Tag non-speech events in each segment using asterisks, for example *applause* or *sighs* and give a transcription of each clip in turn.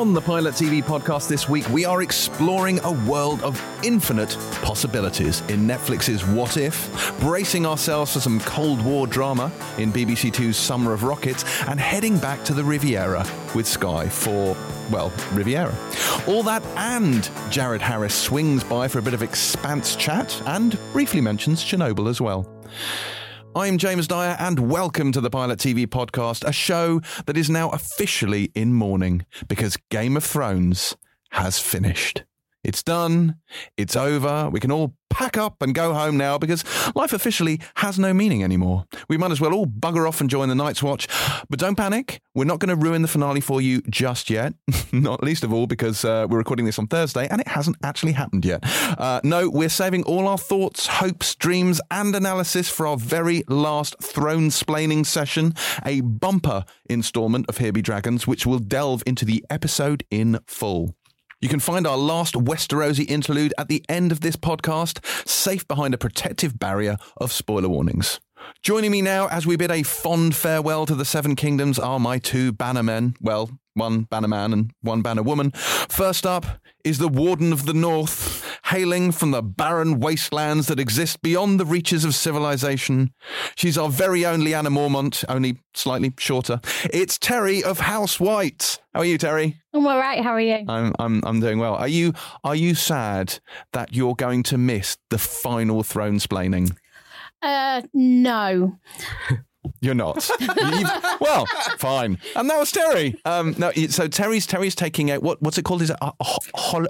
On the Pilot TV podcast this week, we are exploring a world of infinite possibilities in Netflix's What If, bracing ourselves for some Cold War drama in BBC Two's Summer of Rockets, and heading back to the Riviera with Sky for, well, Riviera. All that and Jared Harris swings by for a bit of expanse chat and briefly mentions Chernobyl as well. I'm James Dyer, and welcome to the Pilot TV podcast, a show that is now officially in mourning because Game of Thrones has finished. It's done. It's over. We can all pack up and go home now because life officially has no meaning anymore. We might as well all bugger off and join the Night's Watch. But don't panic. We're not going to ruin the finale for you just yet. *laughs* not least of all because uh, we're recording this on Thursday and it hasn't actually happened yet. Uh, no, we're saving all our thoughts, hopes, dreams, and analysis for our very last throne splaining session, a bumper installment of Here Be Dragons, which will delve into the episode in full. You can find our last Westerosi interlude at the end of this podcast, safe behind a protective barrier of spoiler warnings. Joining me now as we bid a fond farewell to the Seven Kingdoms are my two bannermen. Well, one bannerman and one banner woman. First up is the Warden of the North, hailing from the barren wastelands that exist beyond the reaches of civilization. She's our very own Lyanna Mormont, only slightly shorter. It's Terri of House White. How are you, Terri? I'm all right. How are you? I'm I'm I'm doing well. Are you are you sad that you're going to miss the final throne splaining? Uh, no. You're not. *laughs* You've- well, fine. And that was Terri. Um, no, so Terri's Terri's taking a what? What's it called? Is it a ho- holi-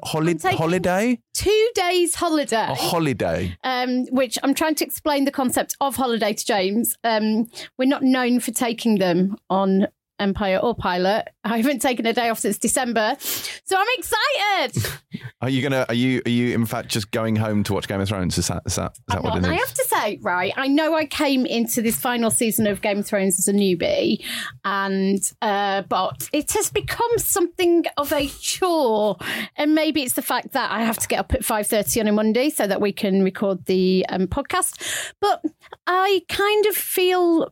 holiday? Two days holiday. A holiday. um, which I'm trying to explain the concept of holiday to James. Um, we're not known for taking them on Empire or Pilot. *laughs* I haven't taken a day off since December, so I'm excited. *laughs* Are you gonna? Are you? Are you in fact just going home to watch Game of Thrones? Is that? Is that? Is that what it I have to say, right, I know I came into this final season of Game of Thrones as a newbie, and uh, but it has become something of a chore. And maybe it's the fact that I have to get up at five thirty on a Monday so that we can record the um, podcast. But I kind of feel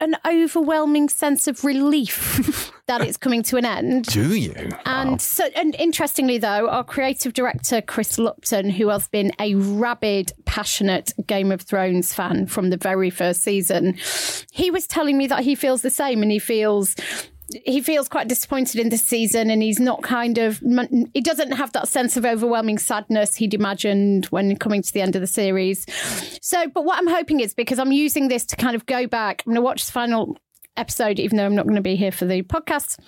an overwhelming sense of relief *laughs* that it's coming to an end. Do you? And Wow. so, and interestingly, though, our creative director Chris Lupton, who has been a rabid, passionate Game of Thrones fan from the very first season, he was telling me that he feels the same, and he feels. He feels quite disappointed in this season, and he's not kind of. He doesn't have that sense of overwhelming sadness he'd imagined when coming to the end of the series. So, but what I'm hoping is because I'm using this to kind of go back, I'm going to watch the final episode, even though I'm not going to be here for the podcast.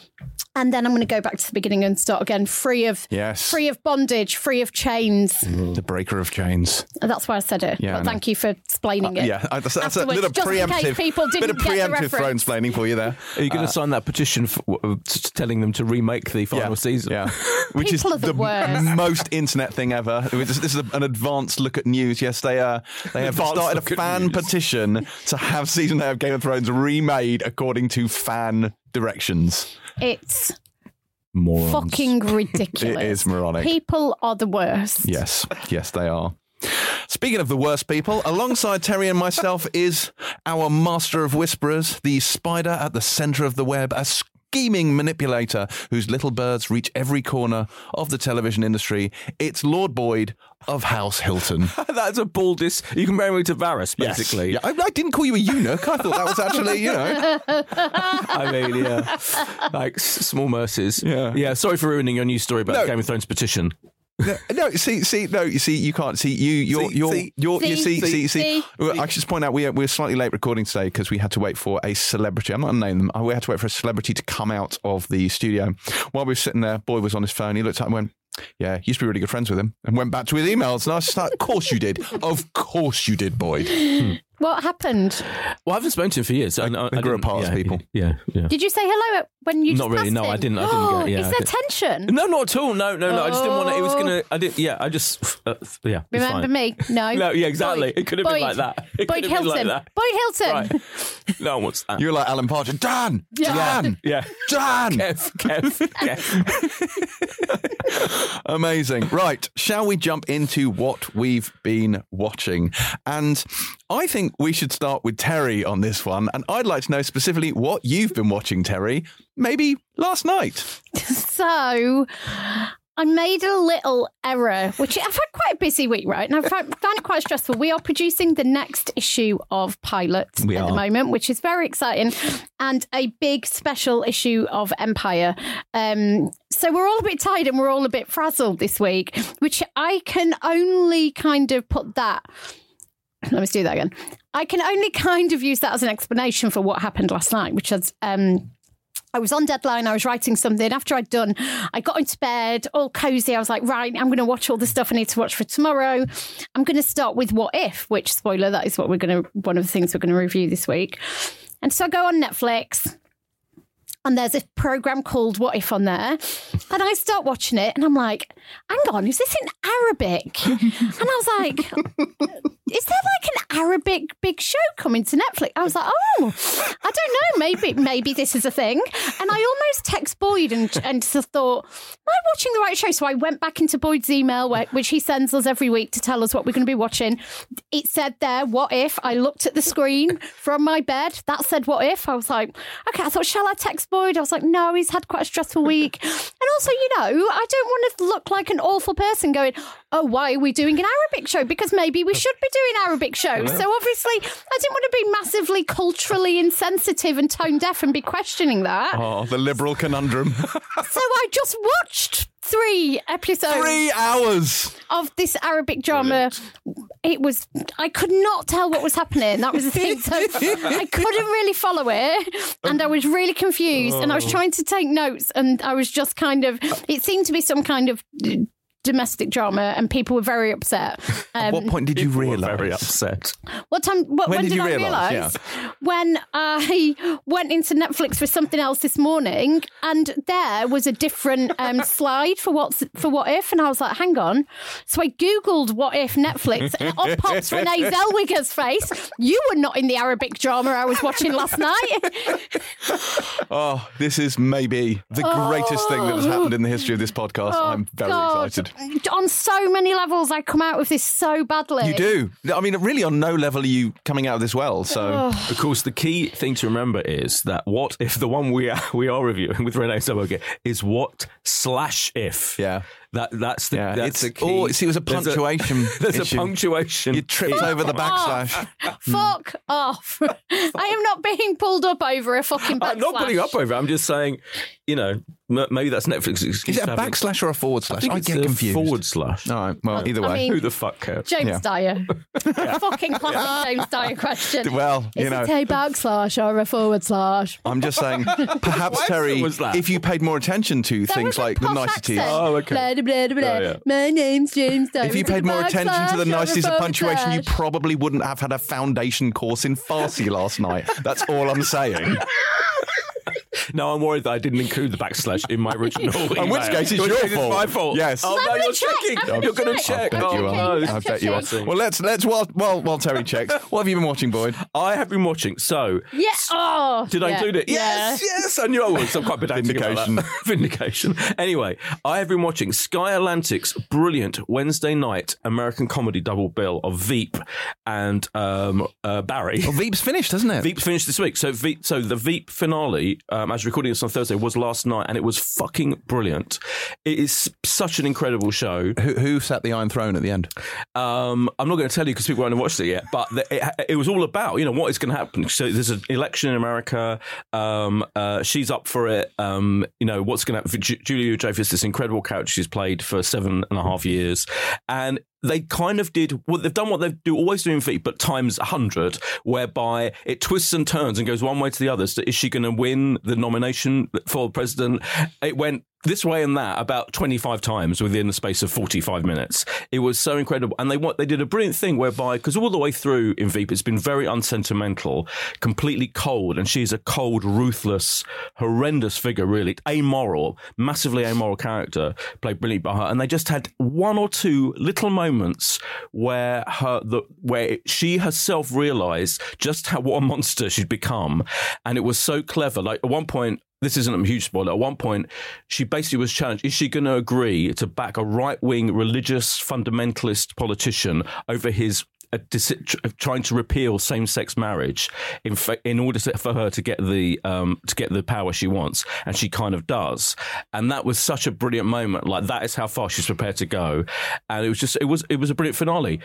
And then I'm going to go back to the beginning and start again, free of Yes. free of bondage, free of chains. the breaker of chains. That's why I said it. Yeah, I but thank you for explaining it. Yeah, that's, that's a little just in case preemptive. people bit didn't of get the preemptive throne reference. splaining for you there. Are you going to sign that petition for, uh, telling them to remake the final yeah, season? Yeah, *laughs* which is the worst. most internet thing ever. This this is an advanced look at news. Yes, they uh, they have Advanced started a fan news. petition to have season eight of Game of Thrones remade according to fan directions. It's Morons. fucking ridiculous. *laughs* It is moronic. People are the worst. Yes, yes, they are. Speaking of the worst people, alongside Terri and myself is our master of whisperers, the spider at the centre of the web, a scheming manipulator whose little birds reach every corner of the television industry. It's Lord Boyd of House Hilton. *laughs* That's a baldest. You can compare me to Varys, basically. Yeah, I, I didn't call you a eunuch. I thought that was actually, you know. *laughs* I mean, yeah. like small mercies. Yeah. Yeah. Sorry for ruining your news story about No. the Game of Thrones petition. No, no, see, see, no, you see, you can't see you. You're, See, you're, see. you're, you see, See, see, see. see. I should just point out we are, we're slightly late recording today because we had to wait for a celebrity. I'm not going to name them. Uh, We had to wait for a celebrity to come out of the studio. While we were sitting there, Boyd was on his phone. He looked up and went, "Yeah, used to be really good friends with him," and went back to his emails. And I was just like, "Of course you did. Of course you did, Boyd." What happened? Well, I haven't spoken to him for years. I, I, they grew didn't- apart as yeah, people. Yeah, yeah. Did you say hello when you Not just really, passed no, I didn't- I didn't get- *gasps* yeah, Is I there tension? No, not at all. No, no, no. I just didn't want to. It was Oh. gonna. I did. Yeah, I just. Uh, yeah. it's Remember fine. me? No. *laughs* No, yeah, exactly. Boyd. It could have been like that. It Boyd could have been like Hilton. that. Boyd Hilton. Right. *laughs* No one wants that. You're like Alan Partridge. Dan, Yeah. Dan, *laughs* yeah. Dan. Kev, Kev, Kev. Amazing. Right. Shall we jump into what we've been watching? And I think we should start with Terri on this one. And I'd like to know specifically what you've been watching, Terri. maybe last night. *laughs* So I made a little error, which I've had quite a busy week, right? And I found, it quite stressful. We are producing the next issue of Pilot We at the moment, which is very exciting, and a big special issue of Empire. Um, so we're all a bit tired and we're all a bit frazzled this week, which I can only kind of put that. Let me do that again. I can only kind of use that as an explanation for what happened last night, which is. Um, I was on deadline. I was writing something. After I'd done, I got into bed, all cozy. I was like, right, I'm going to watch all the stuff I need to watch for tomorrow. I'm going to start with What If, which, spoiler, that is what we're going to, one of the things we're going to review this week. And so I go on Netflix, and there's a program called What If on there. And I start watching it, and I'm like, hang on, is this in Arabic? *laughs* And I was like, is there like an Arabic big show coming to Netflix? I was like, oh, I don't know. Maybe maybe this is a thing. And I almost text Boyd and and thought, am I watching the right show? So I went back into Boyd's email, which he sends us every week to tell us what we're going to be watching. It said there, what if? I looked at the screen from my bed. That said, what if? I was like, okay. I thought, shall I text Boyd? I was like, no, he's had quite a stressful week. And also, you know, I don't want to look like an awful person going, oh, why are we doing an Arabic show? Because maybe we should be doing Arabic shows. So obviously, I didn't want to be massively culturally insensitive and tone deaf and be questioning that. Oh, the liberal conundrum. *laughs* So I just watched three episodes Three hours. of this Arabic drama. It was I could not tell what was happening. That was the thing. So I couldn't really follow it, and I was really confused. And I was oh. trying to take notes, and I was just kind of. It seemed to be some kind of domestic drama, and people were very upset. *laughs* Um, what point did you realise? Very upset. what time? What, When when, did did, you I realise? realise? When I *laughs* went into Netflix for something else this morning, and there was a different um, *laughs* slide for what's for what if, and I was like, "Hang on!" So I googled "what if Netflix," and up pops Renee Zellweger's face. You were not in the Arabic drama I was watching last night. Oh, this is maybe the greatest thing that has happened in the history of this podcast. I'm very Oh, God. excited. On so many levels, I come out with this so badly. You do. I mean, really, on no level are you coming out of this well. So, oh. Of course, the key thing to remember is that what if the one we are, *laughs* we are reviewing with Renee Zellweger is what slash if. Yeah. That that's the yeah, that's it's the key. oh, see, it was a There's punctuation. *laughs* There's a punctuation. You tripped issue. over the backslash. Fuck off. *laughs* I am not being pulled up over a fucking backslash. I'm not putting up over. I'm just saying, you know, m- maybe that's Netflix. excuse. Is it a have backslash or a forward slash? think I it's get a confused. Forward slash. All right. Well, uh, either I way. mean- Who the fuck cares? James Yeah. Dyer. *laughs* Fucking classic James Dyer question. well, you Is know, it a backslash or a forward slash? I'm just saying. *laughs* Perhaps Terri, was that? if you paid more attention to There things like the niceties. accent. Oh, okay. Blah, blah, blah, blah. Oh, yeah. My name's James Dyer. If you paid more attention to the backslash or a niceties of punctuation, you probably wouldn't have had a foundation course in Farsi last night. That's all I'm saying. *laughs* No, I'm worried that I didn't include the backslash in my original. *laughs* In which case, it's In which your fault. my fault. Yes. Oh I'm no, you're check. checking. I'm You're going to check. check. I bet you oh, are. no, I bet you are. Well, let's let's while while while Terri *laughs* checks. What have you been watching, Boyd? I have been watching. So, Yeah. Oh. Did I yeah. include it? Yes, yes, I knew I was. I'm quite *laughs* pedantic about Vindication. that. Vindication. Anyway, I have been watching Sky Atlantic's brilliant Wednesday night American comedy double bill of Veep and um, uh, Barry. Well, Veep's finished, hasn't it? Veep finished this week. So Veep, so the Veep finale, um, as recording this on Thursday, it was last night, and it was fucking brilliant. It is such an incredible show. Who, who sat the Iron Throne at the end? Um, I'm not going to tell you because people haven't watched it yet, but the, it, it was all about you know what is going to happen. So there's an election in America. Um, uh, she's up for it. Um, you know what's going to happen. Julia Dreyfus, this incredible character she's played for seven and a half years, and they kind of did well, they've done what they do always do in Veep, but times hundred, whereby it twists and turns and goes one way to the other. So is she going to win the nomination for president? It went this way and that about 25 times within the space of 45 minutes. It was so incredible. And they what they did a brilliant thing whereby, because all the way through in Veep, it's been very unsentimental, completely cold. And she's a cold, ruthless, horrendous figure, really. Amoral, massively amoral character, played brilliantly by her. And they just had one or two little moments where her, the, where she herself realized just how, what a monster she'd become. And it was so clever. Like at one point, this isn't a huge spoiler. At one point, she basically was challenged: Is she going to agree to back a right-wing religious fundamentalist politician over his uh, deci- trying to repeal same-sex marriage in fa- in order to, for her to get the um, to get the power she wants, and she kind of does. And that was such a brilliant moment. Like that is how far she's prepared to go, and it was just it was it was a brilliant finale.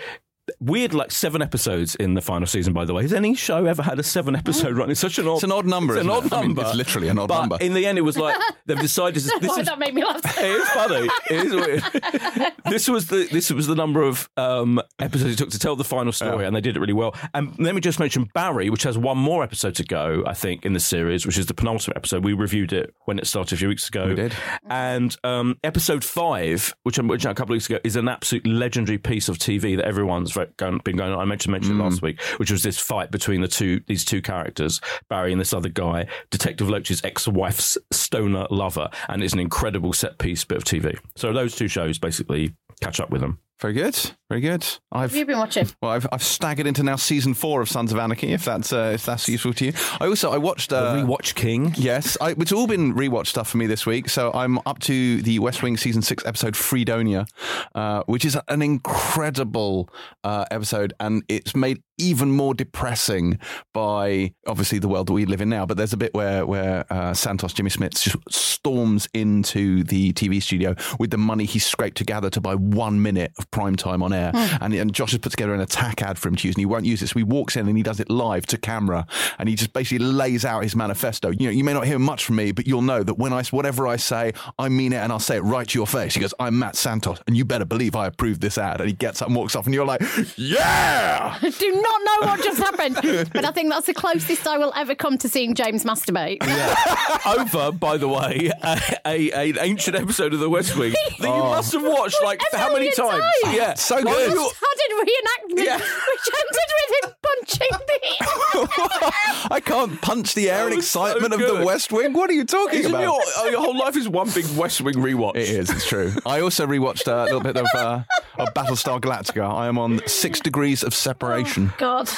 We had like seven episodes in the final season, by the way. Has any show ever had a seven episode run? It's such an odd, It's an odd number, It's an odd it? I mean, number. it's literally an odd but number. In the end, it was like *laughs* they've decided this, this Why is that made me laugh. it is funny. It is weird. *laughs* this was the this was the number of um, episodes it took to tell the final story, and they did it really well. And let me just mention Barry, which has one more episode to go, I think, in the series, which is the penultimate episode. We reviewed it when it started a few weeks ago. We did. And um, episode five, which I mentioned a couple of weeks ago, is an absolute legendary piece of TV that everyone's re- going, been going on. I mentioned mentioned Mm. it last week, which was this fight between the two these two characters, Barry and this other guy, Detective Loach's ex-wife's stoner lover, and it's an incredible set piece bit of TV. So those two shows basically catch up with them. Very good. Very good. I've Have you been watching? *laughs* well, I've, I've staggered into now season four of Sons of Anarchy. If that's uh, if that's useful to you. I also I watched uh, Rewatch King. Yes, I, it's all been rewatch stuff for me this week. So I'm up to the West Wing season six episode Freedonia, uh, which is an incredible uh, episode, and it's made even more depressing by obviously the world that we live in now. But there's a bit where where uh, Santos Jimmy Smits just storms into the TV studio with the money he scraped together to buy one minute of prime time on air, hmm. and, and Josh has put together an attack ad for him to use, and he won't use it. So he walks in and he does it live to camera, and he just basically lays out his manifesto. You know, you may not hear much from me, but you'll know that when I whatever I say, I mean it, and I'll say it right to your face. He goes, "I'm Matt Santos, and you better believe I approve this ad." And he gets up and walks off, and you're like, "Yeah." *laughs* Do not know what just happened, but I think that's the closest I will ever come to seeing James masturbate. *laughs* Over, by the way, a, a, an ancient episode of The West Wing that you oh. must have watched like *laughs* how many million times? Yeah, So Like, good. a reenactment, Yeah. which ended with him punching the. *laughs* I can't punch the air and was so excitement of the West Wing. What are you talking Isn't about? your, oh, your whole life is one big West Wing rewatch. It is. It's true. I also rewatched uh, a little bit of uh, of Battlestar Galactica. I am on Six Degrees of Separation, oh, God,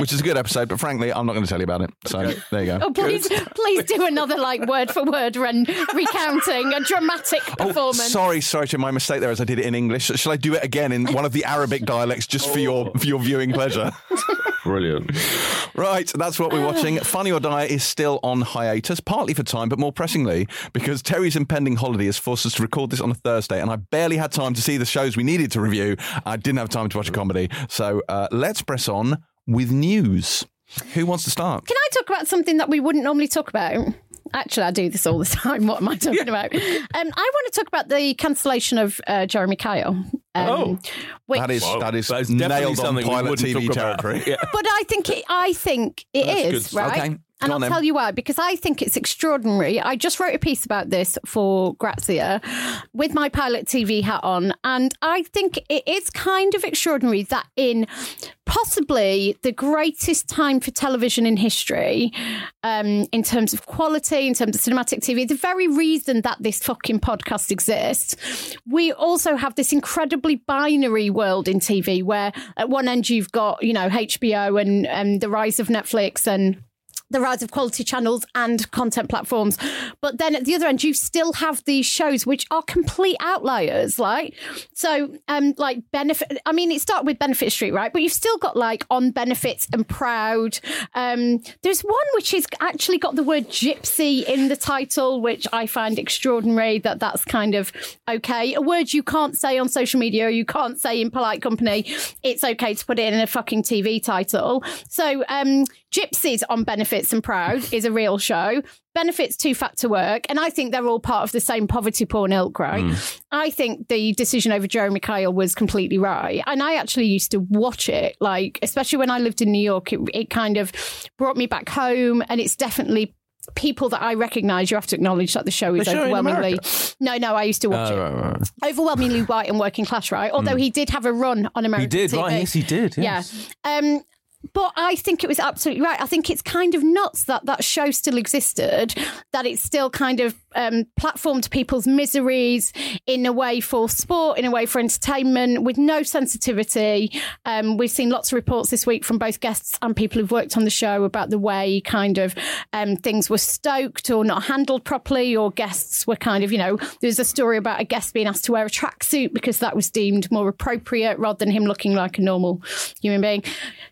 which is a good episode, but frankly, I'm not going to tell you about it. So there you go. Oh, please, please do another like word for word run recounting a dramatic oh, performance. Sorry, sorry, to My mistake there, as I did it in English. Shall I do it again in one of the Arabic dialects just for your for your viewing pleasure? *laughs* Brilliant. Right, that's what we're watching. *sighs* Funny or Die is still on hiatus, partly for time, but more pressingly because Terri's impending holiday has forced us to record this on a Thursday, and I barely had time to see the shows we needed to review. I didn't have time to watch a comedy. So uh, let's press on with news. Who wants to start? Can I talk about something that we wouldn't normally talk about? Actually, I do this all the *laughs* time. What am I talking about? Um, I want to talk about the cancellation of uh, Jeremy Kyle. Um, Oh. which, That is that is That is definitely nailed on something we pilot wouldn't TV talk about. territory. Yeah. but I think it, I think it That's is right. Okay, And I'll then. tell you why. Because I think it's extraordinary. I just wrote a piece about this for Grazia with my pilot TV hat on, and I think it is kind of extraordinary that in possibly the greatest time for television in history, um, in terms of quality, in terms of cinematic TV, the very reason that this fucking podcast exists, we also have this incredibly binary world in TV where at one end you've got, you know, HBO and, and the rise of Netflix and the rise of quality channels and content platforms. But then at the other end, you still have these shows which are complete outliers, like so um like benefit I mean it started with Benefit Street, right? But you've still got like on benefits and proud. Um there's one which has actually got the word gypsy in the title, which I find extraordinary that that's kind of okay. A word you can't say on social media, you can't say in polite company. It's okay to put it in a fucking TV title. So um Gypsies on Benefits and Proud is a real show. Benefits Too Fat to Work. And I think they're all part of the same poverty porn ilk, right? I think the decision over Jeremy Kyle was completely right. And I actually used to watch it, like, especially when I lived in New York, it, it kind of brought me back home. And it's definitely people that I recognise. You have to acknowledge that the show is The show overwhelmingly. No, no, I used to watch Oh, it. right, right. Overwhelmingly white and working class, right? Although he did have a run on American. He did, TV. right? Yes, he did. Yes. Yeah. Um, but I think it was absolutely right. I think it's kind of nuts that that show still existed, that it's still kind of um, platformed people's miseries in a way for sport, in a way for entertainment, with no sensitivity. Um, we've seen lots of reports this week from both guests and people who've worked on the show about the way kind of um, things were stoked or not handled properly, or guests were kind of, you know, there's a story about a guest being asked to wear a tracksuit because that was deemed more appropriate rather than him looking like a normal human being.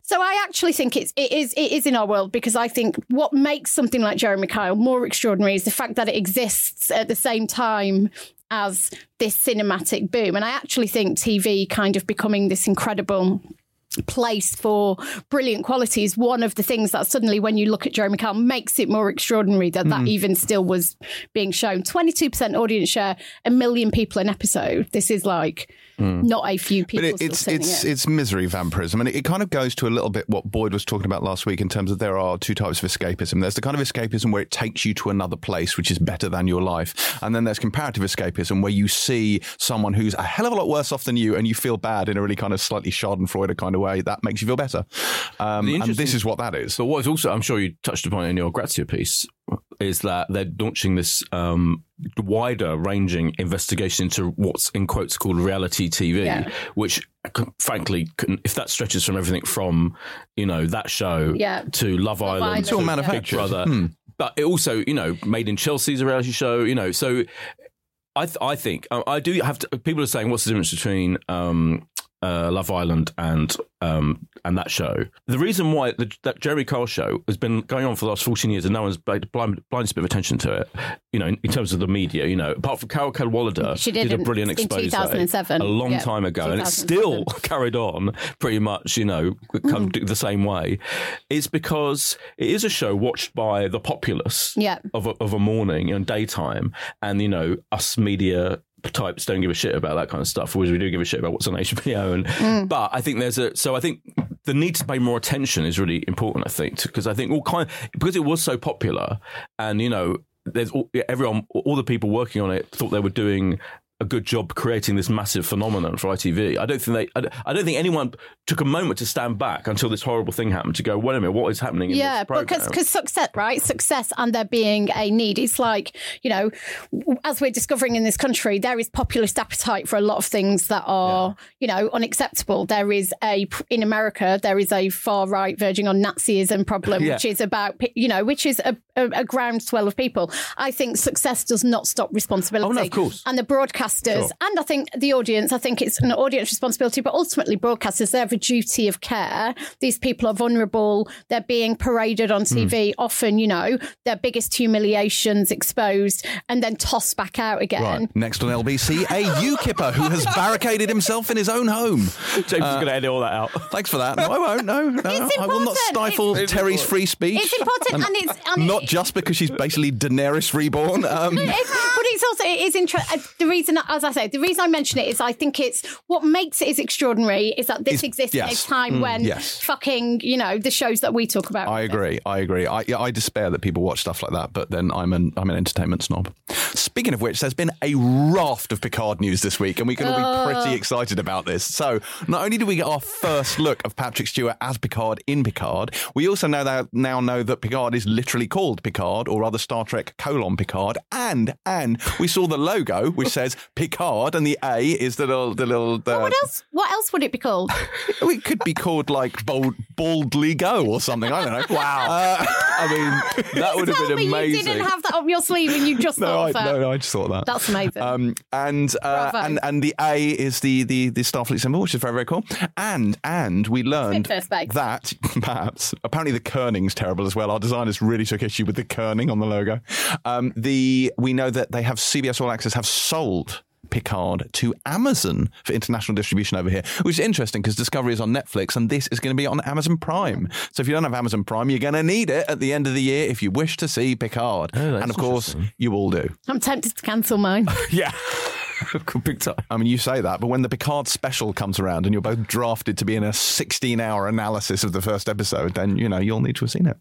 So I actually think it's it is it is in our world because I think what makes something like Jeremy Kyle more extraordinary is the fact that it exists at the same time as this cinematic boom. And I actually think TV kind of becoming this incredible place for brilliant quality is one of the things that suddenly when you look at Jeremy Kyle makes it more extraordinary that that hmm. even still was being shown. 22% audience share a million people an episode. This is like not a few people But it, it's it's in. it's misery vampirism, and it, it kind of goes to a little bit what Boyd was talking about last week in terms of there are two types of escapism. There's the kind of escapism where it takes you to another place which is better than your life, and then there's comparative escapism where you see someone who's a hell of a lot worse off than you, and you feel bad in a really kind of slightly Schadenfreude kind of way. That makes you feel better, um, and this is what that is. But what is also, I'm sure you touched upon in your Grazia piece, is that they're launching this um, wider ranging investigation into what's in quotes called reality TV, Yeah. which frankly, if that stretches from everything from, you know, that show Yeah. to Love Island, Island, It's all to manufactured. Big Brother. Hmm. But it also, you know, Made in Chelsea's a reality show, you know, so I, th- I think I do have to. People are saying, what's the difference between um, uh, Love Island and um, and that show? The reason why the, that Jerry Kyle show has been going on for the last fourteen years and no one's paid blind, blindest bit of attention to it. You know, in, in terms of the media, you know, apart from Carole Cadwalladr, She did a in- brilliant in expose 2007. a long Yeah, time ago, and it's still *laughs* carried on pretty much. You know, come Mm-hmm. the same way. Is because it is a show watched by the populace Yeah. of a, of a morning and daytime, and you know us media types don't give a shit about that kind of stuff, whereas we do give a shit about what's on HBO. And Mm. but I think there's a so I think the need to pay more attention is really important. I think because I think all kind because it was so popular, and you know there's all, everyone all the people working on it thought they were doing. A good job creating this massive phenomenon for ITV. I don't think they. I don't- I don't think anyone took a moment to stand back until this horrible thing happened to go. Wait a minute, what is happening? In Yeah, this because because success, right? Success and there being a need. It's like you know, as we're discovering in this country, there is populist appetite for a lot of things that are you know unacceptable. There is a in America there is a far right verging on Nazism problem, *laughs* Yeah. which is about you know, which is a, a, a groundswell of people. I think success does not stop responsibility. Oh, no, of course. And the broadcasters Sure. and I think the audience. I think it's an audience responsibility, but ultimately broadcasters they have a duty of care. These people are vulnerable. They're being paraded on. Hmm. TV. Often, you know, their biggest humiliations exposed and then tossed back out again. Right. Next on LBC, a UKIPper who has barricaded himself in his own home. James is going to edit all that out. Uh, thanks for that. No, I won't. No, no. I will not stifle It's- Terri's free speech. It's important, and it's and not it- just because she's basically Daenerys reborn. Um, It's, but it's also it is interesting. Uh, the reason, as I say, the reason I mention it is I think it's what makes it is extraordinary is that this Is- exists yes. Mm, in a time when yes. fucking you know the shows that we talk about. I agree. I agree. I, yeah, I despair that people watch stuff like that, but then I'm an I'm an entertainment snob. Speaking of which, there's been a raft of Picard news this week, and we can all be pretty excited about this. So, not only do we get our first look of Patrick Stewart as Picard in Picard, we also know that now know that Picard is literally called Picard, or rather Star Trek colon Picard, and and we saw the logo which says Picard, and the A is the little the little. The, What else? What else would it be called? *laughs* It could be called like bold, baldly go or something. I don't know. Wow. Uh, I mean, that *laughs* would have been me amazing. you didn't have that up your sleeve and you just no, thought I, no, no, I just thought that. That's amazing. Um, and uh, and and the A is the the the Starfleet symbol, which is very very cool. And and we learned that *laughs* perhaps apparently the kerning's terrible as well. Our designers really took issue with the kerning on the logo. Um, the we know that they have CBS All Access have sold. Picard to Amazon for international distribution over here, which is interesting because Discovery is on Netflix and this is going to be on Amazon Prime. So if you don't have Amazon Prime, you're going to need it at the end of the year if you wish to see Picard. Oh, and of course, you all do. I'm tempted to cancel mine. *laughs* yeah. *laughs* Big time. I mean, you say that, but when the Picard special comes around and you're both drafted to be in a 16 hour analysis of the first episode, then, you know, you'll need to have seen it.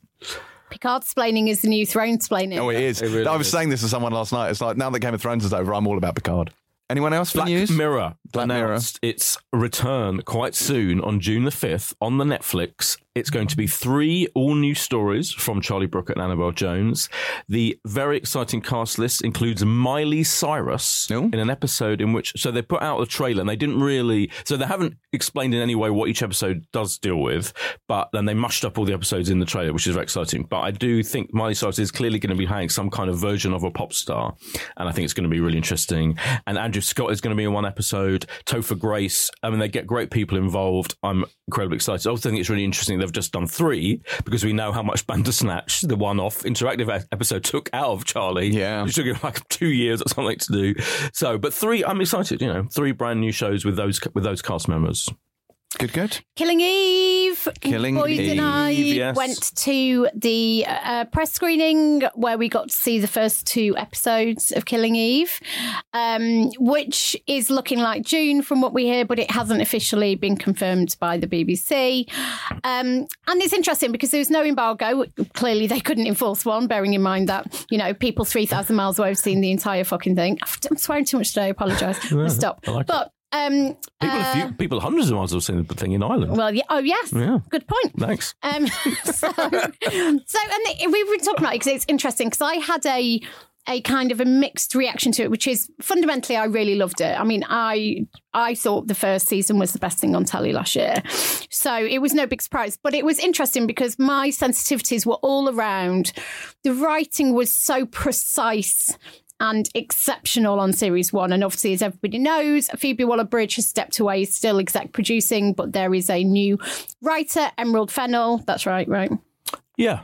Picard splaining is the new throne splaining. Oh, it is. It really I was is. saying this to someone last night. It's like, now that Game of Thrones is over, I'm all about Picard. Anyone else for Black news? Mirror Black Mirror. its return quite soon on June the 5th on the Netflix it's going to be three all new stories from Charlie Brooker and Annabel Jones. The very exciting cast list includes Miley Cyrus Oh. in an episode in which, so they put out a trailer and they didn't really, so they haven't explained in any way what each episode does deal with, but then they mushed up all the episodes in the trailer, which is very exciting. But I do think Miley Cyrus is clearly going to be playing some kind of version of a pop star, and I think it's going to be really interesting. And Andrew Scott is going to be in one episode. Topher Grace. I mean, they get great people involved. I'm incredibly excited. I also think it's really interesting they've just done three because we know how much Bandersnatch, the one-off interactive e- episode, took out of Charlie. Yeah. it took him like two years or something to do. So, but three, I'm excited. You know, three brand new shows with those with those cast members. Good, good. Killing Eve. Killing Boyd and I yes. went to the uh, press screening where we got to see the first two episodes of Killing Eve, um, which is looking like June from what we hear, but it hasn't officially been confirmed by the BBC. Um, and it's interesting because there was no embargo. Clearly, they couldn't enforce one, bearing in mind that, you know, people 3,000 miles away have seen the entire fucking thing. I'm swearing too much today. I apologise. *laughs* Stop. Like but. Um, People, a few, people hundreds of miles have seen the thing in Ireland. well, yeah. Oh, yes. Yeah. Good point. Thanks. Um, *laughs* so, so, and the, we were talking about it because it's interesting because I had a a kind of a mixed reaction to it, which is fundamentally I really loved it. I mean, I I thought the first season was the best thing on telly last year, so it was no big surprise. But it was interesting because my sensitivities were all around. The writing was so precise and exceptional on series one. And obviously, as everybody knows, Phoebe Waller Bridge has stepped away, still exec producing, but there is a new writer, Emerald Fennell. That's right, right? Yeah.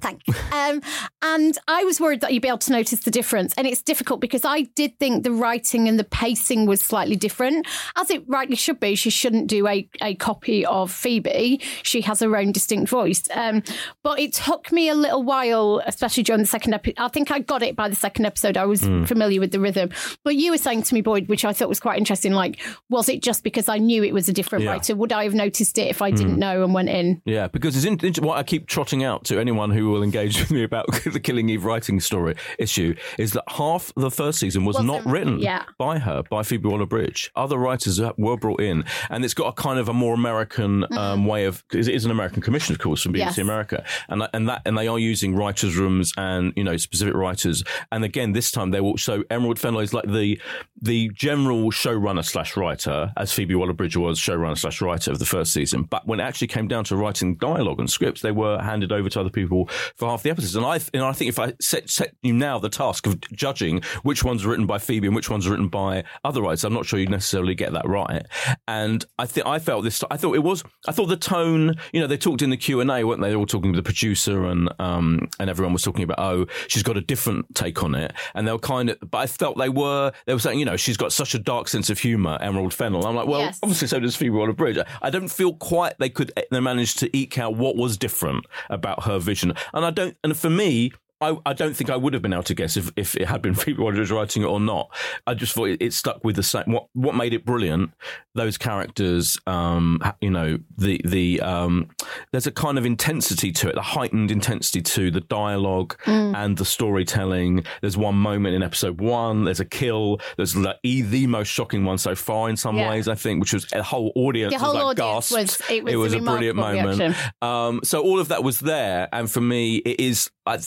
Thanks. Um, and I was worried that you'd be able to notice the difference. And it's difficult because I did think the writing and the pacing was slightly different, as it rightly should be. She shouldn't do a, a copy of Phoebe. She has her own distinct voice. Um, but it took me a little while, especially during the second episode. I think I got it by the second episode. I was familiar with the rhythm. But you were saying to me, Boyd, which I thought was quite interesting, like, was it just because I knew it was a different Yeah. writer? Would I have noticed it if I didn't know and went in? Yeah, because it's in, what I keep trotting out to anyone who will engage with me about *laughs* the Killing Eve writing story issue is that half the first season was Wasn't- not written yeah. by her, by Phoebe Waller-Bridge. Other writers were brought in, and it's got a kind of a more American um, way of. 'cause It is an American commission, of course, from BBC Mm-hmm. Yes. America, and and that and they are using writers' rooms and you know specific writers. And again, this time they will. So Emerald Fennell is like the the general showrunner slash writer, as Phoebe Waller-Bridge was showrunner slash writer of the first season. But when it actually came down to writing dialogue and scripts, they were handed over to other people for half the episodes. And I, and I think if I set, set you now the task of judging which ones are written by Phoebe and which ones are written by other writers, I'm not sure you necessarily get that right. And I think I felt this. I thought it was. I thought the tone. You know, they talked in the Q and A, weren't they? They were all talking to the producer and um and everyone was talking about oh she's got a different take on it. And they were kind of. But I felt they were. They were saying you know she's got such a dark sense of humor, Emerald Fennell. I'm like well Yes. obviously so does Phoebe Waller-Bridge. I don't feel quite they could they managed to eke out what was different about her vision. And I don't. And for me. I, I don't think I would have been able to guess if, if it had been *laughs* Phoebe Waller-Bridge writing it or not. I just thought it, it stuck with the same. What what made it brilliant? Those characters, um, you know, the the um, there's a kind of intensity to it, the heightened intensity to the dialogue and the storytelling. There's one moment in episode one. There's a kill. There's like the most shocking one so far in some Yeah. ways. I think, which was a whole audience. The whole was like audience gasped. was- it was a a brilliant moment. Um, so all of that was there, and for me, it is uh,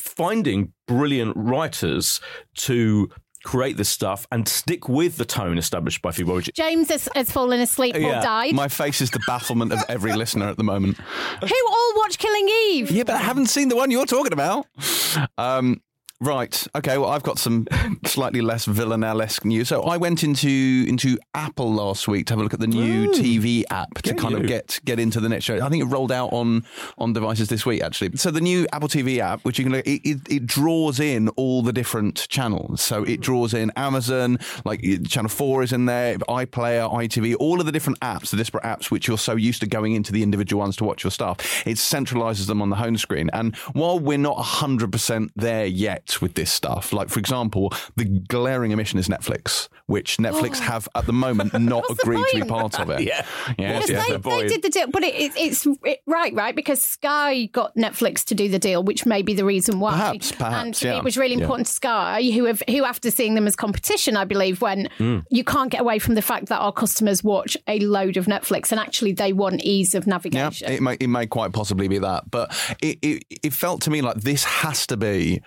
finding brilliant writers to create this stuff and stick with the tone established by Phoebe Waller-Bridge. James has, has fallen asleep or died. My face is the bafflement of every listener at the moment. Who all watch Killing Eve? Yeah, but I haven't seen the one you're talking about. Um, right. Okay. Well, I've got some slightly less villanelle-esque news. So I went into into Apple last week to have a look at the new TV app to kind you. of get get into the next show. I think it rolled out on on devices this week actually. So the new Apple TV app, which you can look, it, it, it draws in all the different channels. So it hmm. draws in Amazon, like Channel Four is in there, iPlayer, ITV, all of the different apps, the disparate apps which you're so used to going into the individual ones to watch your stuff. It centralizes them on the home screen. And while we're not 100% there yet compete with this stuff. Like, for example, the glaring omission is Netflix, which Netflix have at the moment *laughs* not agreed to be part of it. *laughs* Yeah. yeah, What's yeah. Because the they, they did the deal, but it, it, it's it, right, right? Because Sky got Netflix to do the deal, which may be the reason why. Perhaps, perhaps, and yeah. it was really Yeah. important to Sky, who have who after seeing them as competition, I believe, when Mm. you can't get away from the fact that our customers watch a load of Netflix, and actually they want ease of navigation. Yeah, navigation. it may it may quite possibly be that, but it, it it felt to me like this has to be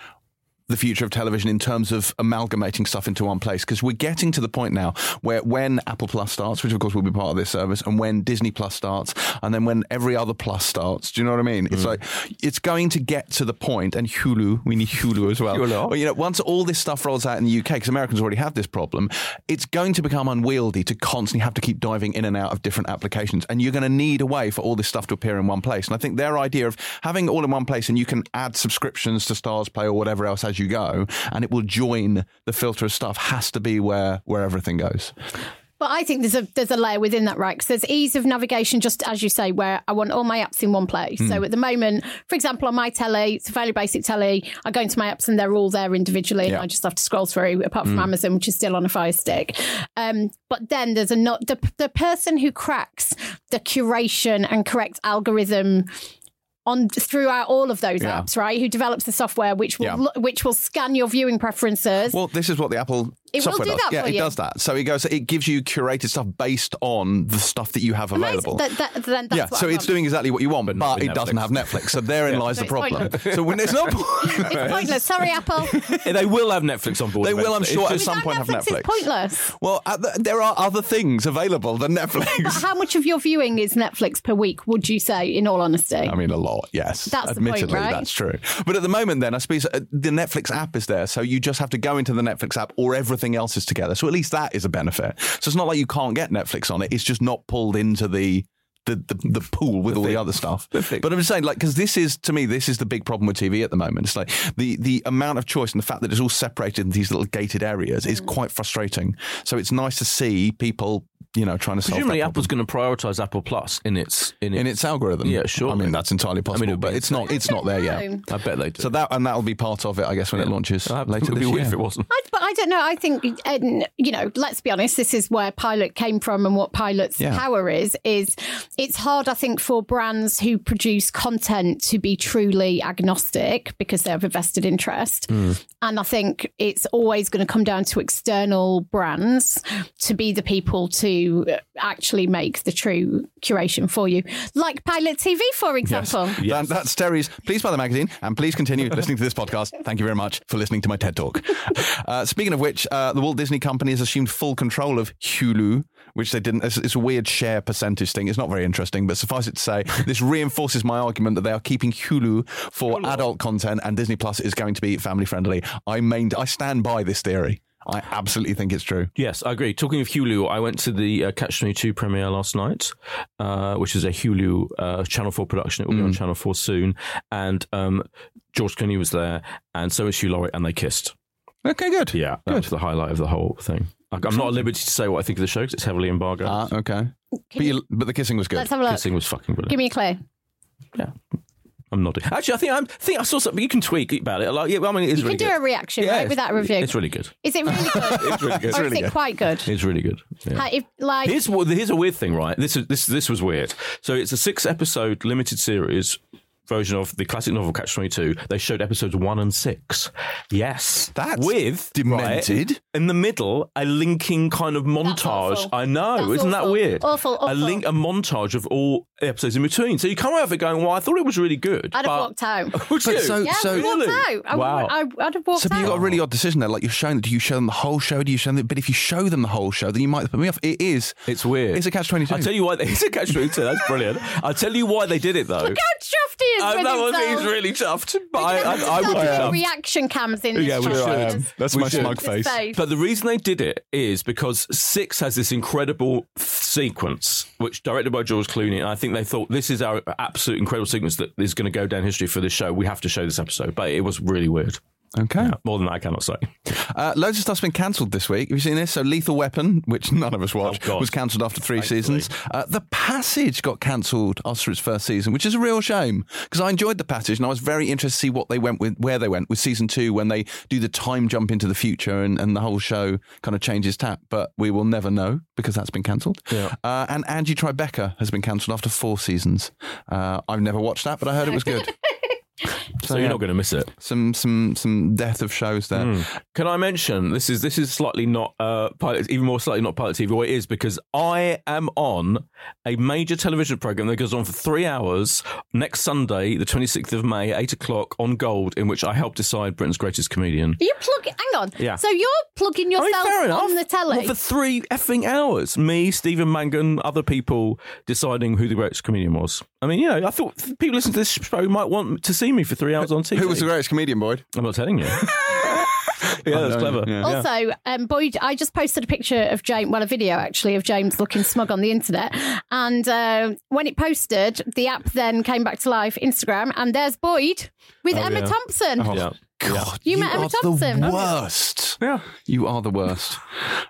the future of television in terms of amalgamating stuff into one place because we're getting to the point now where when Apple Plus starts, which of course will be part of this service, and when Disney Plus starts, and then when every other Plus starts, do you know what I mean? It's mm. like it's going to get to the point, and Hulu, we need Hulu as well. Hulu. Well, you know, once all this stuff rolls out in the UK, because Americans already have this problem, it's going to become unwieldy to constantly have to keep diving in and out of different applications. And you're going to need a way for all this stuff to appear in one place. And I think their idea of having it all in one place and you can add subscriptions to Starzplay or whatever else as you go, and it will join the filter of stuff has to be where, where everything goes. But I think there's a there's a layer within that, right? Because there's ease of navigation, just as you say, where I want all my apps in one place. Hmm. So at the moment, for example, on my telly, it's a fairly basic telly. I go into my apps and they're all there individually, Yeah. Hmm. I just have to scroll through. Apart from Amazon, which is still on a Fire Stick. Um, but then there's a not the the person who cracks the curation and correct algorithm. On throughout all of those Yeah. apps, right? Who develops the software which will Yeah. which will scan your viewing preferences? Well, this is what the Apple It will software do does. that yeah, for it you. does that. So it goes. It gives you curated stuff based on the stuff that you have available. That, that, then that's yeah, what so I it's want. doing exactly what you want, but, not with it doesn't Netflix. have Netflix. So therein *laughs* lies So the it's problem. pointless. *laughs* so when it's not, It's pointless. Sorry, Apple. *laughs* they will have Netflix on board. They will, I'm eventually. sure, It's at just- some point have Netflix, Netflix. It's pointless. well, uh, th- there are other things available than Netflix. How much of your viewing is Netflix per week? Would you say, in all honesty? I mean, a lot, yes. That's the point, Admittedly, right? that's true. But at the moment, then, I suppose uh, the Netflix app is there. So you just have to go into the Netflix app or everything else is together. So at least that is a benefit. So it's not like you can't get Netflix on it. It's just not pulled into the. The, the, the pool with all the other stuff. thing. But I'm just saying, like, because this is, to me, this is the big problem with TV at the moment. It's like the, the amount of choice and the fact that it's all separated in these little gated areas is quite frustrating. So it's nice to see people, you know, trying to solve Presumably, that Apple's going to prioritize Apple Plus in its in its. in its algorithm. Yeah, sure. I mean, that's entirely possible, it'd be but it's not. It's not there yet. I bet they do. So that and that'll be part of it, I guess, when it launches Uh, later it would this be weird year. if it wasn't. I, but I don't know. I think, and, you know, let's be honest. This is where Pilot came from, and what Pilot's Yeah. power is. Is it's hard, I think, for brands who produce content to be truly agnostic because they have a vested interest. And I think it's always going to come down to external brands to be the people to actually make the true curation for you, like Pilot TV, for example. That, that's Terri's. Please buy the magazine and please continue listening to this podcast. Thank you very much for listening to my TED Talk. Uh, *laughs* speaking of which, uh, the Walt Disney Company has assumed full control of Hulu, which they didn't. It's, it's a weird share percentage thing. It's not very interesting, but suffice it to say, *laughs* this reinforces my argument that they are keeping Hulu for adult content and Disney Plus is going to be family friendly. I main, I stand by this theory. I absolutely think it's true. Yes, I agree. Talking of Hulu, I went to the uh, Catch 22 premiere last night, uh, which is a Hulu uh, Channel 4 production. It will be on Channel 4 soon. And um, George Clooney was there, and so was Hugh Laurie, and they kissed. Okay, good. Yeah, that was the highlight of the whole thing. I- I'm not at liberty to say what I think of the show because it's heavily embargoed. Ah, okay. But, you, but the kissing was good. Let's have a look. Kissing was fucking brilliant. Give me a clue. yeah. I'm nodding. Actually, I think I'm, I think I saw something. You can tweak about it. Like, yeah, I mean, it is You really can do good. a reaction, Yeah, right, it's- without a review. It's really good. Is it really good? *laughs* It's really good. or really is it good. quite good? It's really good. Yeah. Ha- If, like, Here's what here's a weird thing, right? This is this this was weird. So it's a six episode limited series version of the classic novel Catch Twenty Two. They showed episodes one and six. Yes, That's with demented. right, in the middle a linking kind of montage. I know, That's isn't that weird? Awful, awful. A link, a montage of all episodes in between. So you come out of it going, "Well, I thought it was really good." I'd have walked out. *laughs* Would But you? so- Yeah, so- I'd have walked out. I, Wow. would, I, I'd have walked out. So but out. you got a really odd decision there. Like you're showing, do you show them the whole show? Do you show them? But if you show them the whole show, then you might put me off. It is. It's weird. It's a catch twenty two. I'll tell you why. *laughs* It's a catch twenty two. That's brilliant. I'll tell you why they did it though. Look how chuffed he is I with know himself. he's really chuffed, but I, Look I, I would be chuffed. reaction cams in this Yeah, we should. I am. That's We my should. smug face. face. But the reason they did it is because Six has this incredible sequence, which directed by George Clooney, and I think they thought this is our absolute incredible sequence that is going to go down history for this show. We have to show this episode, but it was really weird. Okay. Yeah, more than that, I cannot say. Uh, loads of stuff's been cancelled this week. Have you seen this? So, Lethal Weapon, which none of us watched, Oh, was cancelled after three Thankfully. seasons. Uh, the Passage got cancelled after its first season, which is a real shame because I enjoyed The Passage and I was very interested to see what they went with, where they went with season two when they do the time jump into the future and, and the whole show kind of changes tap. But we will never know because that's been cancelled. Yeah. Uh, and Angie Tribeca has been cancelled after four seasons. Uh, I've never watched that, but I heard it was good. *laughs* So, you're yeah. not going to miss it. some some some death of shows there. Can I mention this is this is slightly not uh pilot, even more slightly not pilot TV. Well, it is because I am on a major television program that goes on for three hours next Sunday, the twenty sixth of May, eight o'clock on Gold, in which I help decide Britain's greatest comedian. You plug. Hang on. Yeah. So you're plugging I mean, yourself on the telly. Well, for three effing hours, me, Stephen Mangan, other people deciding who the greatest comedian was. I mean, you know, I thought people listening to this show might want to see me for three hours on TV. Who was the greatest comedian, Boyd? I'm not telling you. *laughs* yeah, that's clever. Yeah. Also, um, Boyd, I just posted a picture of James, well, a video actually of James looking smug on the internet. And uh, when it posted, the app then came back to life, Instagram, and there's Boyd with Emma yeah. Thompson. Yeah. God, You met Emma are Thompson. the worst. Yeah. You are the worst.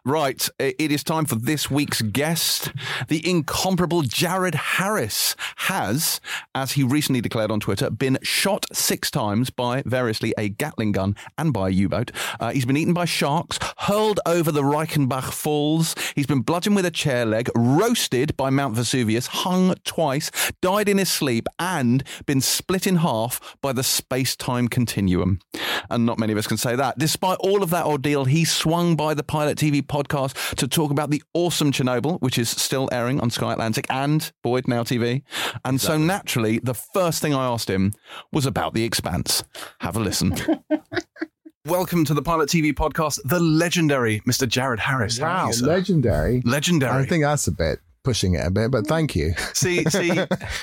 right, it is time for this week's guest. The incomparable Jared Harris has, as he recently declared on Twitter, been shot six times by variously a Gatling gun and by a U-boat. Uh, he's been eaten by sharks, hurled over the Reichenbach Falls. He's been bludgeoned with a chair leg, roasted by Mount Vesuvius, hung twice, died in his sleep, and been split in half by the space-time continuum. And not many of us can say that. Despite all of that ordeal, he swung by the Pilot TV podcast to talk about the awesome Chernobyl, which is still airing on Sky Atlantic and Boyd Now TV. And so naturally, the first thing I asked him was about The Expanse. Have a listen. *laughs* Welcome to the Pilot TV podcast, the legendary Mr. Jared Harris. How Wow, sir? legendary. legendary. I think that's a bit pushing it a bit, but thank you. *laughs* See, see,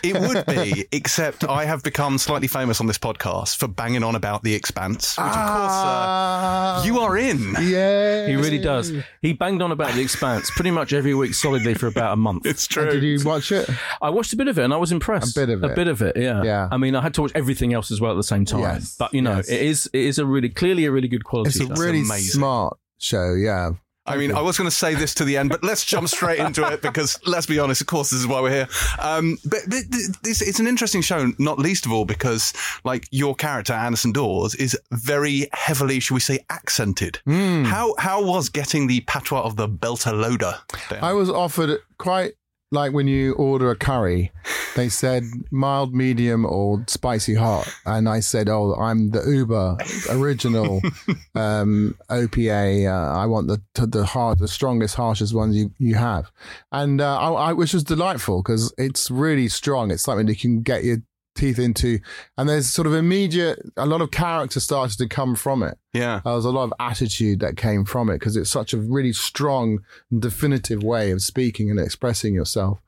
it would be, except I have become slightly famous on this podcast for banging on about The Expanse, which of course uh, you are in. Yeah, He really does. He banged on about The Expanse pretty much every week solidly for about a month. It's And Did true. you watch it? I watched a bit of it and I was impressed. A bit of it. A it. bit of it, yeah. Yeah. I mean, I had to watch everything else as well at the same time. Yes. But you know, Yes. it is it is a really clearly a really good quality. It's a show. really amazing. smart show. Yeah, I mean, I was going to say this to the end, but let's jump straight into it because *laughs* let's be honest, of course, this is why we're here. Um, but, but this, it's an interesting show, not least of all because, like, your character, Anderson Dawes, is very heavily, should we say, accented. How how was getting the patois of the belter loader? down? I was offered quite like when you order a curry, they said mild, medium, or spicy hot, and I said, "Oh, I'm the Uber original *laughs* um, OPA. Uh, I want the the hard, the strongest, harshest ones you you have," and uh, I, I, which was delightful because it's really strong. It's something that you can get your teeth into, and there's sort of immediate. A lot of character started to come from it. yeah. There was a lot of attitude that came from it because it's such a really strong, and definitive way of speaking and expressing yourself.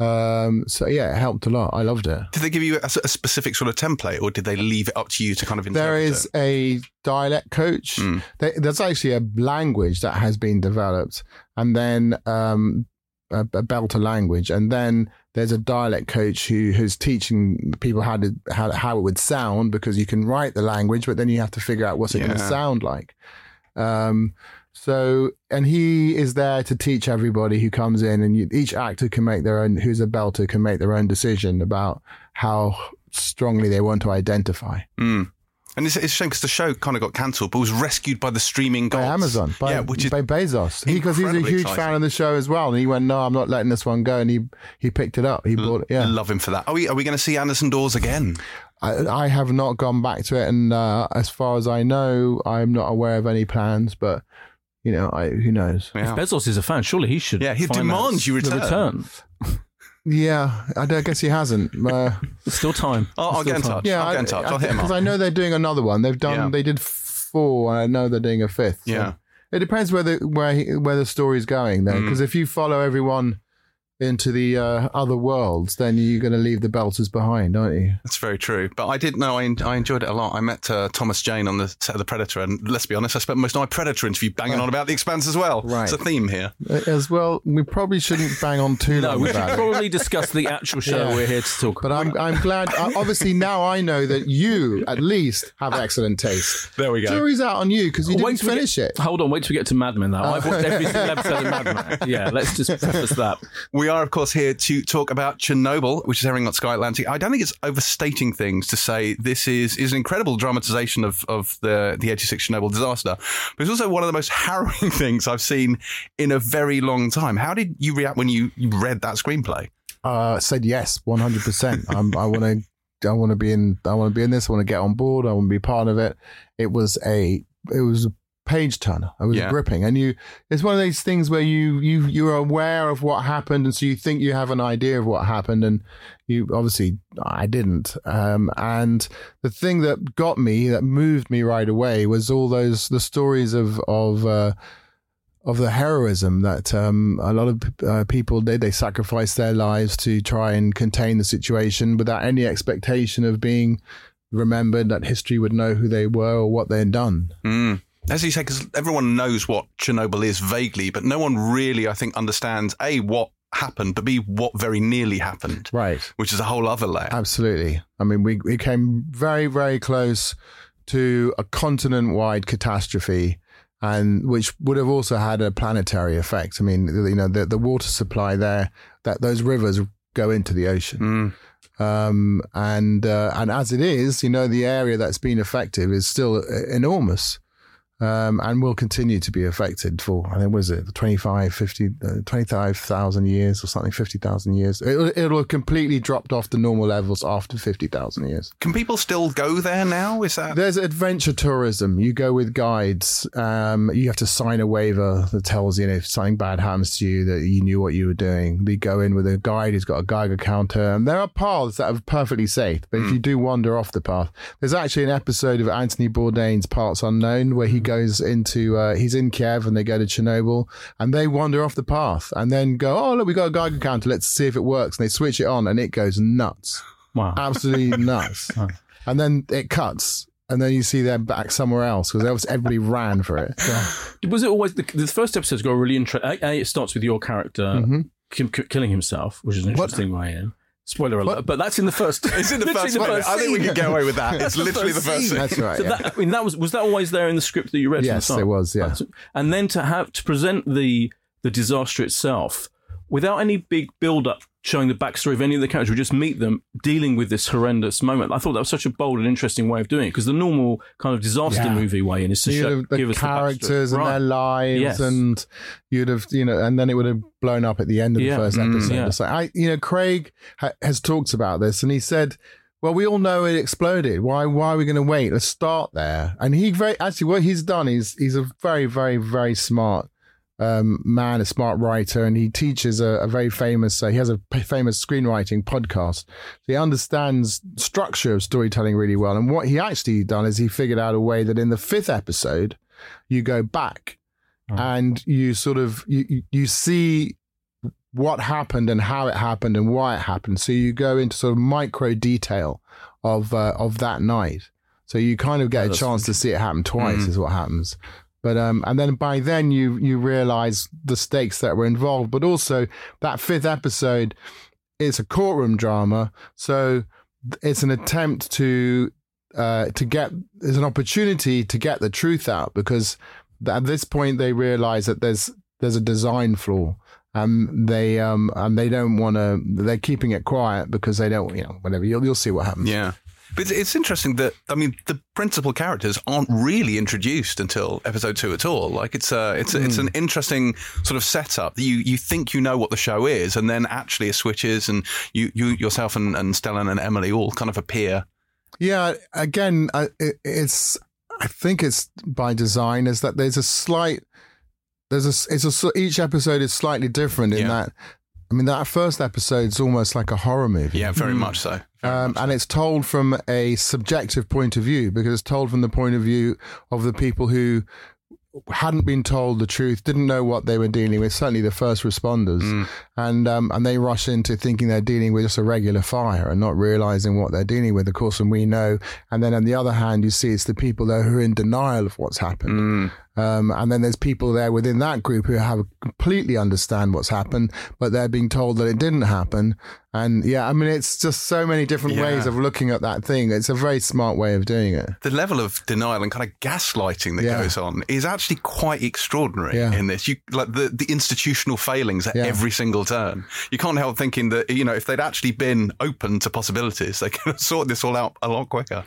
Um, so yeah, it helped a lot. I loved it. Did they give you a, a specific sort of template, or did they leave it up to you to kind of interpret There is it? a dialect coach. Mm. There- there's actually a language that has been developed, and then um, a, a belter language, and then there's a dialect coach who who's teaching people how to how, how it would sound because you can write the language, but then you have to figure out what's it going to sound like. Um, so, and he is there to teach everybody who comes in, and you, each actor can make their own. Who's a belter can make their own decision about how strongly they want to identify. Mm. And it's, it's a shame because the show kind of got cancelled, but was rescued by the streaming by. Amazon, by, yeah, which is by Bezos. Because he's a huge exciting. fan of the show as well, and he went, "No, I'm not letting this one go," and he he picked it up. He bought it. Yeah, love him for that. Are we are we going to see Anderson Dawes again? I, I have not gone back to it, and uh, as far as I know, I'm not aware of any plans. But you know, I who knows? If Bezos is a fan, surely he should. Yeah, he demands you the return. return. *laughs* Yeah, I, don't- I guess he hasn't. Uh, still time. I'll, I'll There's get in still time. touch. yeah, I'll get in touch. I'll hit him because. I know they're doing another one. They've done. Yeah. They did four, and I know they're doing a fifth. so Yeah. it depends where the where he, where the story's going though. Mm. Because if you follow everyone into the uh, other worlds, then you're going to leave the belters behind, aren't you? That's very true. But I did know I, en- I enjoyed it a lot. I met uh, Thomas Jane on the set of The Predator, and let's be honest, I spent most of my Predator interview banging on about The Expanse as well. Right. It's a theme here. As well, we probably shouldn't bang on too *laughs* No, long we should about it. probably discuss the actual show Yeah. we're here to talk But about. I'm I'm glad. uh, Obviously, now I know that you at least have excellent taste. There we go. Jury's out on you because you didn't till we finish get, it. Hold on, wait till we get to Mad Men, though. I've watched every single episode of Mad Men. *laughs* Yeah, let's just preface that. We are, of course, here to talk about Chernobyl, which is airing on Sky Atlantic. I don't think it's overstating things to say this is, is an incredible dramatization of, of the, the 86 Chernobyl disaster, but it's also one of the most *laughs* harrowing things I've seen in a very long time. How did you react when you, you read that screenplay? Uh, said yes, one hundred percent. I want to. I want to be in. I want to be in this. I want to get on board. I want to be part of it. It was a. It was page turner. It was Yeah. gripping, and you. It's one of those things where you you you're aware of what happened, and so you think you have an idea of what happened, and you obviously I didn't. Um, and the thing that got me, that moved me right away, was all those the stories of of. Uh, of the heroism that um, a lot of uh, people did. They sacrificed their lives to try and contain the situation without any expectation of being remembered, that history would know who they were or what they had done. Mm. As you say, because everyone knows what Chernobyl is vaguely, but no one really, I think, understands A, what happened, but B, what very nearly happened, Right. which is a whole other layer. Absolutely. I mean, we, we came very, very close to a continent wide catastrophe. And which would have also had a planetary effect. I mean, you know, the, the water supply there, that those rivers go into the ocean. Mm. Um, and uh, and as it is, you know, the area that's been affected is still uh, enormous. Um, and will continue to be affected for, I think, was it 25, 50, uh, 25,000 years or something, 50,000 years. It'll, it'll have completely dropped off the normal levels after 50,000 years. Can people still go there now? Is that There's adventure tourism. You go with guides. Um, you have to sign a waiver that tells you know, if something bad happens to you that you knew what you were doing. We go in with a guide who's got a Geiger counter, and there are paths that are perfectly safe. But if you do wander off the path, there's actually an episode of Anthony Bourdain's Parts Unknown where he goes into uh, he's in Kiev and they go to Chernobyl and they wander off the path and then go, oh look, we got a Geiger counter. Let's see if it works. And they switch it on and it goes nuts Wow. absolutely *laughs* nuts. And then it cuts, and then you see they're back somewhere else because everybody ran for it. *laughs* Was it always the, the first episode's got a really interesting? A, it starts with your character Mm-hmm. ki- ki- killing himself, which is an interesting way in. Spoiler alert, What? but that's in the first. *laughs* It's in the *laughs* literally first one. I think we scene. can get away with that. *laughs* It's That's the literally the first first scene. scene. That's right. So yeah. that, I mean, that was was that always there in the script that you read? from the Yes, start? it was, yeah. And then to have to present the the disaster itself without any big build up showing the backstory of any of the characters, we just meet them dealing with this horrendous moment. I thought that was such a bold and interesting way of doing it because the normal kind of disaster Yeah. movie way in is to show, the characters the and backstory. their lives, Yes. and you'd have, you know, and then it would have blown up at the end of Yeah. the first Mm, episode. yeah. It's like, I, you know, Craig ha- has talked about this, and he said, "Well, we all know it exploded. Why? Why are we going to wait? Let's start there." And he very actually, what he's done is he's a very, very, very smart um, man, a smart writer, and he teaches a, a very famous. Uh, he has a p- famous screenwriting podcast. He understands structure of storytelling really well. And what he actually done is he figured out a way that in the fifth episode, you go back and you sort of you you- see what happened and how it happened and why it happened. So you go into sort of micro detail of uh, of that night. So you kind of get a chance to see it happen twice. Mm. Is what happens. But um, and then by then you you realize the stakes that were involved. But also that fifth episode, it's a courtroom drama, so it's an attempt to uh, to get there's an opportunity to get the truth out because at this point they realize that there's there's a design flaw and they um and they don't want to they're keeping it quiet because they don't you know whatever you'll you'll see what happens Yeah. But it's, interesting that I mean the principal characters aren't really introduced until episode two at all. Like it's a it's a, it's hmm. an interesting sort of setup. You you think you know what the show is, and then actually it switches, and you you yourself and, and Stellan and Emily all kind of appear. Yeah, again, I, it, it's. I think it's by design. Is that there's a slight. There's a. It's a. Each episode is slightly different in Yeah. that. I mean, that first episode is almost like a horror movie. Yeah, very much so. Very Um, much and it's told from a subjective point of view because it's told from the point of view of the people who hadn't been told the truth, didn't know what they were dealing with. Certainly, the first responders, Mm. and um, and they rush into thinking they're dealing with just a regular fire and not realizing what they're dealing with. Of course, and we know. And then on the other hand, you see it's the people there who are in denial of what's happened. Mm. Um, and then there's people there within that group who have completely understand what's happened, but they're being told that it didn't happen. And yeah, I mean, it's just so many different Yeah. ways of looking at that thing. It's a very smart way of doing it. the level of denial and kind of gaslighting that Yeah. goes on is actually quite extraordinary Yeah. in this. You like the, the institutional failings at every single turn. You can't help thinking that you know if they'd actually been open to possibilities, they *laughs* could have sorted this all out a lot quicker.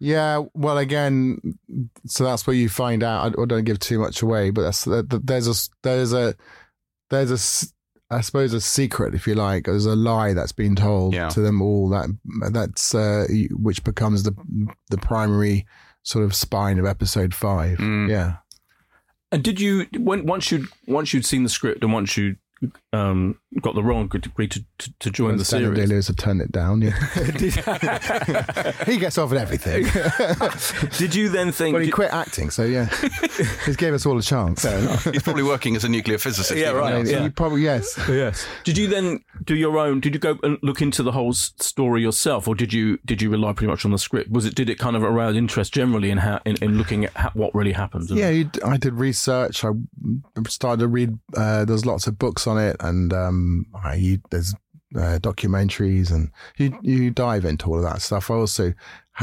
Yeah, well, again, so that's where you find out. I, I don't give too much away, but that's, that- that there's a there's a there's a s- I suppose a secret, if you like. There's a lie that's been told Yeah. to them all that that's uh, which becomes the the primary sort of spine of episode five. Mm. Yeah. And did you when once you once you'd seen the script and once you um, got the wrong and agreed to, to, to join the Daniel series? Day-Lewis had turned it down. Yeah, *laughs* *laughs* he gets off at everything. *laughs* Did you then think? but he quit acting, so yeah, he gave us all a chance. He's probably working as a nuclear physicist. Yeah, right. now. I mean, Yeah. probably yes. Yes. Did you then do your own? Did you go and look into the whole story yourself, or did you did you rely pretty much on the script? Was it did it kind of arouse interest generally in how in, in looking at how, what really happened? Yeah, I did research. I started to read. Uh, there's lots of books on it, and um, you, there's uh, documentaries, and you you dive into all of that stuff. I also,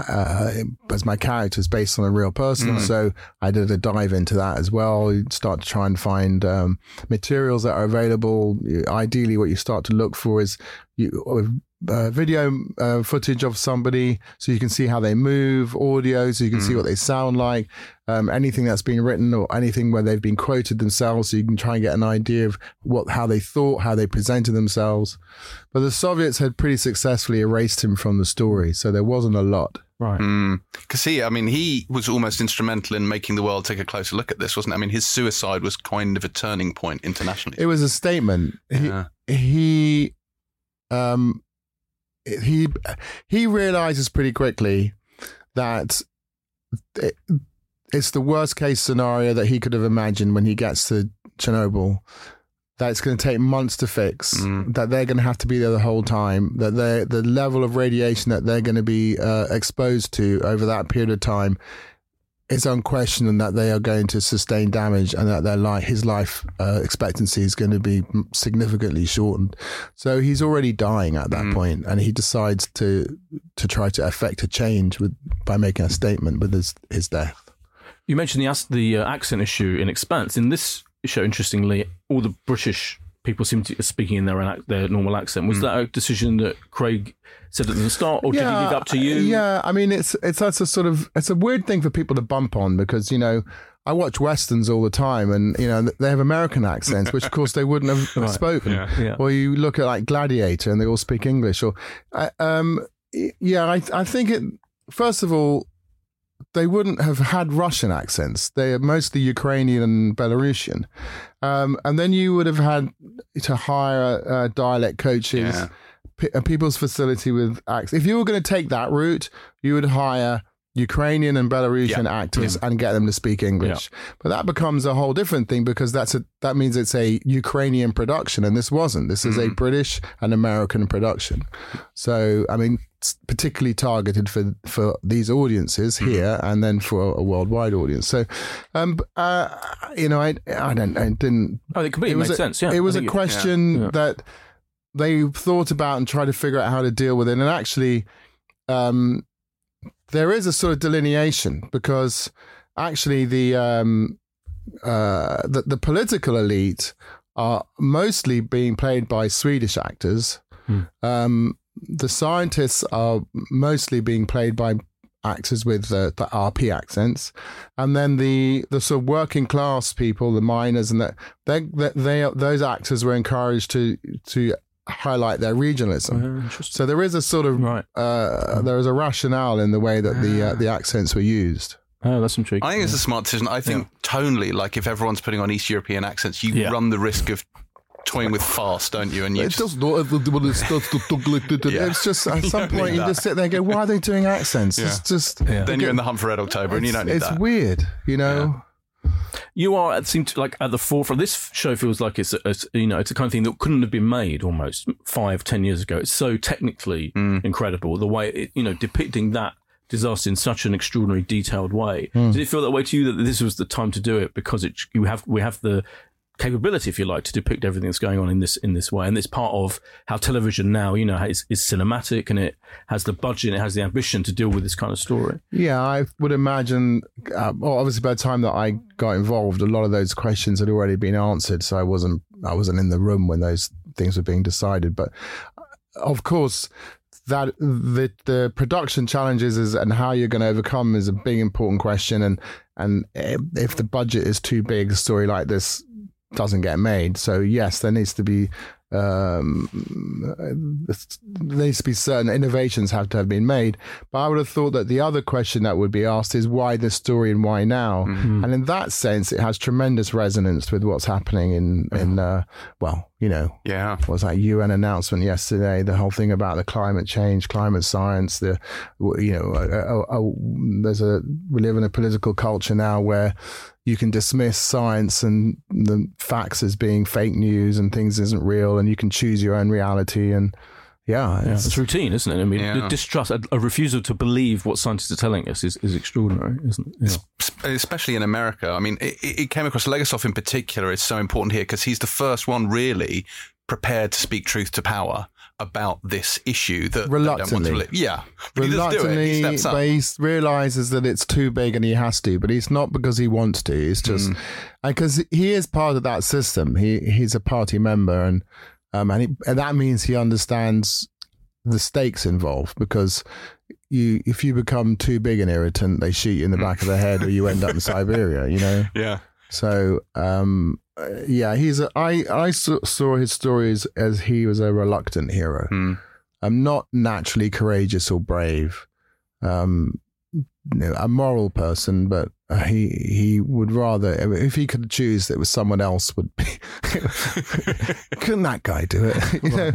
uh, as my character is based on a real person, so I did a dive into that as well. You start to try and find um, materials that are available. Ideally, what you start to look for is you. Uh, video uh, footage of somebody so you can see how they move, audio so you can see what they sound like, um, anything that's been written or anything where they've been quoted themselves, so you can try and get an idea of what how they thought, how they presented themselves. But the Soviets had pretty successfully erased him from the story, so there wasn't a lot. right. Because he, I mean, he was almost instrumental in making the world take a closer look at this, wasn't it? I mean, his suicide was kind of a turning point internationally. It was a statement. He, he, um, he he realizes pretty quickly that it, it's the worst case scenario that he could have imagined when he gets to Chernobyl. That it's going to take months to fix. Mm. That they're going to have to be there the whole time. That they the level of radiation that they're going to be uh, exposed to over that period of time is unquestioned, that they are going to sustain damage, and that their life, his life uh, expectancy is going to be significantly shortened. So he's already dying at that point, and he decides to to try to effect a change with by making a statement with his his death. You mentioned the the uh, accent issue in Expanse. In this show, interestingly, all the British people seem to be speaking in their own their normal accent. Was that a decision that Craig said at the start, or did he leave up to you? Yeah, I mean, it's it's that's a sort of it's a weird thing for people to bump on because you know I watch westerns all the time, and you know they have American accents, which of course they wouldn't have *laughs* spoken. yeah. Or you look at like Gladiator, and they all speak English. Or uh, um, yeah, I I think it. First of all, they wouldn't have had Russian accents. They are mostly Ukrainian and Belarusian. Um, and then you would have had to hire uh, dialect coaches, Yeah. A people's facility with accents. If you were going to take that route, you would hire Ukrainian and Belarusian actors and get them to speak English. But that becomes a whole different thing because that's a that means it's a Ukrainian production, and this wasn't. This is a British and American production. So I mean, it's particularly targeted for for these audiences here, and then for a worldwide audience. So, um, uh, you know, I I don't I didn't Oh, it completely it makes a, sense. Yeah, it was a it- question Yeah. that they thought about and tried to figure out how to deal with it. And actually, um, there is a sort of delineation because actually the um, uh, the, the political elite are mostly being played by Swedish actors. Hmm. Um, the scientists are mostly being played by actors with uh, the RP accents, and then the the sort of working class people, the miners, and that they they, they those actors were encouraged to to highlight their regionalism. Uh. So there is a sort of Right. uh, there is a rationale in the way that the uh, the accents were used. Oh, that's intriguing. I think it's a smart decision. I think tonally, like if everyone's putting on East European accents, you Yeah. run the risk of toying with fast, don't you? And you It just, does not. It starts to talk like that. Yeah. It's just *laughs* at some don't point you that. just sit there and go, "Why are they doing accents?" It's just Yeah. then you're in the hunt for Red October, and you don't need it's that. weird, you know. You are it seems like at the forefront. This show feels like it's, a, it's you know it's a kind of thing that couldn't have been made almost five ten years ago. It's so technically hmm. incredible the way it, you know depicting that disaster in such an extraordinary detailed way. Hmm. Did it feel that way to you that this was the time to do it because it you have we have the capability, if you like, to depict everything that's going on in this in this way, and it's part of how television now, you know, is, is cinematic and it has the budget, and it has the ambition to deal with this kind of story. Yeah, I would imagine. Uh, well, obviously, by the time that I got involved, a lot of those questions had already been answered. So I wasn't. I wasn't in the room when those things were being decided. But uh, of course, that the the production challenges is and how you're going to overcome is a big important question. And and if the budget is too big, a story like this doesn't get made. So yes, there needs to be um, there needs to be certain innovations have to have been made. But I would have thought that the other question that would be asked is why this story and why now? Mm-hmm. And in that sense, it has tremendous resonance with what's happening in in uh, well, you know, Yeah. what was that UN announcement yesterday? The whole thing about the climate change, climate science. The you know, a, a, a, there's a we live in a political culture now where you can dismiss science and the facts as being fake news and things isn't real, and you can choose your own reality. And yeah, Yeah, it's, it's routine, isn't it? I mean, Yeah. the distrust, a, a refusal to believe what scientists are telling us is, is extraordinary, isn't it? Yeah. especially in America. I mean, it, it came across Legasov in particular is so important here because he's the first one really prepared to speak truth to power about this issue that they don't want to Reluctantly. Yeah, but he does do it. He reluctantly, steps up. but he realizes that it's too big and he has to. But it's not because he wants to. It's just Mm. because he is part of that system. He he's a party member, and um, and, he, and that means he understands the stakes involved because. You, if you become too big and irritant, they shoot you in the back of the head, or you end up in *laughs* Siberia. You know. Yeah. So, um, uh, yeah, he's a, I, I saw, his stories as he was a reluctant hero. Hmm. I'm not naturally courageous or brave. Um, you know, a moral person, but uh, he he would rather if he could choose, it was someone else would be. *laughs* Couldn't that guy do it? *laughs* You know?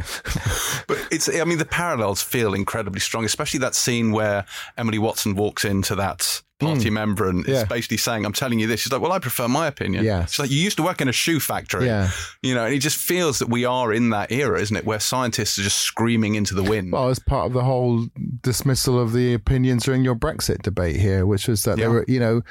But it's, I mean, the parallels feel incredibly strong, especially that scene where Emily Watson walks into that party member and. Yeah. is basically saying, I'm telling you this. She's like, well, I prefer my opinion. Yes. She's like, you used to work in a shoe factory. Yeah. You know, and it just feels that we are in that era, isn't it? Where scientists are just screaming into the wind. Well, as part of the whole dismissal of the opinions during your Brexit debate here, which was that Yeah. there were, you know,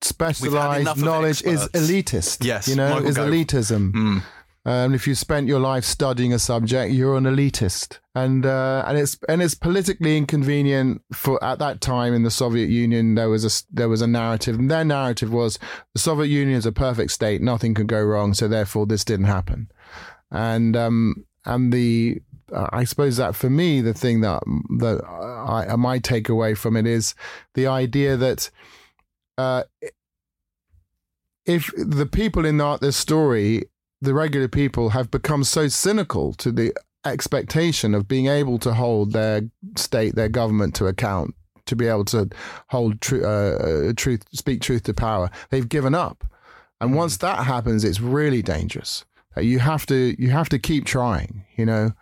specialized knowledge is elitist. Yes, you know, Michael is Gove. elitism. Mm. Um, if you spent your life studying a subject, you're an elitist, and uh, and it's and it's politically inconvenient for at that time in the Soviet Union. There was a there was a narrative, and their narrative was the Soviet Union is a perfect state, nothing could go wrong, so therefore this didn't happen, and um and the I suppose that for me the thing that that I my takeaway from it is the idea that uh, if the people in that this story, the regular people, have become so cynical to the expectation of being able to hold their state, their government to account, to be able to hold tru- uh, uh, truth, speak truth to power, they've given up. And once that happens, it's really dangerous. Uh, You have to you have to keep trying, you know,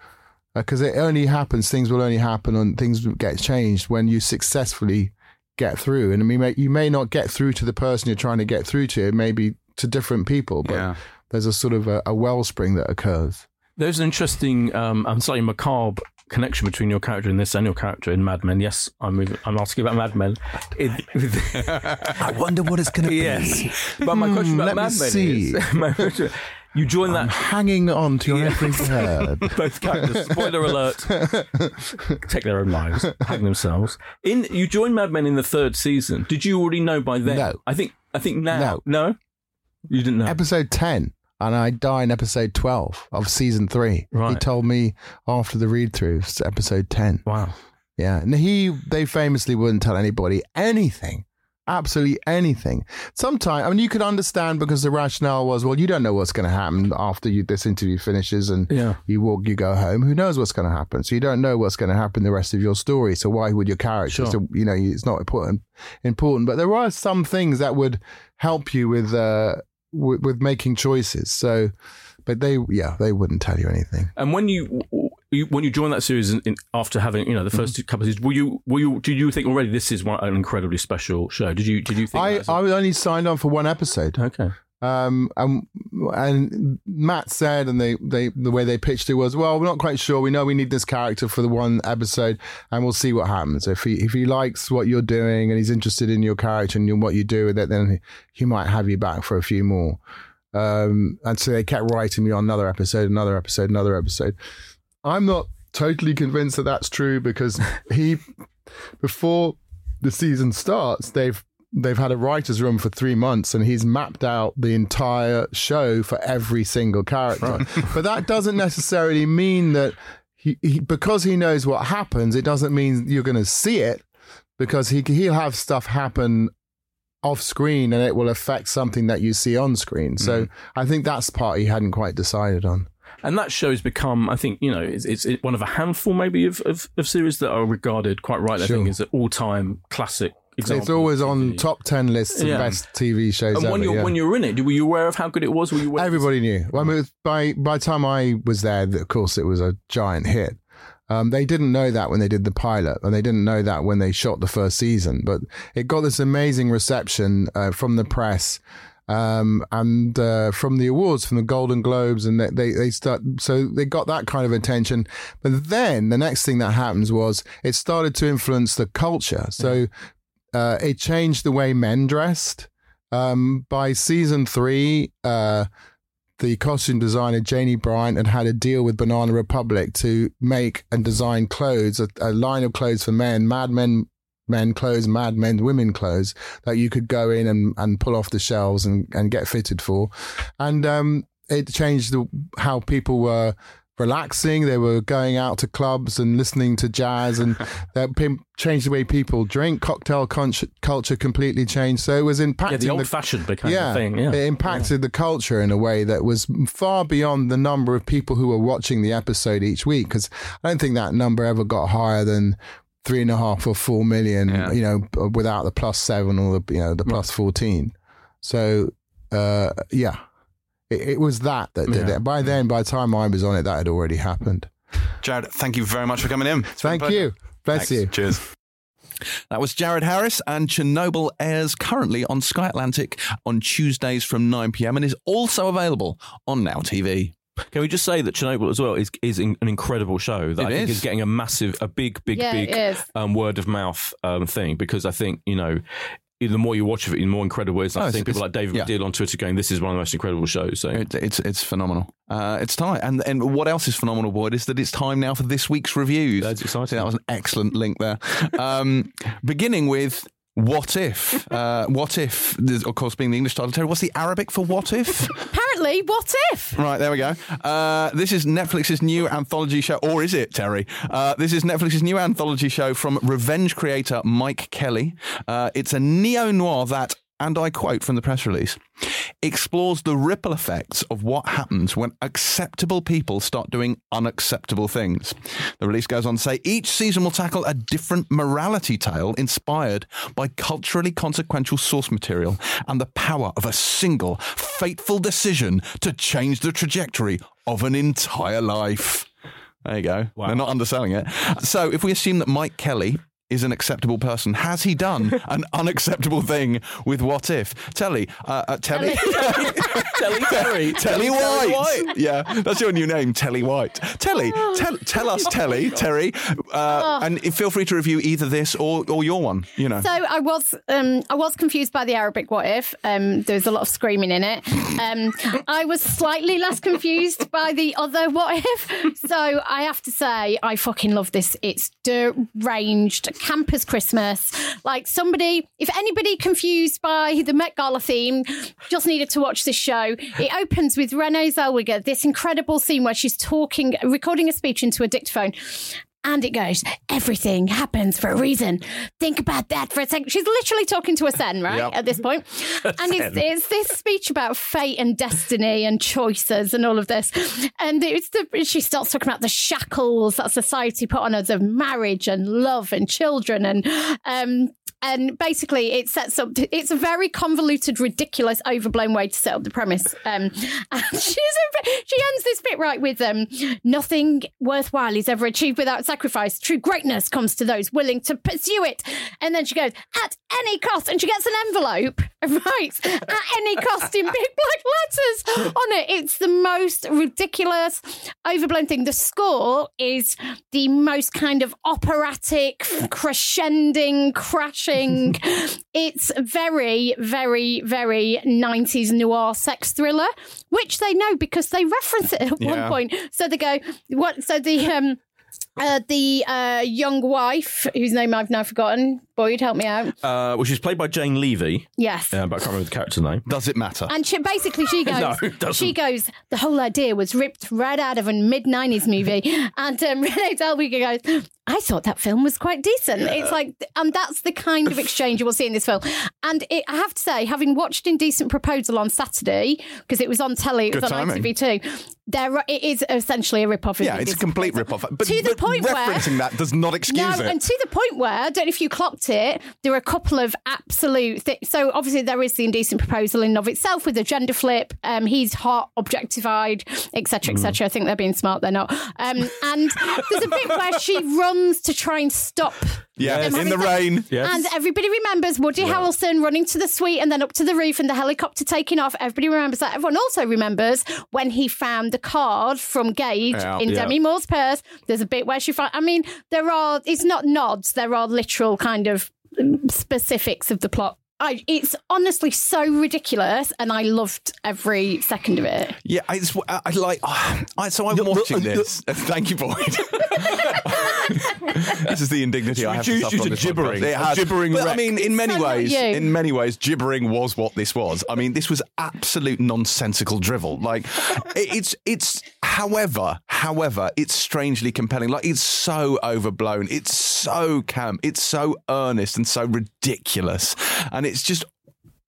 because it only happens. Things will only happen, and things get changed when you successfully get through. And I mean, may- you may not get through to the person you're trying to get through to. It may be to different people, but Yeah. there's a sort of a, a wellspring that occurs. There's an interesting um, and slightly macabre connection between your character in this and your character in Mad Men. Yes, I'm moving, I'm asking about Mad Men. It- *laughs* *laughs* I wonder what it's going to be. yes, but my question about let me Mad Men see. is *laughs* my question- you join I'm that hanging on to your every word. *laughs* both characters. Spoiler alert: *laughs* take their own lives, hang themselves. In you join Mad Men in the third season. Did you already know by then? No. I think I think now. No. no, you didn't know. episode 10 and I die in episode 12 of season 3. He told me after the read through, it's episode 10. wow. Yeah. And he, they famously wouldn't tell anybody anything. Absolutely anything. Sometimes, I mean, you could understand because the rationale was, well, you don't know what's going to happen after you, this interview finishes and Yeah. you walk, you go home. Who knows what's going to happen? So you don't know what's going to happen the rest of your story. So why would your character? Sure. So, you know, it's not important. Important, but there are some things that would help you with uh, with, with making choices. So, but they, yeah, they wouldn't tell you anything. And when you you, when you joined that series in, in, after having you know the 1st Mm-hmm. couple of seasons, were you were you did you think already this is one, an incredibly special show? Did you did you think? I, as was only signed on for one episode. okay. Um, and, and Matt said, and they, they, the way they pitched it was, well, we're not quite sure. We know we need this character for the one episode, and we'll see what happens. If he if he likes what you're doing and he's interested in your character and what you do with it, then he, he might have you back for a few more. Um, and so they kept writing me on another episode, another episode, another episode. I'm not totally convinced that that's true because *laughs* he, before the season starts, they've they've had a writer's room for three months and he's mapped out the entire show for every single character. *laughs* but that doesn't necessarily mean that he, he because he knows what happens, it doesn't mean you're going to see it because he he'll have stuff happen off screen and it will affect something that you see on screen. So mm-hmm. I think that's part he hadn't quite decided on. And that show's become, I think, you know, it's, it's one of a handful maybe of, of, of series that are regarded quite rightly, I think, as an all time classic example. it's always on top 10 lists of Yeah. best TV shows And ever. when you yeah. when you were in it, were you aware of how good it was? Were you Everybody knew. Well, I mean, by by the time I was there, of course, it was a giant hit. Um, they didn't know that when they did the pilot, and they didn't know that when they shot the first season. But it got this amazing reception uh, from the press um, and uh, from the awards, from the Golden Globes, and they, they they start. So they got that kind of attention. But then the next thing that happens was it started to influence the culture. So uh, it changed the way men dressed. Um, by season three, uh, the costume designer Janie Bryant had had a deal with Banana Republic to make and design clothes, a, a line of clothes for men, Mad Men men clothes, Mad Men women clothes that you could go in and, and pull off the shelves and, and get fitted for. And um, it changed the, how people were relaxing. They were going out to clubs and listening to jazz, and *laughs* that pim- changed the way people drink. Cocktail con- culture completely changed. So it was impacting Yeah, the the old fashioned became yeah, thing. Yeah. it impacted the culture in a way that was far beyond the number of people who were watching the episode each week. Because I don't think that number ever got higher than three and a half or four million. Yeah. You know, without the plus seven or the you know the plus fourteen. So uh, yeah, it, it was that that did Yeah. it. By then, by the time I was on it, that had already happened. Jared, thank you very much for coming in. It's been a Thank you. Bless Thanks. you. Cheers. That was Jared Harris, and Chernobyl airs currently on Sky Atlantic on Tuesdays from 9 pm and is also available on Now TV. Can we just say that Chernobyl as well is is in- an incredible show that It I think is. is getting a massive, a big, big, Yeah, big um, word of mouth um, thing because I think you know. The more you watch of it, the more incredible it is. Oh, I it's- think people it's- like David yeah. McDeal on Twitter going, "This is one of the most incredible shows." So It, it's it's phenomenal. Uh, it's time, and and what else is phenomenal, Boyd, is that it's time now for this week's reviews. That's exciting. See, that was an excellent link there. *laughs* Um, beginning with. What if? *laughs* Uh, what if? Of course, being the English title. Terri, what's the Arabic for what if? Apparently, what if? Right, there we go. Uh, this is Netflix's new anthology show, or is it, Terri? Uh, this is Netflix's new anthology show from revenge creator Mike Kelley. Uh, it's a neo noir that, and I quote from the press release, explores the ripple effects of what happens when acceptable people start doing unacceptable things. The release goes on to say each season will tackle a different morality tale inspired by culturally consequential source material and the power of a single fateful decision to change the trajectory of an entire life. There you go. They're not underselling it. So if we assume that Mike Kelley is an acceptable person, has he done an *laughs* unacceptable thing with What If? Telly, uh, uh, Telly, Telly *laughs* Terri, Telly White. Yeah, that's your new name, Telly White. Telly, tell, tell us, Telly, *laughs* Terri, uh, and feel free to review either this or, or your one. You know, So I was um, I was confused by the Arabic what if. Um, there was a lot of screaming in it. Um, I was slightly less confused by the other what if. So I have to say I fucking love this. It's deranged campus Christmas. Like somebody, if anybody confused by the Met Gala theme, just needed to watch this show. It opens with Renee Zellweger, this incredible scene where she's talking, recording a speech into a dictaphone. And it goes, everything happens for a reason. Think about that for a second. She's literally talking to a Sen, right? Yep. At this point. *laughs* and it's, it's this speech about fate and destiny and choices and all of this. And it's the, she starts talking about the shackles that society put on us of marriage and love and children. And, um, and basically it sets up. It's a very convoluted, ridiculous, overblown way to set up the premise. Um, *laughs* and she's a, she ends this bit right with um, nothing worthwhile is ever achieved without sacrifice. True greatness comes to those willing to pursue it. And then she goes at any cost, and she gets an envelope, *laughs* right? At any cost in big black letters on it. It's the most ridiculous, overblown thing. The score is the most kind of operatic, crescending, crashing. *laughs* it's very, very, very 90s noir sex thriller, which they know because they reference it at Yeah. one point. So they go, what? So the, um, uh, the uh, young wife, whose name I've now forgotten, Boyd, help me out. Uh, well, she's played by Jane Levy, Yes. but I can't remember the character's name. Does it matter? And she, basically, she *laughs* goes, No, it doesn't. she goes, the whole idea was ripped right out of a mid 90s movie. *laughs* and um, Renee Zellweger goes, I thought that film was quite decent. It's like, and that's the kind of exchange you will see in this film. And it, I have to say, having watched Indecent Proposal on Saturday, because it was on telly, it was Good on timing. ITV2, there, it is essentially a rip off. yeah, it's a complete rip-off. But, To the point where- referencing that does not excuse no, it. and to the point where I don't know if you clocked it. There are a couple of absolute. So obviously there is the indecent proposal in and of itself with the gender flip. Um, he's hot, objectified, etc., etc. I think they're being smart. They're not. Um, and there's a bit where she *laughs* runs to try and stop. yeah, in the having rain. Yes. And everybody remembers Woody Harrelson running to the suite and then up to the roof and the helicopter taking off. Everybody remembers that. Everyone also remembers when he found the card from Gage Yeah. in Yeah. Demi Moore's purse. There's a bit where she found. I mean, there are. It's not nods. There are literal kind of specifics of the plot. I, it's honestly so ridiculous, and I loved every second of it. Yeah, I, it's, I, I like. *sighs* I, so I'm No, no, watching uh, this. *laughs* Thank you, Boyd. *laughs* this is the indignity I have to suffer you on to this gibbering, podcast. It has. gibbering But I mean, in many so ways, in many ways, gibbering was what this was. I mean, this was absolute nonsensical drivel. Like, it- it's it's. However, however, it's strangely compelling. Like, it's so overblown. It's so camp. It's so earnest and so ridiculous, and it's just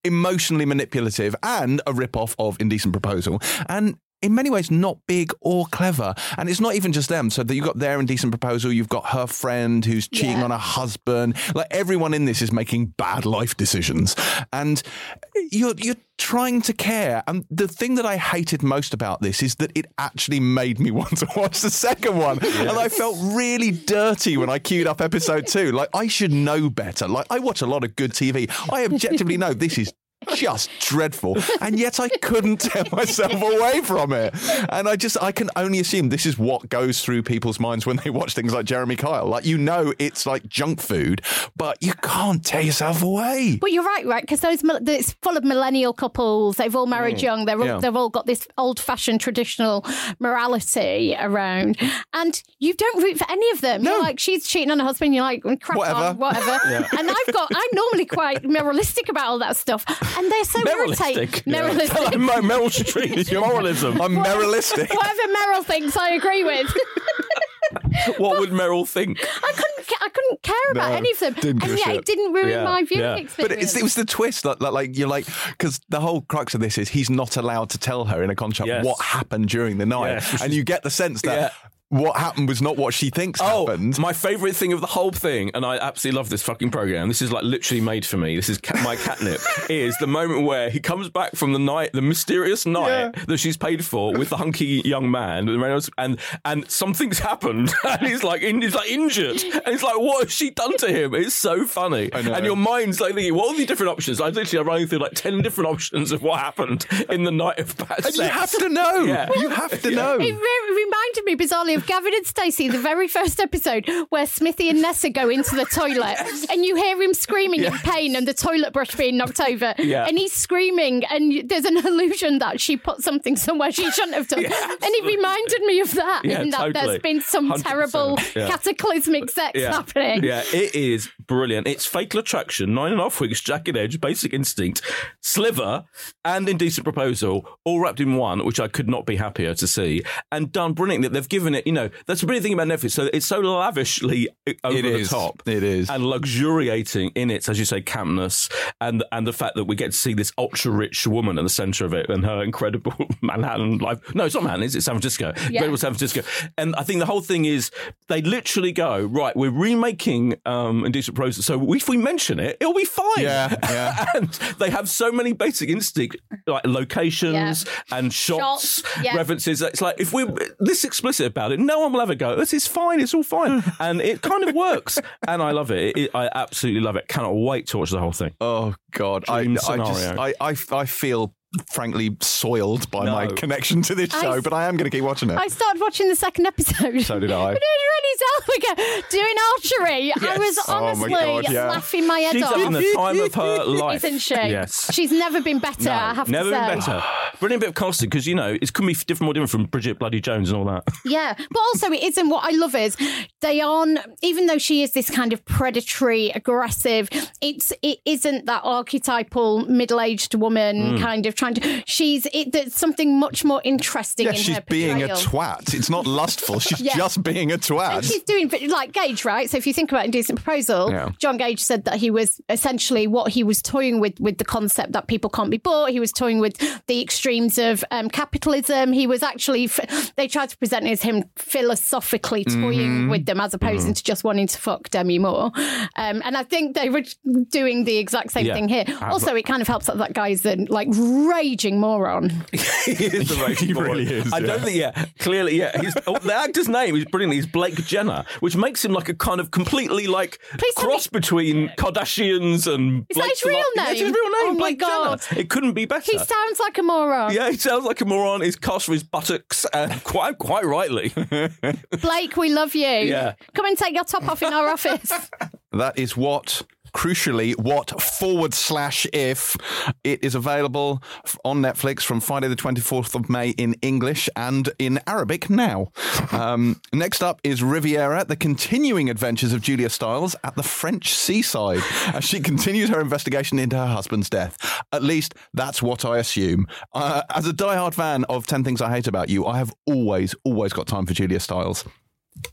emotionally manipulative and a rip-off of Indecent Proposal. And in many ways, not big or clever. And it's not even just them. So that you've got their indecent proposal, you've got her friend who's cheating Yeah. on her husband. Like everyone in this is making bad life decisions. And you're you're trying to care. And the thing that I hated most about this is that it actually made me *laughs* want to watch the second one. And I felt really dirty when I queued up episode two. Like I should know better. Like I watch a lot of good TV. I objectively know this is just dreadful. And yet I couldn't *laughs* tear myself away from it. And I just, I can only assume this is what goes through people's minds when they watch things like Jeremy Kyle. Like, you know, it's like junk food, but you can't tear yourself away. But you're right, right? Because those, it's full of millennial couples. They've all married mm. young. They're all, Yeah. they've all got this old-fashioned traditional morality around, and you don't root for any of them. No. You're like she's cheating on her husband. You're like mm, crack Whatever. on, whatever. *laughs* And I've got I'm normally quite moralistic about all that stuff, and they're so irritating. Merrilistic. Merrilistic. Like Mer- Meryl Streep, moralism. I'm Merrilistic. Whatever Meryl thinks, I agree with. *laughs* what would Meryl think? I couldn't, ca- I couldn't care about No, any of them, didn't and yet shit. it didn't ruin Yeah, my viewing yeah. experience. But it's, it was the twist that, that like you're like because the whole crux of this is he's not allowed to tell her in a contract Yes. what happened during the night, Yes, and you get the sense that Yeah. What happened was not what she thinks Oh, happened. my favourite thing of the whole thing, and I absolutely love this fucking program. This is like literally made for me. This is ca- my catnip. *laughs* is the moment where he comes back from the night, the mysterious night Yeah. that she's paid for with the hunky young man, Reynolds, and and something's happened, *laughs* and he's like in, he's like injured, and he's like, what has she done to him? It's so funny, and your mind's like thinking, what are the different options? I literally am running through like ten different options of what happened in the night of bad and sex. you have to know. *laughs* Yeah. You have to know. It re- reminded me bizarrely of Gavin and Stacey, the very first episode where Smithy and Nessa go into the toilet and you hear him screaming in pain and the toilet brush being knocked over. Yeah. And he's screaming and there's an illusion that she put something somewhere she shouldn't have done. Yeah, and it reminded me of that, Yeah, in that totally. there's been some 100%, terrible cataclysmic sex happening. Yeah, it is brilliant. It's Fatal Attraction, Nine and a Half Weeks, Jagged Edge, Basic Instinct, Sliver, and Indecent Proposal, all wrapped in one, which I could not be happier to see, and done brilliantly. That they've given it, you know, that's the brilliant thing about Netflix. So it's so lavishly over It the is. top. It is. And luxuriating in its, as you say, campness, and and the fact that we get to see this ultra rich woman at the centre of it and her incredible *laughs* Manhattan life. No, it's not Manhattan, is it? San Francisco. Incredible San Francisco. And I think the whole thing is they literally go, right, we're remaking um, Indecent proposal. So if we mention it, it'll be fine. Yeah, *laughs* yeah. and they have so many basic instinct, like locations and shots, Shots, yeah. references. It's like if we're this explicit about it, no one will ever go. This is fine. It's all fine, *laughs* and it kind of works. And I love it. it. I absolutely love it. Cannot wait to watch the whole thing. Oh God, I, Dream I just. I, I I feel frankly soiled by my connection to this I- show, but I am going to keep watching it. I started watching the second episode. So did I. But *laughs* it was Renée Zellweger doing archery. I was Oh my honestly God, yeah. laughing my head She's off. having the time of her *laughs* life, Isn't she? Yes. She's never been better, I have never to say. been better. Brilliant bit of casting because you know it could be different, more different from Bridget Bloody Jones and all that. *laughs* Yeah, but also it isn't. What I love is they aren't. Even though she is this kind of predatory, aggressive, it's it isn't that archetypal middle-aged woman mm. kind of trying to. She's it. There's something much more interesting yeah, in she's her being a twat. It's not lustful. She's *laughs* Yeah. just being a And twat. she's doing like Gage, right? So if you think about Indecent Proposal, Yeah. John Gage said that he was essentially what he was toying with with the concept that people can't be bought. He was toying with the extremes of um, capitalism. He was actually they tried to present it as him philosophically toying with them as opposed to just wanting to fuck Demi Moore. Um, and I think they were doing the exact same Yeah. thing here. Also, it kind of helps that that guy's like raging moron. *laughs* he is the *laughs* raging He boy. really is, I yeah. don't think, yeah, clearly, yeah. He's, oh, the actor's name is brilliant. He's Blake Jenner, which makes him like a kind of completely like Please tell cross between Kardashians and. Is that Blake his real name? Yeah, it's his real name, Oh my Blake God. Jenner. It couldn't be better. He sounds like a moron. yeah, he sounds like a moron. He's cast for his buttocks, and *laughs* quite quite rightly. Blake, we love you. Yeah. Come and take your top off in our office. That is what. Crucially, what forward slash if it is available on Netflix from Friday the 24th of May in English and in Arabic now. Um, next up is Riviera, the continuing adventures of Julia Stiles at the French seaside as she continues her investigation into her husband's death. At least that's what I assume. Uh, as a diehard fan of 10 Things I Hate About You, I have always, always got time for Julia Stiles.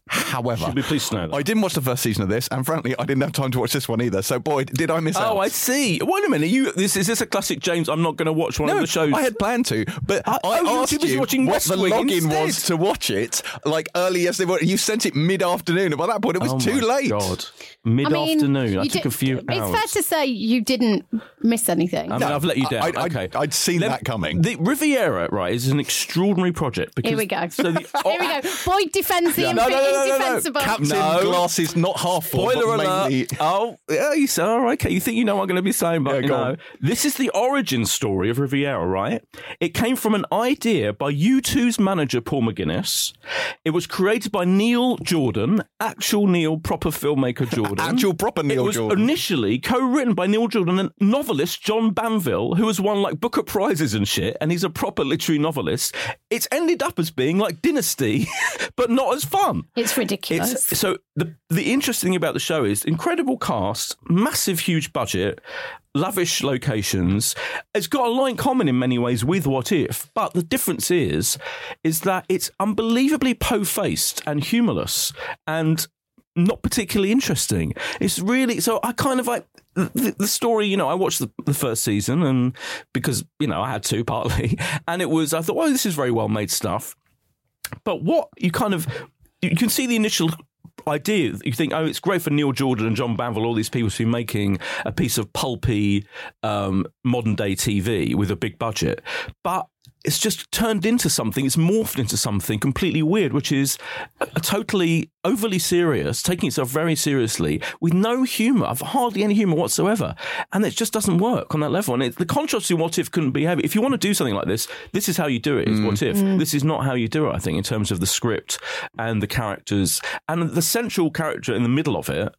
However, Should be pleased to know that. I didn't watch the first season of this, and frankly, I didn't have time to watch this one either. So, boy, did I miss out. Oh, I see. Wait a minute. You this is this a classic James? I'm not going to watch one no, of the shows. I had planned to, but I, oh, asked too busy you watching what West the Wing login instead. was to watch it, like early yesterday morning. You sent it mid-afternoon, and by that point, it was Oh too my late. God, mid afternoon. I, you took did- a few It's hours. fair to say you didn't miss anything. I mean, I've let you down. I- I'd- okay, I'd seen Let- that coming. The Riviera, right, is an extraordinary project. Because, Here we go. So the, *laughs* Here we go. Boyd defends the Yeah. Inf- No, no, no, no, no, no. Captain No. glasses not half full, Spoiler but alert! mainly. Oh, yeah, you say, all right, okay. You think you know what I'm going to be saying, but Yeah, you go know, on. this is the origin story of Riviera, right? It came from an idea by U2's manager Paul McGuinness. It was created by Neil Jordan, actual Neil, proper filmmaker *laughs* Jordan. Actual proper Neil it was Jordan. initially co-written by Neil Jordan and novelist John Banville, who has won like Booker prizes and shit, and he's a proper literary novelist. It's ended up as being like Dynasty, *laughs* but not as fun. It's ridiculous. It's so the the interesting thing about the show is incredible cast, massive, huge budget, lavish locations. It's got a lot in common in many ways with What If, but the difference is is that it's unbelievably po-faced and humorless and not particularly interesting. It's really so. I kind of like the, story. You know, I watched the, first season, and because you know I had to *laughs* partly, and it was I thought, well, this is very well made stuff. But what you kind of you can see the initial idea. You think, oh, it's great for Neil Jordan and John Banville, all these people to be making a piece of pulpy um, modern day TV with a big budget, but. It's just turned into something. It's morphed into something completely weird, which is a, a totally overly serious, taking itself very seriously, with no humour, hardly any humour whatsoever, and it just doesn't work on that level. And it, the contrast in What If couldn't be heavy. If you want to do something like this, this is how you do it. Is What If? This is not how you do it. I think in terms of the script and the characters and the central character in the middle of it,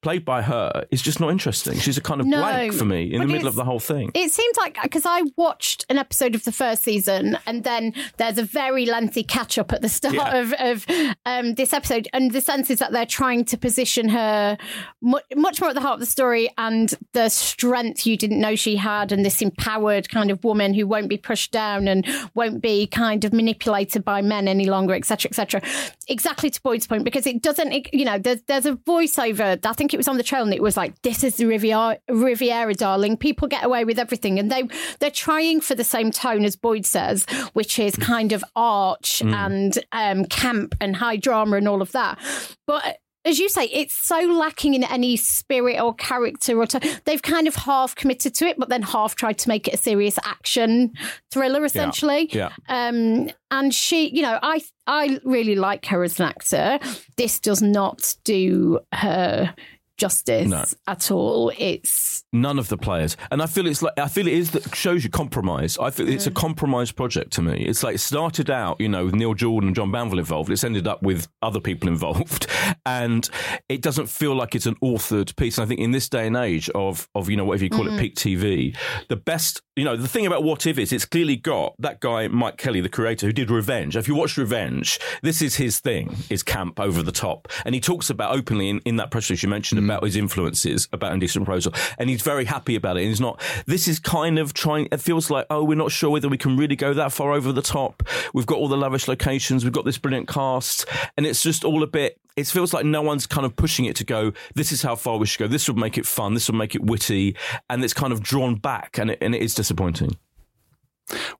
played by her, is just not interesting. She's a kind of No, blank for me in the middle of the whole thing. It seems like because I watched an episode of the first season, and then there's a very lengthy catch up at the start Yeah. of, of um, this episode, and the sense is that they're trying to position her mu- much more at the heart of the story and the strength you didn't know she had, and this empowered kind of woman who won't be pushed down and won't be kind of manipulated by men any longer, etc., etc. Exactly to Boyd's point, because it doesn't, it- you know, there's there's a voiceover. I think it was on the trail, and it was like, "This is the Riviera, Riviera, darling. People get away with everything," and they they're trying for the same tone as Boyd says, which is kind of arch and um, camp and high drama and all of that. But as you say, it's so lacking in any spirit or character or t- they've kind of half committed to it, but then half tried to make it a serious action thriller, essentially. Yeah. Um, and she, you know, I I really like her as an actor. This does not do her justice No. at all. It's None of the players, and I feel it's like I feel it is that shows you compromise. I feel it's a mm. compromise project to me. It's like it started out, you know, with Neil Jordan and John Banville involved. It's ended up with other people involved, *laughs* and it doesn't feel like it's an authored piece. And I think in this day and age of of you know whatever you call it, mm-hmm. peak TV, the best you know the thing about What If is it's clearly got that guy Mike Kelley, the creator who did Revenge. If you watch Revenge, this is his thing: is camp over the top, and he talks about openly in, in that press release you mentioned about his influences about Indecent Proposal, and he's very happy about it. And he's not. This is kind of trying. It feels like oh, we're not sure whether we can really go that far over the top. We've got all the lavish locations, we've got this brilliant cast, and it's just all a bit. It feels like no one's kind of pushing it to go. This is how far we should go. This would make it fun. This would make it witty, and it's kind of drawn back, and it, and it is disappointing.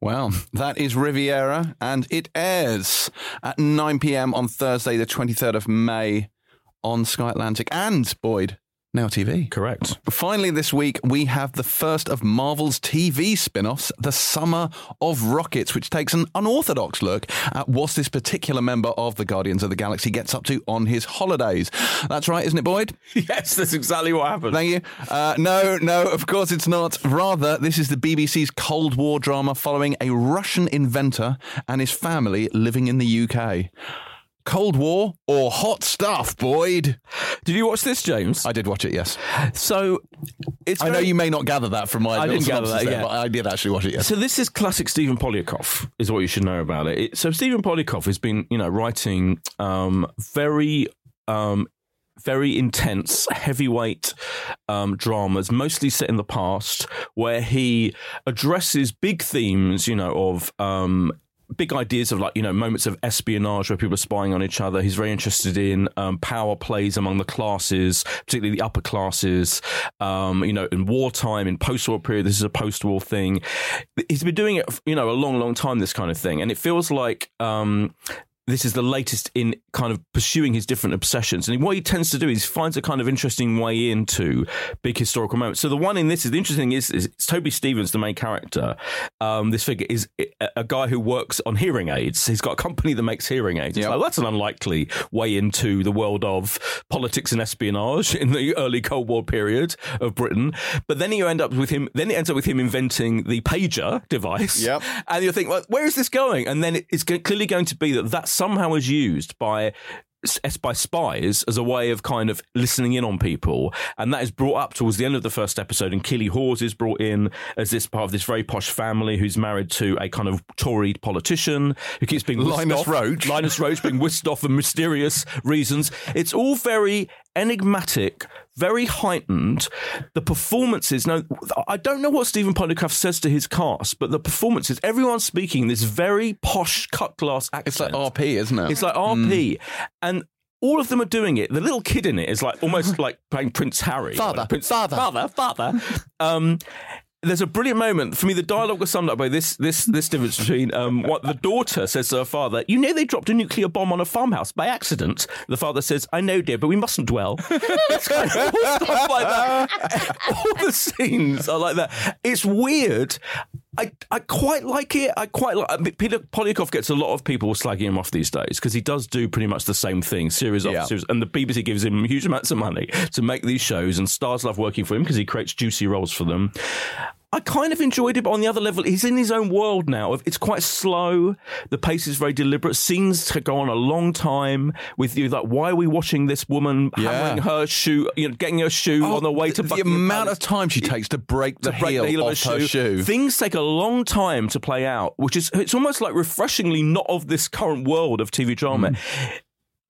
Well, that is Riviera, and it airs at 9 p.m. on Thursday, the 23rd of May on Sky Atlantic and Boyd Now TV. Correct. Finally, this week, we have the first of Marvel's TV spin offs, The Summer of Rockets, which takes an unorthodox look at what this particular member of the Guardians of the Galaxy gets up to on his holidays. That's right, isn't it, Boyd? *laughs* Yes, that's exactly what happened. Thank you. Uh, no, no, of course it's not. Rather, this is the BBC's Cold War drama following a Russian inventor and his family living in the UK. Cold War or hot stuff, Boyd? Did you watch this, James? I did watch it, yes. so it's I know you may not gather that from my I didn't gather that, there, yeah. but I did actually watch it, yes. So this is classic Stephen Poliakoff, is what you should know about it. it so Stephen Poliakoff has been, you know, writing um, very. Um, very intense, heavyweight um, dramas, mostly set in the past, where he addresses big themes, you know, of um, big ideas of like you know moments of espionage where people are spying on each other. He's very interested in um, power plays among the classes, particularly the upper classes. Um, you know, in wartime, in post-war period, this is a post-war thing. He's been doing it, you know, a long, long time. This kind of thing, and it feels like. Um, this is the latest in kind of pursuing his different obsessions. And what he tends to do is finds a kind of interesting way into big historical moments. So the one in this is the interesting thing is, is it's Toby Stephens, the main character. Um, this figure is a, guy who works on hearing aids. He's got a company that makes hearing aids. Yep. like, well, that's an unlikely way into the world of politics and espionage in the early Cold War period of Britain. But then you end up with him. Then it ends up with him inventing the pager device. Yep. And you think, well, where is this going? And then it's clearly going to be that that somehow is used by by spies as a way of kind of listening in on people, and that is brought up towards the end of the first episode. And Keeley Hawes is brought in as this part of this very posh family who's married to a kind of Tory politician who keeps being whisked Linus off. Roach. Linus Roache being whisked off for mysterious reasons. It's all very enigmatic, very heightened. The performances, now, I don't know what Stephen Poliakoff says to his cast, but the performances, everyone's speaking this very posh cut glass accent. It's like RP, isn't it? It's like RP. And all of them are doing it. The little kid in it is like almost *laughs* like playing Prince Harry. Father, Like Prince, father. father, father. um, there's a brilliant moment for me. The dialogue was summed up by this this this difference between um, what the daughter says to her father. You know they dropped a nuclear bomb on a farmhouse by accident. The father says, "I know, dear, but we mustn't dwell." *laughs* it's kind of all stuff like that. all the scenes are like that. It's weird. I, I quite like it. I quite like. I mean, Peter Poliakoff gets a lot of people slagging him off these days because he does do pretty much the same thing, series after Yeah. series, and the BBC gives him huge amounts of money to make these shows, and stars love working for him because he creates juicy roles for them. I kind of enjoyed it, but on the other level, he's in his own world now. It's quite slow. The pace is very deliberate. Scenes to go on a long time with you. Like, why are we watching this woman Yeah. hammering her shoe, you know, getting her shoe on the way to the Buckingham amount Palace? of time she takes to break the, to break heel, the heel of off a her shoe. Things take a long time to play out, which is it's almost like refreshingly not of this current world of TV drama. Mm.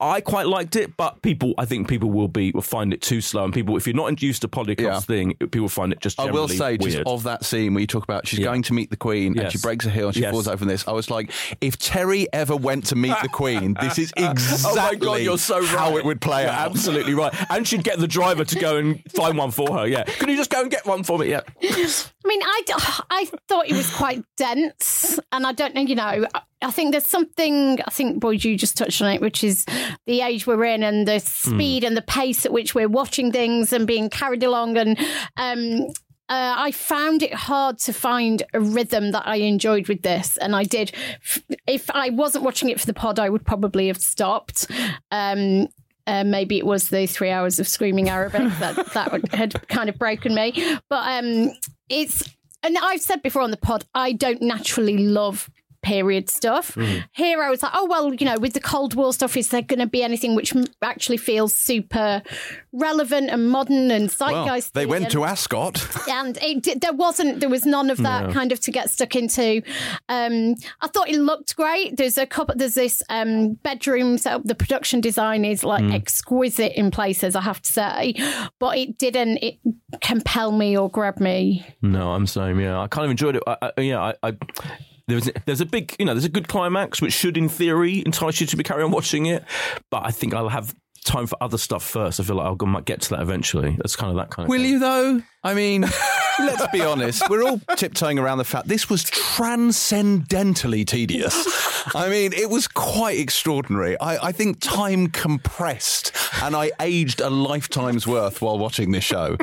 I quite liked it, but people, I think people will be will find it too slow, and people, if you're not used to Poliakoff's Yeah. thing, people find it just. I will generally say, just weird. of that scene where you talk about she's Yeah. going to meet the Queen and she breaks a heel and she Yes. falls over from this. I was like, if Terri ever went to meet the Queen, this is exactly *laughs* oh my god, you're so right. how it would play You're out. Absolutely right, and she'd get the driver to go and find one for her. Yeah, can you just go and get one for me? Yeah, mean, I, *sighs* I thought it was quite dense, and I don't know, you know, I- I think there's something, I think, Boyd, you just touched on it, which is the age we're in and the speed and the pace at which we're watching things and being carried along. And um, uh, I found it hard to find a rhythm that I enjoyed with this. And I did, if I wasn't watching it for the pod, I would probably have stopped. Um, uh, maybe it was the three hours of screaming Arabic that that had kind of broken me. But um, it's and I've said before on the pod, I don't naturally love period stuff. Here I was like, oh well, you know, with the Cold War stuff, is there going to be anything which actually feels super relevant and modern and Well, zeitgeist? they went to Ascot. *laughs* and it, there wasn't there was none of that kind of to get stuck into um i thought it looked great there's a couple there's this um bedroom setup the production design is like exquisite in places i have to say but it didn't it compel me or grab me No, I'm same. Yeah, I kind of enjoyed it. I, I, yeah, I, I there's there's a big you know there's a good climax which should in theory entice you to be carry on watching it, but I think I'll have time for other stuff first. I feel like I'll, might get to that eventually. That's kind of that kind of. Will thing. you though? I mean, *laughs* let's be honest. We're all tiptoeing around the fact this was transcendentally tedious. I mean, it was quite extraordinary. I, I think time compressed, and I aged a lifetime's worth while watching this show.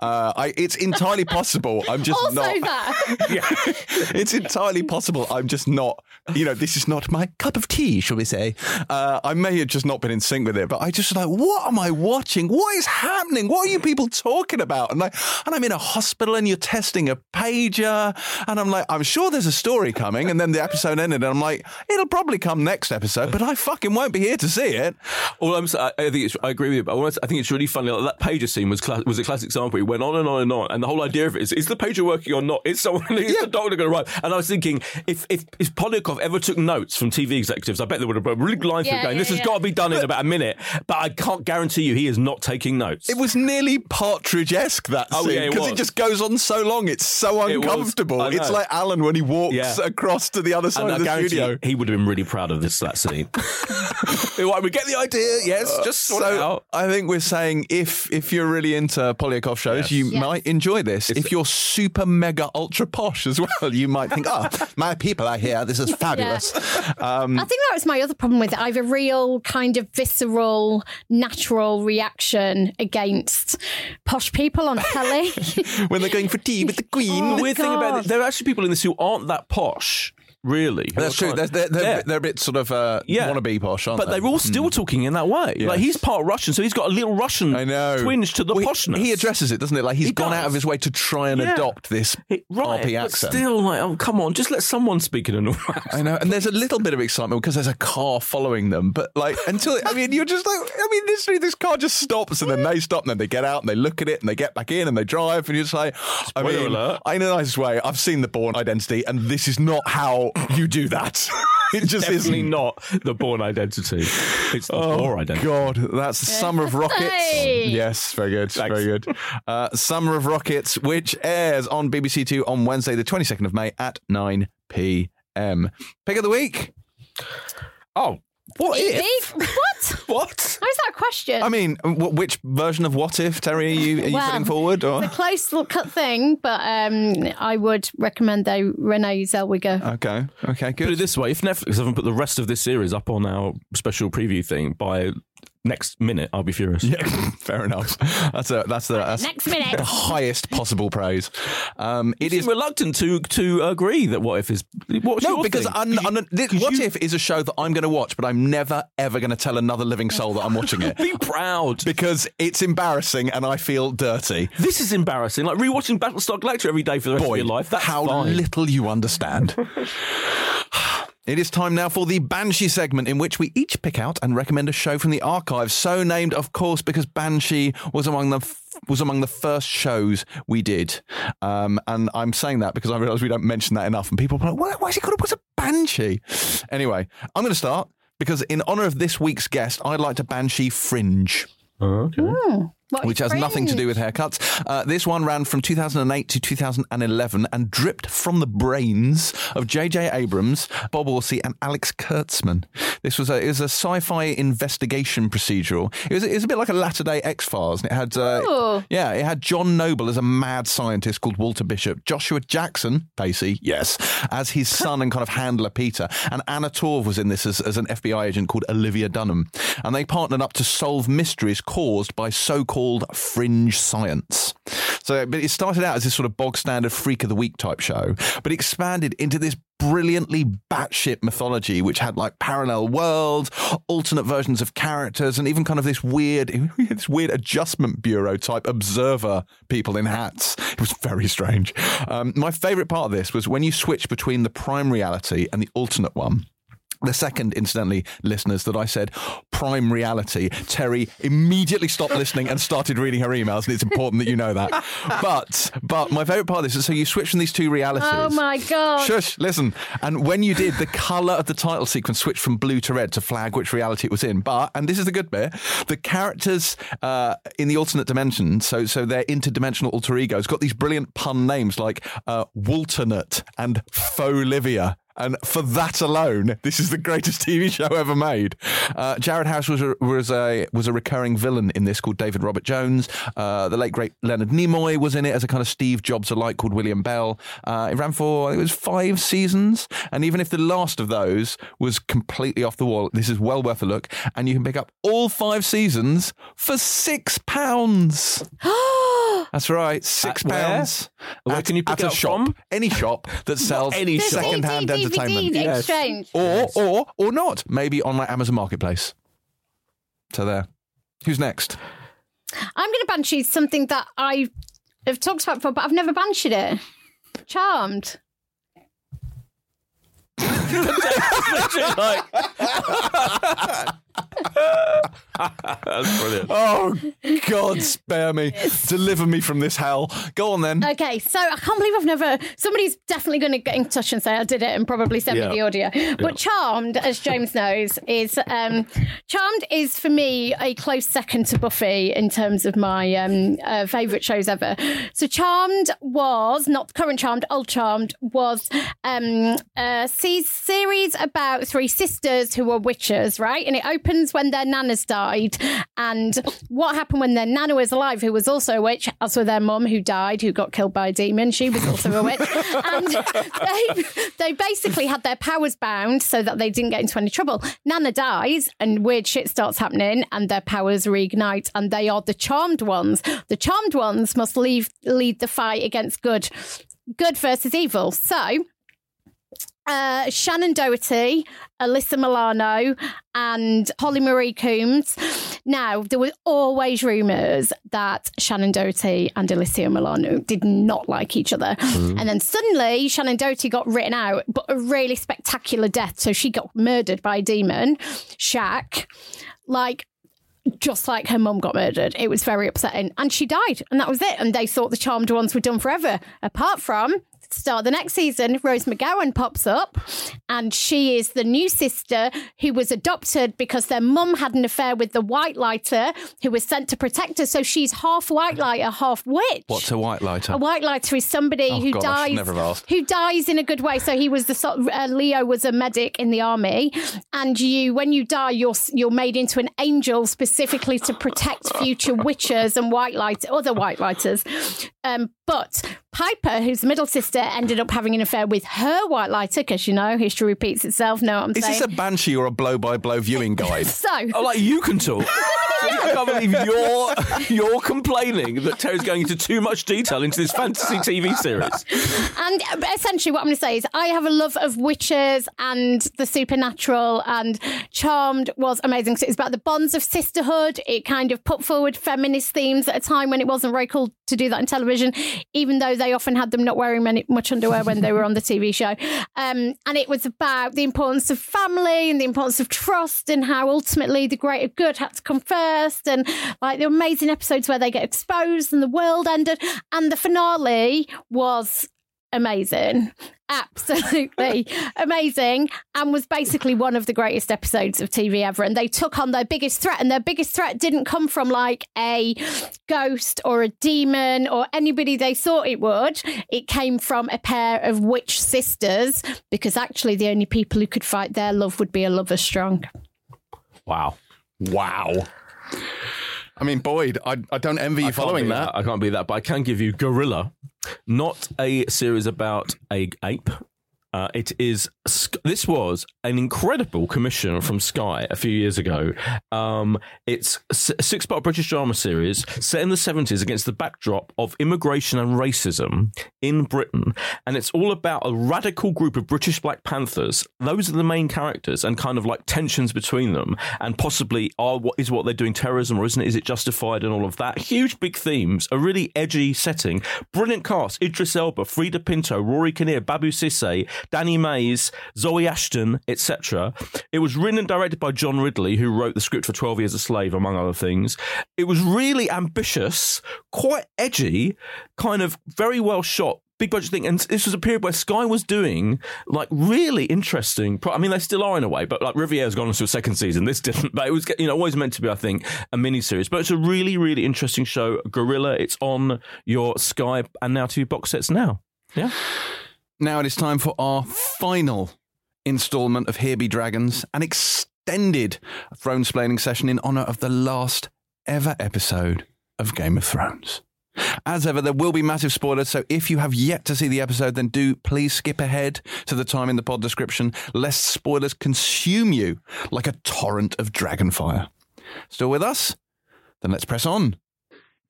Uh, I, it's entirely possible. I'm just also not. that *laughs* yeah, it's entirely possible. I'm just not, you know, this is not my cup of tea, shall we say. Uh, I may have just not been in sync with it, but I just like, what am I watching? What is happening? What are you people talking about? And like, and I'm in a hospital and you're testing a pager, and I'm like, I'm sure there's a story coming. And then the episode ended, and I'm like, it'll probably come next episode, but I fucking won't be here to see it. All I'm, s- I I think it's, I agree with you, but I wanna- I think it's really funny. Like, that pager scene was cla- was a classic example. It went on and on and on, and the whole idea of it is: is the pager working or not? Is someone *laughs* is the doctor going to arrive? And I was thinking, if if if Poliakoff ever took notes from TV executives, I bet they would have been a really line through Yeah, going, yeah, "This has got to be done in about a minute." But I can't guarantee you, he is not taking notes. It was nearly Partridge-esque that Oh, scene yeah, it because it, just goes on so long. It's so uncomfortable. I It's like Alan when he walks Yeah. across to the other side and I of the studio. he would have been really proud of this that scene. *laughs* right, we get the idea. Yes, just sort it so out. I think we're saying if if you're really into Poliakoff shows, you Yes. might enjoy this. if you're super mega ultra posh as well, you might think, "Oh, my people are here. This is fabulous." Um, I think that was my other problem with it. I have a real kind of visceral, natural reaction against posh people on telly. *laughs* when they're going for tea with the Queen. Oh, the weird thing about it, there are actually people in this who aren't that posh, really. That's true. They're, they're, they're, Yeah. they're a bit sort of uh, Yeah. wannabe posh, aren't But they? But they're all still talking in that way. Like he's part Russian, so he's got a little Russian I know. twinge to the Well, he- poshness. He, addresses it, doesn't it? Like he's He gone out of his way to try and Yeah. adopt this It- right, RP but accent. still, like, oh, come on, just let someone speak in a normal accent. I know, and there's a little bit of excitement because there's a car following them, but like until I mean, you're just like, I mean, literally, this car just stops and then they stop and then they get out and they look at it and they get back in and they drive and you're just like, I mean, alert. in a nice way, I've seen the Bourne Identity and this is not how *laughs* you do that. *laughs* it just Definitely isn't. not the Bourne identity. It's the poor identity. God, that's the Summer of Rockets. Hey. Yes, very good, Thanks. very good. Uh, Summer of Rockets, which airs on BBC Two on Wednesday, the 22nd of May at 9 p.m. Pick of the week. Oh, what if? what? What? *laughs* How is that a question? I mean, wh- which version of What If, Terri, are you, are you Well, putting forward? Or? It's a close look cut thing, but um, I would recommend though Renee Zellweger. Okay, okay, good. Put good. it this way: if Netflix haven't put the rest of this series up on our special preview thing by next minute, I'll be furious. Yeah, *laughs* fair enough. That's a that's the that's Next minute. the highest possible praise. Um, it It is is reluctant to to agree that what if is what's no your because thing? I'm, I'm, this, 'cause What you- If is a show that I'm going to watch, but I'm never ever going to tell another living soul that I'm watching it *laughs* be proud. because it's embarrassing and I feel dirty. This is embarrassing. Like rewatching Battlestar Galactica every day for the rest Boy, of your life. That's how fine. little you understand. *laughs* It is time now for the Banshee segment, in which we each pick out and recommend a show from the archive. So named, of course, because Banshee was among the f- was among the first shows we did. Um, and I'm saying that because I realise we don't mention that enough, and people are like, "Why, why is he called What's a Banshee?" Anyway, I'm going to start because in honour of this week's guest, I'd like to Banshee Fringe. Okay. What which has nothing to do with haircuts. Uh, this one ran from 2008 to 2011 and dripped from the brains of J.J. Abrams, Bob Orci, and Alex Kurtzman. This was a it was a sci-fi investigation procedural. It was, it was a bit like a latter-day X-Files, and it had uh, yeah, it had John Noble as a mad scientist called Walter Bishop, Joshua Jackson, Pacey, yes, as his son and kind of handler Peter, and Anna Torv was in this as, as an FBI agent called Olivia Dunham, and they partnered up to solve mysteries caused by so-called fringe science. So, but it started out as this sort of bog standard freak of the week type show, but expanded into this brilliantly batshit mythology, which had like parallel worlds, alternate versions of characters, and even kind of this weird, *laughs* this weird adjustment bureau type observer people in hats. It was very strange. Um, my favorite part of this was when you switch between the prime reality and the alternate one. The second, incidentally, listeners, that I said prime reality, Terri immediately stopped listening and started reading her emails, and it's important that you know that. *laughs* But, but my favourite part of this is so you switch from these two realities. Oh my god! Shush, listen. And when you did, the colour of the title sequence switched from blue to red to flag which reality it was in. But, and this is the good bit, the characters uh, in the alternate dimension, so so their interdimensional alter egos, got these brilliant pun names like uh, Walternate and Folivia. And for that alone, this is the greatest TV show ever made. Uh, Jared Harris was a, was a was a recurring villain in this called David Robert Jones. Uh, the late great Leonard Nimoy was in it as a kind of Steve Jobs alike called William Bell. Uh, it ran for I think it was five seasons, and even if the last of those was completely off the wall, this is well worth a look. And you can pick up all five seasons for six pounds. *gasps* That's right, six At where? pounds. Where At- can you pick at it a up shop? from? Any shop that sells any The shop. second-hand entertainment. DVD Yes. exchange. or or or not. Maybe on my Amazon Marketplace. So there. Who's next? I'm going to banshee something that I have talked about before, but I've never bansheed it. Charmed. *laughs* like, that's brilliant. Oh God, *laughs* spare me, deliver me from this hell. Go on then. Okay, so I can't believe I've never. Somebody's definitely going to get in touch and say I did it and probably send Yeah. me the audio. But Charmed, as James knows, is um, Charmed is for me a close second to Buffy in terms of my um, uh, favourite shows ever. So Charmed was not current Charmed, old Charmed was um, a series about three sisters who were witches, right? And it opens when their nanas died, and what happened when their nana was alive, who was also a witch, as were their mum who died, who got killed by a demon. She was also a witch, *laughs* and they they basically had their powers bound so that they didn't get into any trouble. Nana dies, and weird shit starts happening, and their powers reignite, and they are the charmed ones. The charmed ones must leave lead the fight against good, good versus evil. So uh, Shannen Doherty, Alyssa Milano, and Holly Marie Combs. Now, there were always rumours that Shannen Doherty and Alyssa Milano did not like each other. And then suddenly, Shannen Doherty got written out, but a really spectacular death. So she got murdered by a demon, Shax. Like, just like her mum got murdered. It was very upsetting. And she died, and that was it. And they thought the Charmed ones were done forever. Apart from start of the next season, Rose McGowan pops up, and she is the new sister who was adopted because their mum had an affair with the White Lighter, who was sent to protect her. So she's half White Lighter, half witch. What's a white lighter? A white lighter is somebody Oh, who God, dies never asked. who dies in a good way. So he was the uh, Leo was a medic in the army, and you when you die, you're you're made into an angel specifically to protect future witches and white light other white lighters. Um, but Piper, who's the middle sister, ended up having an affair with her white lighter because you know history repeats itself. No, I'm saying. Is saying? this a banshee or a blow by blow viewing *laughs* guide? so Oh, like you can talk. *laughs* I can't believe you're *laughs* you're complaining that Terri's going into too much detail into this fantasy TV series. And essentially, what I'm going to say is, I have a love of witches and the supernatural, and Charmed was amazing. So it's about the bonds of sisterhood. It kind of put forward feminist themes at a time when it wasn't very cool to do that in television, even though they often had them not wearing many, much underwear when they were on the TV show. Um, and it was about the importance of family and the importance of trust, and how ultimately the greater good had to come first, and like the amazing episodes where they get exposed and the world ended. And the finale was amazing. absolutely *laughs* amazing and was basically one of the greatest episodes of TV ever. And they took on their biggest threat, and their biggest threat didn't come from like a ghost or a demon or anybody they thought it would. It came from a pair of witch sisters because actually the only people who could fight their love would be a lover strong. Wow. Wow. I mean, Boyd, I, I don't envy you I following be that. I can't be that, but I can give you Guerrilla, not a series about a ape. Uh, it is. This was an incredible commission from Sky a few years ago. Um, it's a six-part British drama series set in the seventies against the backdrop of immigration and racism in Britain, and it's all about a radical group of British Black Panthers. Those are the main characters, and kind of like tensions between them, and possibly are what is what they're doing terrorism or isn't it? Is it justified and all of that? Huge big themes, a really edgy setting, brilliant cast: Idris Elba, Freida Pinto, Rory Kinnear, Babou Ceesay. Danny Mays, Zawe Ashton, etc. It was written and directed by John Ridley, who wrote the script for 12 Years a Slave, among other things. It was really ambitious, quite edgy, kind of very well shot. Big budget thing, and this was a period where Sky was doing like really interesting. I mean, they still are in a way, but like Riviera's gone into a second season. This didn't, but it was you know always meant to be, I think, a mini series. But it's a really, really interesting show. Guerrilla. It's on your Sky and Now TV box sets now. Yeah. Now it is time for our final installment of Here Be Dragons, an extended throne splaining session in honour of the last ever episode of Game of Thrones. As ever, there will be massive spoilers, so if you have yet to see the episode, then do please skip ahead to the time in the pod description, lest spoilers consume you like a torrent of dragonfire. Still with us? Then let's press on.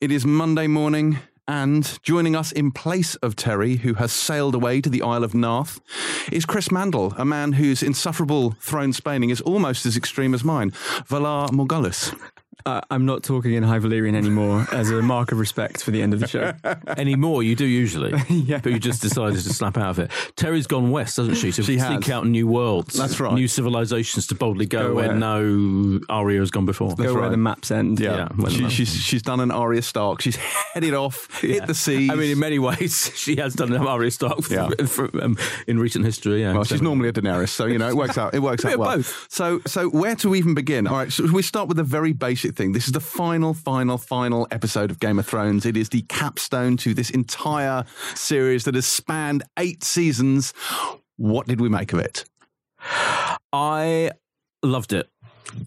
It is Monday morning, and joining us in place of Terri, who has sailed away to the Isle of Naath, is Chris Mandle, a man whose insufferable throne spaining is almost as extreme as mine. Valar Morghulis. Uh, I'm not talking in High Valyrian anymore *laughs* as a mark of respect for the end of the show. Anymore, you do usually. *laughs* Yeah. But you just decided to snap out of it. Terri's gone west, hasn't she? To She has. seek out new worlds. That's right. New civilizations to boldly go, Go where where- no Arya has gone before. Go where the maps end. Yeah. well, she, she's, she's done an Arya Stark. She's headed off, hit the sea. I mean, in many ways, *laughs* she has done an Arya Stark Yeah. for, um, in recent history. Yeah. Well, she's So- normally a Daenerys, so you know it works out. It works Bit out of well. both. So, so where to even begin? All right, so we start with the very basic thing. This is the final, final, final episode of Game of Thrones. It is the capstone to this entire series that has spanned eight seasons. What did we make of it? I loved it.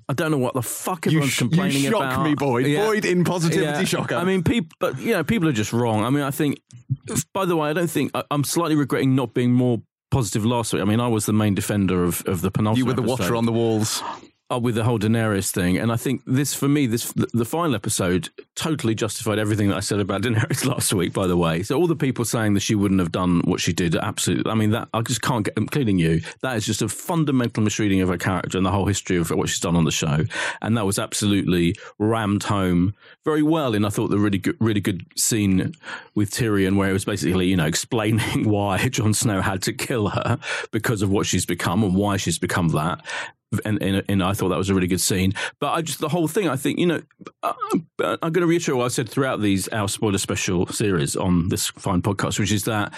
I don't know what the fuck everyone's sh- complaining you shock about. me, Boyd. Yeah. Boyd in positivity Yeah. shocker. I mean, people, but you know, people are just wrong. I mean, I think. By the way, I don't think I, I'm slightly regretting not being more positive last week. I mean, I was the main defender of, of the penultimate. you were the episode. watcher on the walls. With the whole Daenerys thing, and I think this for me, this the, the final episode totally justified everything that I said about *laughs* Daenerys last week. By the way, so all the people saying that she wouldn't have done what she did, absolutely. I mean, that I just can't get, including you. That is just a fundamental misreading of her character and the whole history of what she's done on the show, and that was absolutely rammed home very well. And I thought the really good, really good scene with Tyrion, where it was basically you know explaining *laughs* why Jon Snow had to kill her because of what she's become and why she's become that and, and, and I thought that was a really good scene. But I just the whole thing. I think you know, uh, I'm going to reiterate what I said throughout these our spoiler special series on this fine podcast, which is that.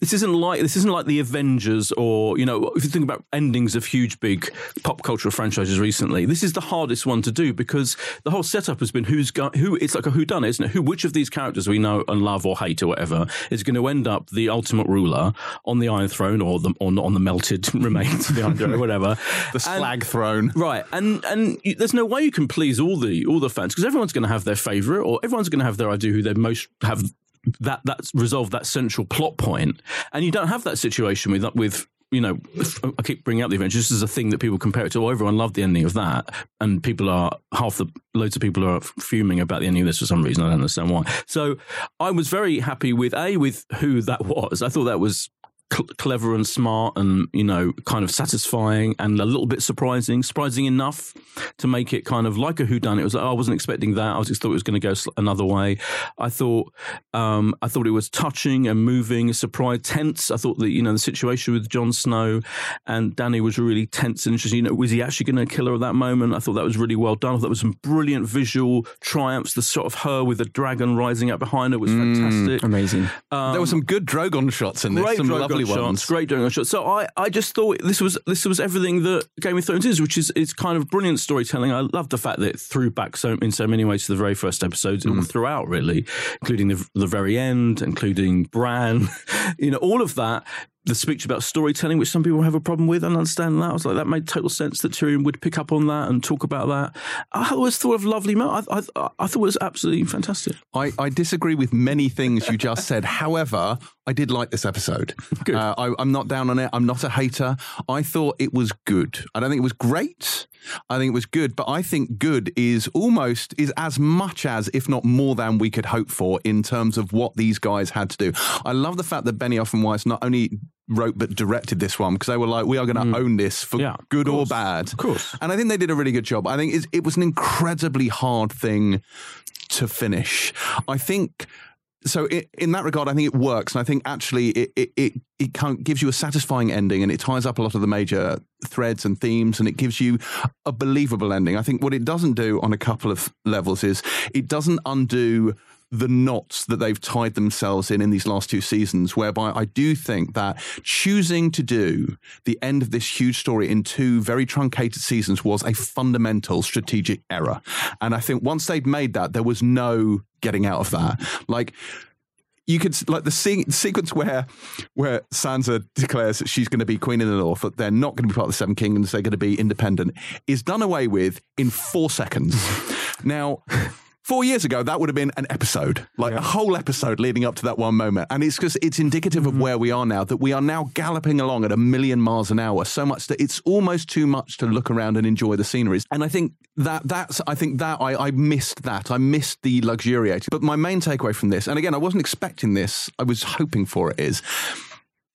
This isn't like this isn't like the Avengers or you know if you think about endings of huge big pop cultural franchises recently. This is the hardest one to do because the whole setup has been who's go, who it's like a who done isn't it? Who which of these characters we know and love or hate or whatever is going to end up the ultimate ruler on the Iron Throne or the or on the melted *laughs* remains of the Iron Throne or whatever *laughs* The slag throne. Right, and and you, there's no way you can please all the all the fans because everyone's going to have their favorite, or everyone's going to have their idea who they most have that that's resolved that central plot point, and you don't have that situation with with. You know, I keep bringing up the Avengers. This is a thing that people compare it to. Oh, everyone loved the ending of that, and people are half the loads of people are fuming about the ending of this for some reason. I don't understand why. So, I was very happy with a with who that *laughs* was. I thought that was cl- clever and smart and you know kind of satisfying and a little bit surprising surprising enough to make it kind of like a whodunit. It was like oh, I wasn't expecting that. I just thought it was going to go another way. I thought um, I thought it was touching and moving a surprise tense. I thought that you know the situation with Jon Snow and Danny was really tense and interesting. You know was he actually going to kill her at that moment? I thought that was really well done. I thought there was some brilliant visual triumphs the shot of her with the dragon rising up behind her was fantastic. Amazing. there were some good Drogon shots in this. Some Drogon Lovely gun ones. shots, great gun shots. So I, I just thought this was this was everything that Game of Thrones is, which is it's kind of brilliant storytelling. I love the fact that it threw back so in so many ways to the very first episodes Mm. and throughout, really, including the the very end, including Bran, *laughs* you know, all of that. The speech about storytelling, which some people have a problem with, and understand that. I was like, that made total sense that Tyrion would pick up on that and talk about that. I always thought of lovely. Mo- I, I, I thought it was absolutely fantastic. I, I disagree with many things you just said. However, I did like this episode. *laughs* Good. Uh, I, I'm not down on it. I'm not a hater. I thought it was good. I don't think it was great. I think it was good, but I think good is almost is as much as, if not more than, we could hope for in terms of what these guys had to do. I love the fact that Benioff and Weiss not only wrote but directed this one because they were like, we are going to own this for Mm. Yeah, good or bad. Of course. And I think they did a really good job. I think it was an incredibly hard thing to finish. I think. So i in that regard, I think it works, and I think actually it it it, it kind of gives you a satisfying ending, and it ties up a lot of the major threads and themes, and it gives you a believable ending. I think what it doesn't do on a couple of levels is it doesn't undo the knots that they've tied themselves in in these last two seasons, whereby I do think that choosing to do the end of this huge story in two very truncated seasons was a fundamental strategic error. And I think once they'd made that, there was no getting out of that. Like, you could like the se- sequence where where Sansa declares that she's going to be queen in the north, that they're not going to be part of the Seven Kingdoms, they're going to be independent, is done away with in four seconds. now. Four years ago, that would have been an episode, like a whole episode leading up to that one moment. And it's because it's indicative of mm-hmm. where we are now, that we are now galloping along at a million miles an hour, so much that it's almost too much to look around and enjoy the sceneries. And I think that that's, I think that I, I missed that. I missed the luxuriating. But my main takeaway from this, and again, I wasn't expecting this, I was hoping for it, is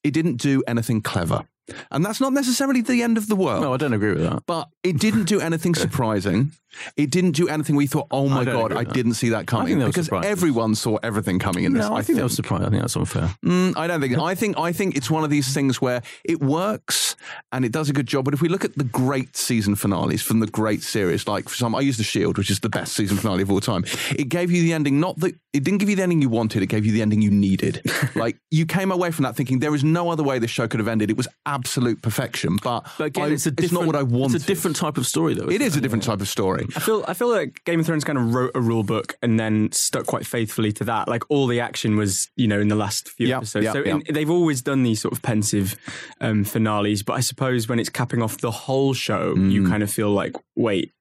it didn't do anything clever. And that's not necessarily the end of the world. No, I don't agree with that. But it didn't do anything *laughs* surprising. It didn't do anything we thought, oh my don't God, I that. didn't see that coming. because surprising. everyone saw everything coming in this. No, I, think that was surprising. I think that's unfair. Mm, I don't think. I think. I think it's one of these things where it works and it does a good job. But if we look at the great season finales from the great series, like for some, I use the Shield, which is the best season finale of all time. It gave you the ending. Not that it didn't give you the ending you wanted. It gave you the ending you needed. *laughs* like you came away from that thinking there is no other way this show could have ended. It was absolute perfection. But, But again, I- it's a different, not what I wanted. It's a different type of story, though. It is a different type of story. I feel I feel like Game of Thrones kind of wrote a rule book and then stuck quite faithfully to that. Like all the action was, you know, in the last few Yeah, episodes. yeah, so yeah. in, they've always done these sort of pensive um, finales, but I suppose when it's capping off the whole show, Mm. you kind of feel like, wait.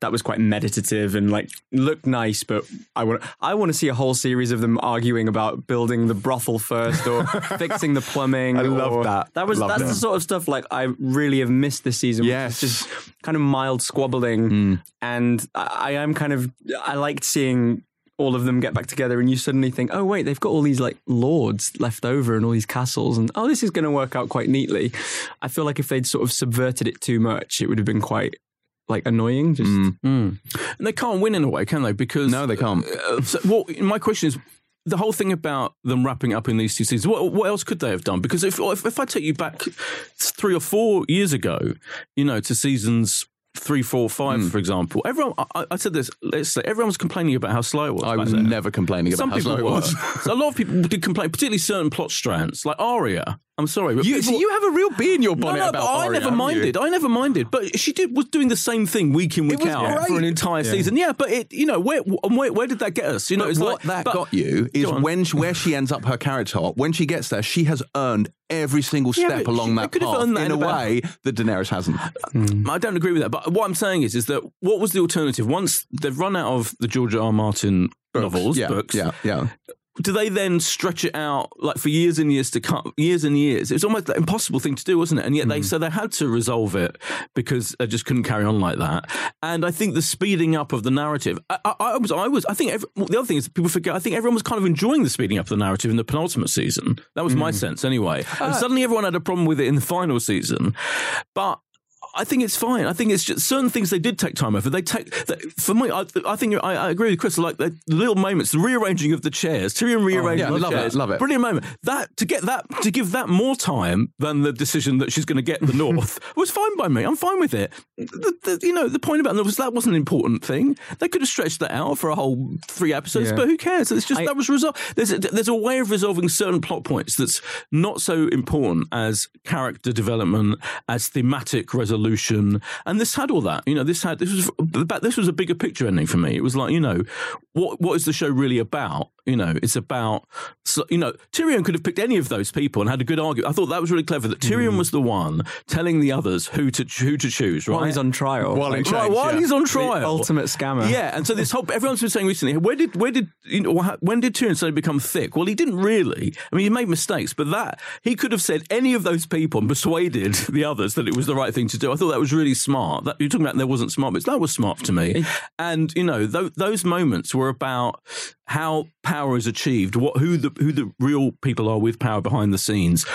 That was quite meditative and like looked nice, but I want I want to see a whole series of them arguing about building the brothel first or *laughs* fixing the plumbing. I love that. That was Love that's that. the sort of stuff like I really have missed this season. which is Yes. Just kind of mild squabbling, hmm. and I, I am kind of I liked seeing all of them get back together, and you suddenly think, oh wait, they've got all these like lords left over and all these castles, and oh this is going to work out quite neatly. I feel like if they'd sort of subverted it too much, it would have been quite like annoying. Just Mm. And they can't win in a way, can they? Because No, they can't. Uh, so, well, my question is the whole thing about them wrapping up in these two seasons. What, what else could they have done? Because if, if if I take you back three or four years ago, you know, to seasons. Three, four, five, Hmm. for example. Everyone, I, I said this. Let's say everyone was complaining about how slow it was. I was then. never complaining about Some how slow it was. so a lot of people did complain, particularly certain plot strands, like Arya. I'm sorry, but You, people, so you have a real bee in your no, bonnet no, about but I never haven't you? minded. I never minded. But she did was doing the same thing week in week out great. for an entire season. Yeah, but it, you know, where, where where did that get us? You know, it's what like that but- got you is Go when she, where she ends up her character. When she gets there, she has earned every single step but along she- that they could have path that in in a about- way that Daenerys hasn't. Mm. I don't agree with that. But what I'm saying is, is that what was the alternative? Once they've run out of the George R. R. Martin novels, yeah, books, yeah, yeah. Do they then stretch it out like for years and years to come, years and years? It was almost an impossible thing to do, wasn't it? And yet they mm. so they had to resolve it because they just couldn't carry on like that. And I think the speeding up of the narrative, I, I, I was, I was, I think every, well, the other thing is people forget. I think everyone was kind of enjoying the speeding up of the narrative in the penultimate season. That was my mm. sense anyway. And suddenly everyone had a problem with it in the final season, but. I think it's fine. I think it's just certain things they did take time over. They take they, for me. I, I think I, I agree with Chris. Like the, little moments, the rearranging of the chairs, Tyrion rearranging oh, yeah, the love it, chairs, love it. Brilliant moment. That to get that to give that more time than the decision that she's going to get the *laughs* North was fine by me. I'm fine with it. The, the, you know, the point about was that wasn't an important thing. They could have stretched that out for a whole three episodes, Yeah. but who cares? It's just I- that was resolved. There's a, there's a way of resolving certain plot points that's not so important as character development, as thematic resolution, and this had all that. You know, this had this was this was a bigger picture ending for me. It was like you know, what what is the show really about? You know, it's about so, you know Tyrion could have picked any of those people and had a good argument. I thought that was really clever that Tyrion hmm. was the one telling the others who to who to choose. Right, While he's on trial. While in Like, Right, while yeah. he's on the trial, ultimate scammer. yeah, and so this whole everyone's been saying recently, where did where did you know when did Tyrion suddenly become thick? Well, he didn't really. I mean, he made mistakes, but that he could have said any of those people and persuaded *laughs* the others that it was the right thing to do. I thought that was really smart. That you're talking about there wasn't smart, but that was smart to me. And you know, th- those moments were about how power is achieved, what who the who the real people are with power behind the scenes.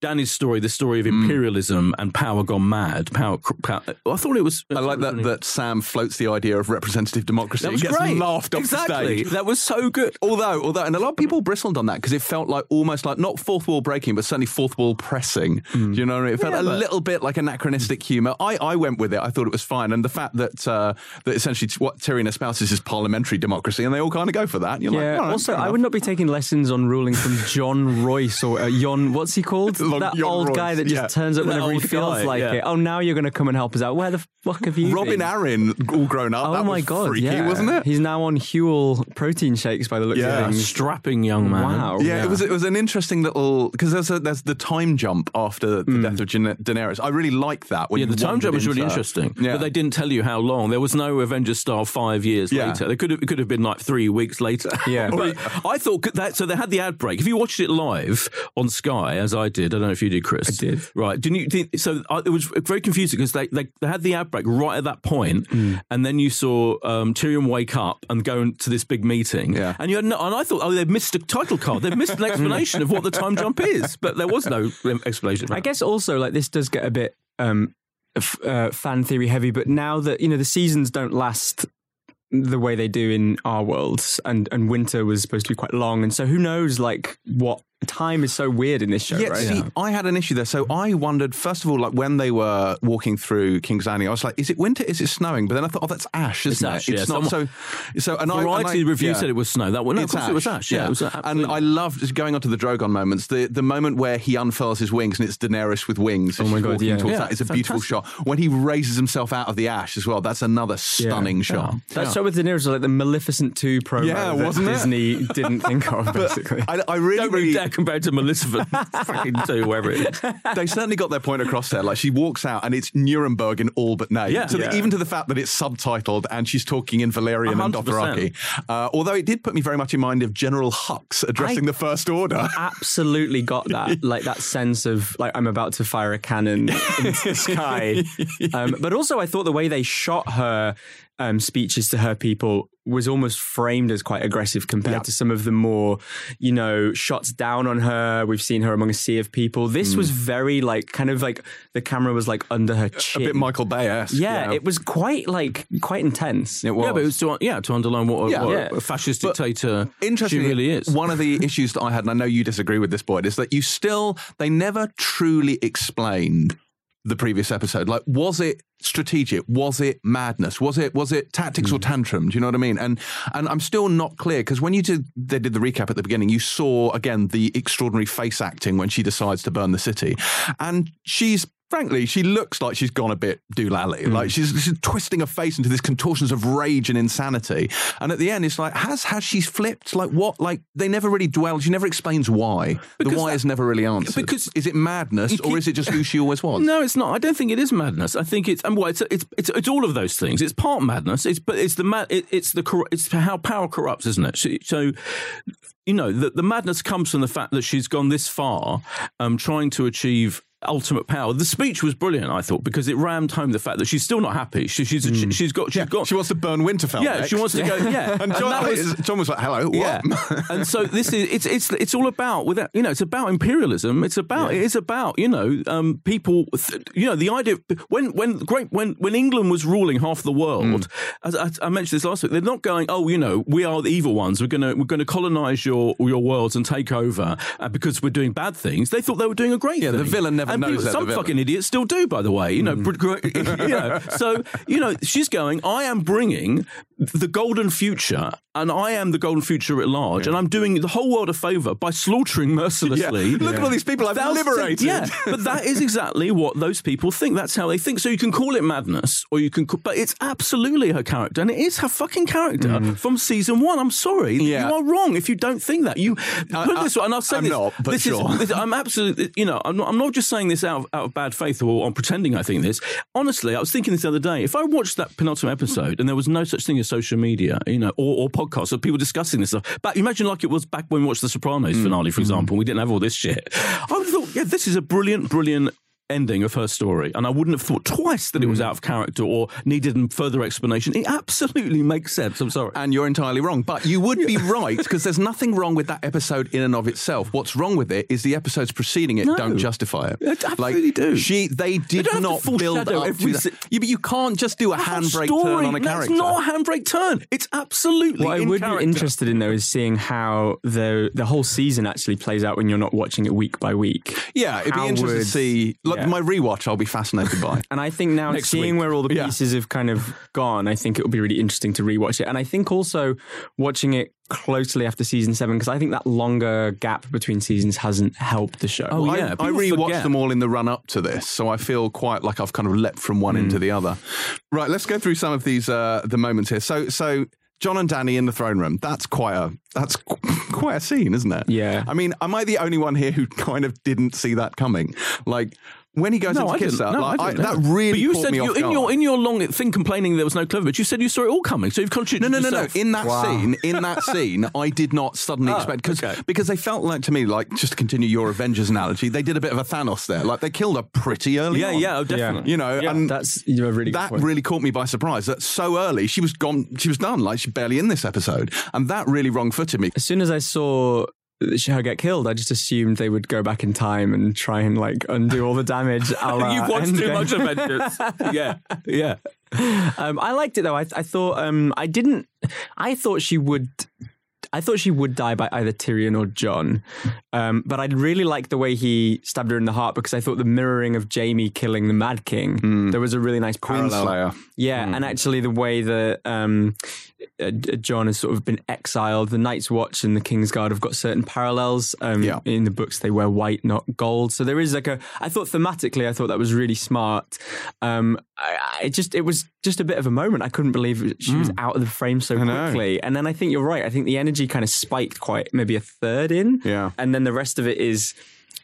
Danny's story, the story of Mm. imperialism and power gone mad. Power, power I thought it was. I like that that Sam floats the idea of representative democracy. That was It gets great. laughed off exactly. the stage. That was so good. Although, although, and a lot of people bristled on that because it felt like almost like not fourth wall breaking, but certainly fourth wall pressing. Do you know what I mean? It felt Yeah, a but- little bit like anachronistic humour. I, I went with it. I thought it was fine, and the fact that uh, that essentially t- what Tyrion espouses is parliamentary democracy, and they all kind of go for that. You're Yeah. like, all right, also, I would not be taking lessons on ruling from John Royce or uh, Jon. What's he called? *laughs* Long- that old Royce, guy that just yeah. turns up That whenever he feels guy, like yeah. it. Oh, now you're going to come and help us out. Where the fuck have you? Been? Robin been? Arryn, all grown up. Oh that my was god! freaky, yeah. wasn't it? He's now on Huel protein shakes by the looks Yeah. of things. Strapping young man. Wow. Yeah, it was it was an interesting little because there's a, there's the time jump after the hmm. death of Jane- Daenerys. I really like that. When Yeah, the time jump was really into- interesting. Yeah. But they didn't tell you how long. There was no Avengers style five years Yeah. later. They could have, it could have been like three weeks later. Yeah. *laughs* but I thought that. So they had the ad break. If you watched it live on Sky, as I did, I don't know if you did, Chris. I did. Right? Didn't you? Did, so I, it was very confusing because they, they they had the ad break right at that point, Mm. and then you saw um, Tyrion wake up and go to this big meeting. Yeah. And you had no, and I thought, oh, they've missed a title card. They've missed an *laughs* explanation of what the time jump is, but there was no explanation. I guess also like this does get a bit um, f- uh, fan theory heavy, but now that you know the seasons don't last the way they do in our worlds, and and winter was supposed to be quite long, and so who knows like what time is so weird in this show, Yeah, right? see, I had an issue there. So I wondered, first of all, like when they were walking through King's Landing, I was like, is it winter? Is it snowing? But then I thought, oh, that's ash, isn't it? ash, yeah. It's not so. So, and I, and Variety review yeah. said it was snow. That one, no, of It's course it was ash. Yeah, it was and I loved just going on to the Drogon moments. The the moment where he unfurls his wings and it's Daenerys with wings. Oh my God, walking yeah. towards Yeah, that. It's a beautiful shot. When he raises himself out of the ash as well, that's another stunning shot. That show with Daenerys was like the Maleficent 2 promo Yeah, that wasn't it? Disney didn't think of, *laughs* basically. I, I really, really, really dare compare it to Maleficent *laughs* fucking two, wherever it is. they certainly got their point across there. Like she walks out and it's Nuremberg in all but name. Yeah. So that Yeah. even to the fact that it's subtitled and she's talking in Valyrian and 100%. Dothraki. Uh, although it did put me very much in mind of General Hux addressing I- the First Order. *laughs* absolutely got that *laughs* like that sense of like I'm about to fire a cannon into the sky. Um, but also, I thought the way they shot her um, speeches to her people was almost framed as quite aggressive compared Yeah. to some of the more, you know, shots down on her. We've seen her among a sea of people. This was mm. very like kind of like the camera was like under her chin. a bit Michael Bay-esque. yeah, it was quite like quite intense. It was. Yeah, but it was to, yeah, to underline what, a- Yeah. what Yeah. a fascist But dictator she Interestingly, really is. one of the *laughs* issues that I had, and I know you disagree with this, Boyd, is that you still they never truly explained the previous episode. Like, was it strategic? Was it madness? Was it was it tactics or hmm. tantrum? Do you know what I mean? And and I'm still not clear because when you did they did the recap at the beginning, you saw again the extraordinary face acting when she decides to burn the city, and she's. Frankly, she looks like she's gone a bit doolally. Like she's, she's twisting her face into this contortions of rage and insanity. And at the end, it's like, has has she flipped? Like what? Like they never really dwell. She never explains why. the Because why that- is never really answered. because is it madness or is it just who she always was? No, it's not. I don't think it is madness. I think it's and well, it's it's it's, it's all of those things. It's part madness. It's but it's the mad. It, it's the it's how power corrupts, isn't it? So, so you know, the, the madness comes from the fact that she's gone this far, um, trying to achieve ultimate power. The speech was brilliant, I thought, because it rammed home the fact that she's still not happy. She, she's she, she's got she's got She wants to burn Winterfell. yeah, next. she wants to go yeah, *laughs* And Jon, that was- Jon was like, "Hello, what?" yeah, and so this is it's it's it's all about without you know it's about imperialism. It's about it is about you know um, people th- you know the idea when when great when when England was ruling half the world. Mm. As I, I mentioned this last week, they're not going oh you know we are the evil ones. We're gonna we're gonna colonize your your worlds and take over uh, because we're doing bad things. They thought they were doing a great Yeah, thing. the villain never and people- some fucking idiots still do, by the way. You know, gr- *laughs* you know. So you know, she's going. I am bringing the golden future, and I am the golden future at large, and I'm doing the whole world a favour by slaughtering mercilessly. Yeah. Look at all these people I've thousands liberated. Yeah, but that is exactly what those people think. That's how they think. So you can call it madness, or you can, call, but it's absolutely her character, and it is her fucking character from season one. I'm sorry, Mm. Yeah. you are wrong if you don't think that. You put I- this and I'll say I'm this. not, but this sure. is this, I'm absolutely, you know, I'm not, I'm not just saying this out of, out of bad faith or I'm pretending I think this. Honestly, I was thinking this the other day. If I watched that penultimate episode and there was no such thing as social media, you know, or, or podcasts or people discussing this stuff, but imagine like it was back when we watched The Sopranos Mm. finale, for example, and we didn't have all this shit. I would have thought, yeah, this is a brilliant, brilliant ending of her story and I wouldn't have thought twice that it was hmm. out of character or needed further explanation. It absolutely makes sense. I'm sorry. And you're entirely wrong. But you would be *laughs* right because there's nothing wrong with that episode in and of itself. What's wrong with it is the episodes preceding it No. don't justify it. They absolutely do. She, they did don't have to not build foreshadow up every to that. Yeah, but you can't just do a That's handbrake story. turn on a That's character. It's not a handbrake turn. It's absolutely. What I would character. be interested in though is seeing how the the whole season actually plays out when you're not watching it week by week. yeah, it'd be interesting would- to see. Like yeah. My rewatch, I'll be fascinated by. *laughs* And I think now Next seeing week. where all the Yeah. pieces have kind of gone, I think it will be really interesting to rewatch it. And I think also watching it closely after season seven, because I think that longer gap between seasons hasn't helped the show. Oh, I- yeah, I, people rewatched forget. them all in the run up to this, so I feel quite like I've kind of leapt from one into the other. Right, let's go through some of these uh, the moments here. So, so Jon and Dany in the throne room. That's quite a that's *laughs* quite a scene, isn't it? Yeah. I mean, am I the only one here who kind of didn't see that coming? Like when he goes No, in to I kiss didn't. her, No, like, I I- that really But you caught said me you, off in guard. your in your long thing complaining there was no clever bits. You said you saw it all coming, so you've contradicted No, no, no, no. In that scene, in that *laughs* scene, I did not suddenly Oh, expect because okay. because they felt like to me like just to continue your Avengers analogy, they did a bit of a Thanos there. Like they killed her pretty early. yeah, on. yeah, oh, definitely. You know, Yeah. and That's you're really good that point. really caught me by surprise. That so early she was gone, she was done. Like she's barely in this episode, and that really wrong footed me. as soon as I saw her get killed, I just assumed they would go back in time and try and like undo all the damage. *laughs* You've watched too much Avengers. yeah, *laughs* yeah. Um, I liked it though. I, I thought um, I didn't. I thought she would. I thought she would die by either Tyrion or Jon, um, but I really liked the way he stabbed her in the heart because I thought the mirroring of Jaime killing the Mad King. There was a really nice parallel. Queenslayer. Yeah, and actually the way that um, uh, Jon has sort of been exiled, the Night's Watch and the King's Guard have got certain parallels. Um, Yeah. In the books, they wear white, not gold. So there is like a. I thought thematically, I thought that was really smart. Um, I, I just it was just a bit of a moment. I couldn't believe she was out of the frame so quickly. And then I think you're right. I think the energy kind of spiked quite maybe a third in. Yeah. And then the rest of it is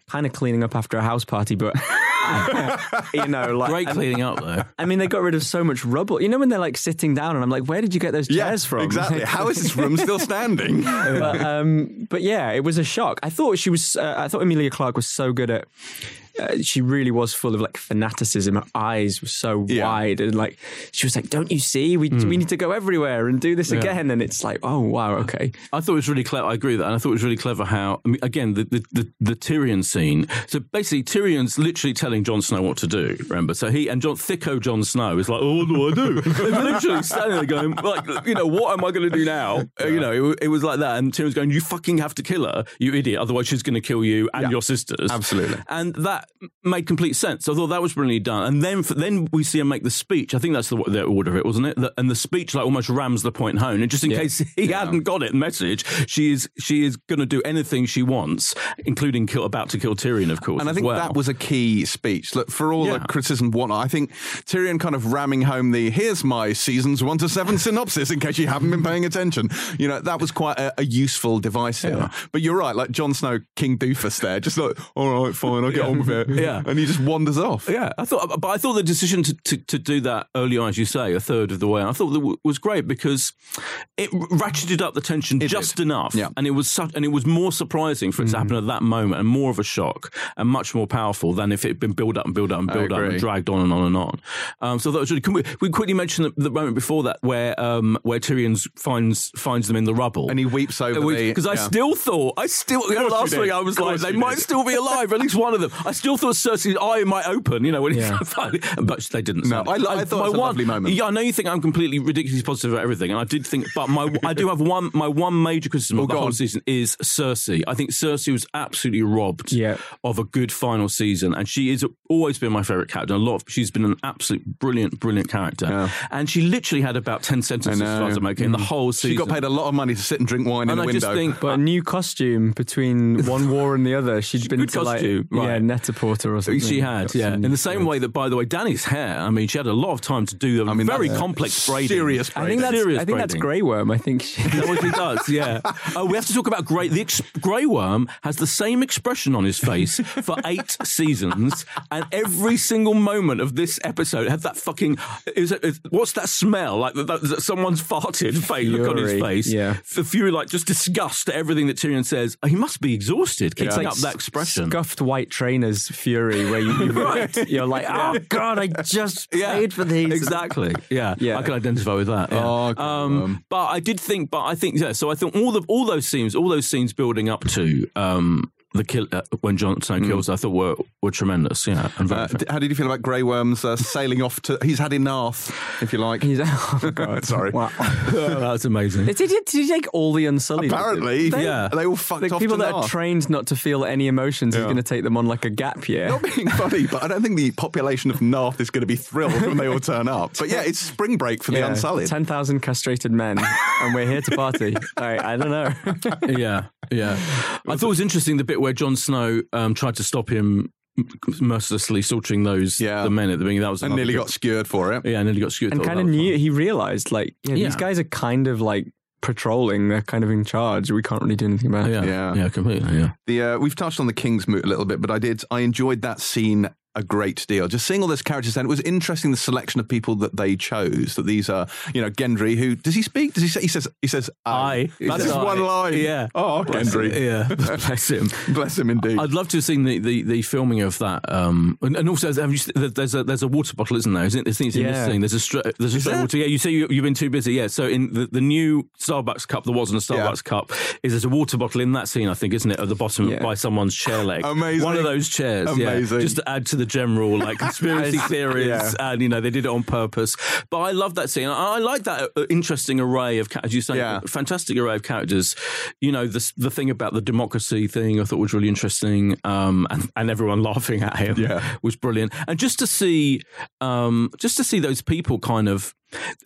kind of cleaning up after a house party, but *laughs* you know, like Great and- cleaning up though. I mean, they got rid of so much rubble. You know, when they're like sitting down, and I'm like, where did you get those chairs Yes, from? exactly. *laughs* How is this room still standing? *laughs* but, um, but yeah, it was a shock. I thought she was. Uh, I thought Emilia Clarke was so good at. Uh, she really was full of like fanaticism. Her eyes were so Yeah. wide, and like she was like, "Don't you see? We we need to go everywhere and do this again." And it's like, "Oh wow, okay." I thought it was really clever. I agree with that. And I thought it was really clever how, I mean, again, the, the, the, the Tyrion scene. So basically, Tyrion's literally telling Jon Snow what to do, remember? So he, and Jon, thicko Jon Snow is like, oh, what do I do? *laughs* They're literally standing there going, like, you know, what am I going to do now? Uh, You know, it, it was like that. And Tyrion's going, you fucking have to kill her, you idiot. Otherwise, she's going to kill you and Yeah. your sisters. Absolutely. And that made complete sense. I thought that was brilliantly done. And then for, then we see him make the speech. I think that's the, the order of it, wasn't it? The, and the speech like almost rams the point home. And just in case *laughs* he hadn't got it, message, she is she is going to do anything she wants, including kill, about to kill Tyrion, of course. And I think well. that was a key speech. Look, for all Yeah. the criticism, whatnot, I think Tyrion kind of ramming home the "here's my seasons one to seven synopsis" in case you haven't been paying attention. You know, that was quite a, a useful device here. But you're right, like Jon Snow, King Doofus, there, just like, all right, fine, I'll get on with it. *laughs* Yeah. and he just wanders off. Yeah, I thought, but I thought the decision to, to, to do that early on, as you say, a third of the way, I thought that w- was great because it ratcheted up the tension just enough, Yeah. and it was such, and it was more surprising for it to happen at that moment, and more of a shock, and much more powerful than if it had been built up and built up and built up and dragged on and on and on. Um, so that was really. Can we, we quickly mention the, the moment before that where um, where Tyrion finds finds them in the rubble, And he weeps over because I yeah. still thought I still you know, last week. I was like they you might did. still be alive, at least one of them. I still *laughs* thought Cersei's eye might open, you know, when Yeah. *laughs* he but they didn't. No, So I- I thought it was a lovely moment. Yeah, I know you think I'm completely ridiculously positive about everything, and I did think, but my I do have one my one major criticism *laughs* oh, of the go whole on. season is Cersei. I think Cersei was absolutely robbed Yeah. of a good final season, and she has always been my favorite character. A lot of she's been an absolute brilliant, brilliant character, Yeah. and she literally had about ten sentences as far as I'm okay in the mm. whole season. She got paid a lot of money to sit and drink wine in and a I window. just think, But a new costume between one *laughs* war and the other. She'd been Good to costume, like right. yeah, Net-a-Porter or something. She had, Got yeah. some In the same clothes. way that, by the way, Dany's hair. I mean, she had a lot of time to do the I mean, very complex braiding. serious I think that's Serious I think that's. Grey Worm. I think she, *laughs* That what he does, yeah. Oh, we have to talk about Grey. The ex- Grey Worm has the same expression on his face for eight *laughs* seasons, and every single moment of this episode had that fucking. Is it, is, what's that smell? Like that, that someone's farted *laughs* face look on his face. yeah. the fury, like just disgust at everything that Tyrion says. Oh, he must be exhausted keeping like up that expression. scuffed white trainers fury where you, you *laughs* you're like, oh god, I just paid for these. Exactly. Yeah. Yeah. I can identify with that. yeah. Oh, God, um, um. but I did think, but I think, yeah. So I think all the all those scenes, all those scenes building up to um, the kill uh, when Jon Snow kills, I thought were were tremendous. Yeah. And very Uh, d- how did you feel about Grey Worms uh, sailing off to? He's had enough, if you like. He's, *laughs* oh god, *laughs* Sorry. Wow. *laughs* that's amazing. Did he, did he take all the Unsullied? Apparently, They- Yeah. they all fucked Like off people to that are trained not to feel any emotions, he's Yeah. going to take them on like a gap year. Not being funny, but I don't think the population of Naath is going to be thrilled when they all turn up. But yeah, it's spring break for the Unsullied. 10,000 castrated men, and we're here to party. I, I don't know. yeah. Yeah. I thought it was interesting the bit where Jon Snow um, tried to stop him mercilessly slaughtering those Yeah. the men at the beginning. That was and nearly good- got skewered for it. Yeah, I nearly got skewed. and kind of was knew, fun. he realized, like, yeah, these guys are kind of like patrolling, they're kind of in charge. We can't really do anything about it. Yeah, Yeah. yeah, completely. Yeah, The uh, we've touched on the King's Moot a little bit, but I did I enjoyed that scene a great deal. Just seeing all those characters, and it was interesting the selection of people that they chose. That these are, you know, Gendry. Who does he speak? Does he say? He says. He says. I. That's says one line. Yeah. Oh, Gendry. Yeah, *laughs* bless him. Bless him indeed. I'd love to have seen the, the, the filming of that. Um, and, and also, have you, there's a there's a water bottle, isn't there? Isn't it? I think this Yeah. There's a stra- there's a straight there? water. Yeah, you say you, you've been too busy. Yeah. So in the, the new Starbucks cup, there wasn't a Starbucks cup. Is there's a water bottle in that scene? I think, isn't it, at the bottom Yeah. by someone's chair leg? *laughs* Amazing. One of those chairs. Amazing. Yeah. Just to add to the general like conspiracy *laughs* theories, Yeah. and you know they did it on purpose. But I love that scene. I, I like that uh, interesting array of, as you say, Yeah. fantastic array of characters. You know, the the thing about the democracy thing I thought was really interesting, um, and, and everyone *laughs* laughing at him Yeah. was brilliant. And just to see, um, just to see those people kind of.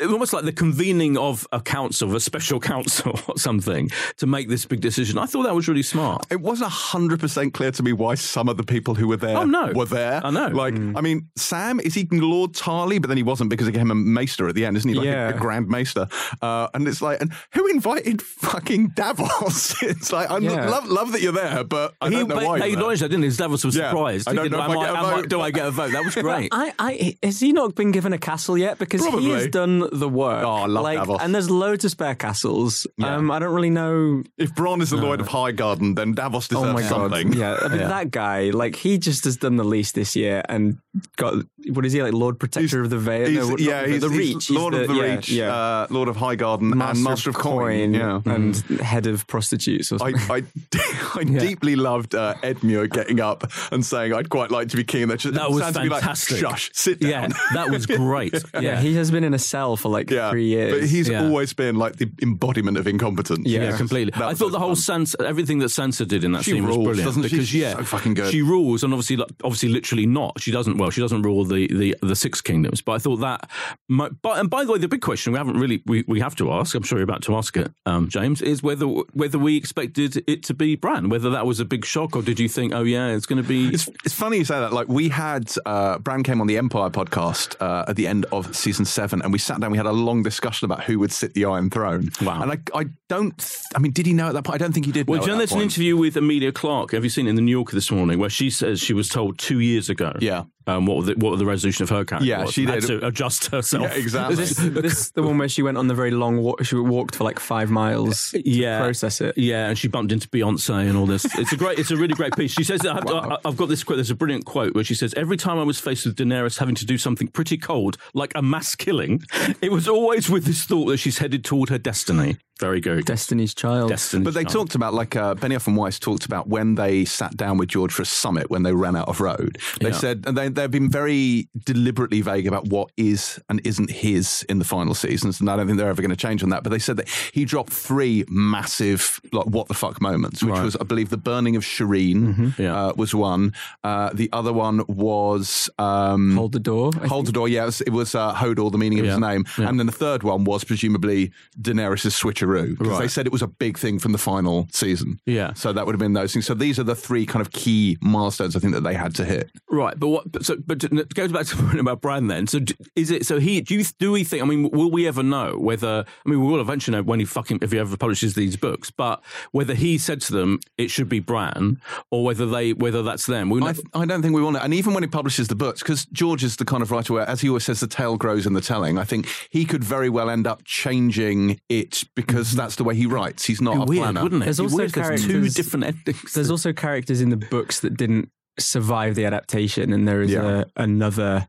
It was almost like the convening of a council, a special *laughs* council or something, to make this big decision. I thought that was really smart. It wasn't hundred percent clear to me why some of the people who were there Oh, no. were there. I know. Like, I mean, Sam is he Lord Tarley, but then he wasn't because he became a maester at the end, isn't he? Like a- Yeah. a, Grand Maester. Uh, and it's like, and who invited fucking Davos? *laughs* it's like, I Yeah. love love that you're there, but I he, don't know but why. they acknowledged that, didn't he? Davos was Yeah. surprised. I don't Thinking, know if am I get a I- vote. do I get a vote? That was *laughs* great. I, I, has he not been given a castle yet? Because he Probably. has done the work. Oh, I love like, Davos. And there's loads of spare castles. Um, I don't really know. If Bronn is the Lord of Highgarden, then Davos deserves Oh my god! something. Yeah, I mean, that guy, like, he just has done the least this year and got what is he like, Lord Protector of the Vale? No, not yeah, the, he's, the he's Reach. He's Lord of the yeah, Reach, yeah. Uh, Lord of Highgarden, and Master of Coin. Yeah. and head of prostitutes or I, something. *laughs* I, I deeply loved uh, Edmure getting up and saying, "I'd quite like to be king." And that That was Sansa be like, fantastic. Shush, sit down. yeah, that was *laughs* great. yeah, he has been in a cell for like Yeah, three years. but he's Yeah. always been like the embodiment of incompetence. Yeah, Yeah, completely. I thought the whole fun. Sansa, everything that Sansa did in that She scene was brilliant. doesn't she? because yeah, so fucking good. She rules, and obviously, obviously, literally not. She doesn't. Well, she doesn't rule the, the, the Six Kingdoms. But I thought that, might, but, and by the way, the big question we haven't really, we, we have to ask, I'm sure you're about to ask it, um, James, is whether whether we expected it to be Bran, whether that was a big shock or did you think, oh yeah, it's going to be. It's, it's funny you say that. Like we had uh, Bran came on the Empire podcast uh, at the end of season seven, and we sat down. We had a long discussion about who would sit the Iron Throne. Wow. And I, I don't. th- I mean, did he know at that point? I don't think he did. Well, know do you at know that there's an interview with Emilia Clarke? Have you seen it in the New Yorker this morning where she says she was told two years ago? Yeah. Um, what, the, what the resolution of her character Yeah, was. she Had did. to adjust herself. Yeah, exactly. This, this the one where she went on the very long walk. She walked for like five miles to Yeah. process it. Yeah, and she bumped into Beyonce and all this. It's a great, it's a really great piece. She says, I've, I- I've got this quote. There's a brilliant quote where she says, "Every time I was faced with Daenerys having to do something pretty cold, like a mass killing, it was always with this thought that she's headed toward her destiny." Very good. Destiny's Child. Destiny. But they child. talked about, like, uh, Benioff and Weiss talked about when they sat down with George for a summit when they ran out of road. They Yeah. said, and they, they've been very deliberately vague about what is and isn't his in the final seasons. And I don't think they're ever going to change on that. But they said that he dropped three massive, like, what the fuck moments, which Right. was, I believe, the burning of Shireen Yeah. uh, was one. Uh, the other one was. Um, Hold the door. I Hold the door, yeah, it was, it was uh, Hodor, the meaning of Yeah. his name. Yeah. And then the third one was presumably Daenerys' switcheroo. Because they said it was a big thing from the final season. Yeah. So that would have been those things. So these are the three kind of key milestones I think that they had to hit. Right, but what? But, so, but to go back to *laughs* the point about Bran. Then, so is it? So he do you do we think? I mean, will we ever know whether? I mean, we will eventually know when he fucking if he ever publishes these books. But whether he said to them it should be Bran, or whether they whether that's them. We I, I don't think we want know. And even when he publishes the books, because George is the kind of writer where, as he always says, the tale grows in the telling. I think he could very well end up changing it because Mm-hmm. that's the way he writes. He's not a weird, planner. wouldn't it? There's It'd be also weird if there's two different endings. There's also characters in the books that didn't survive the adaptation, and there is Yeah. a, another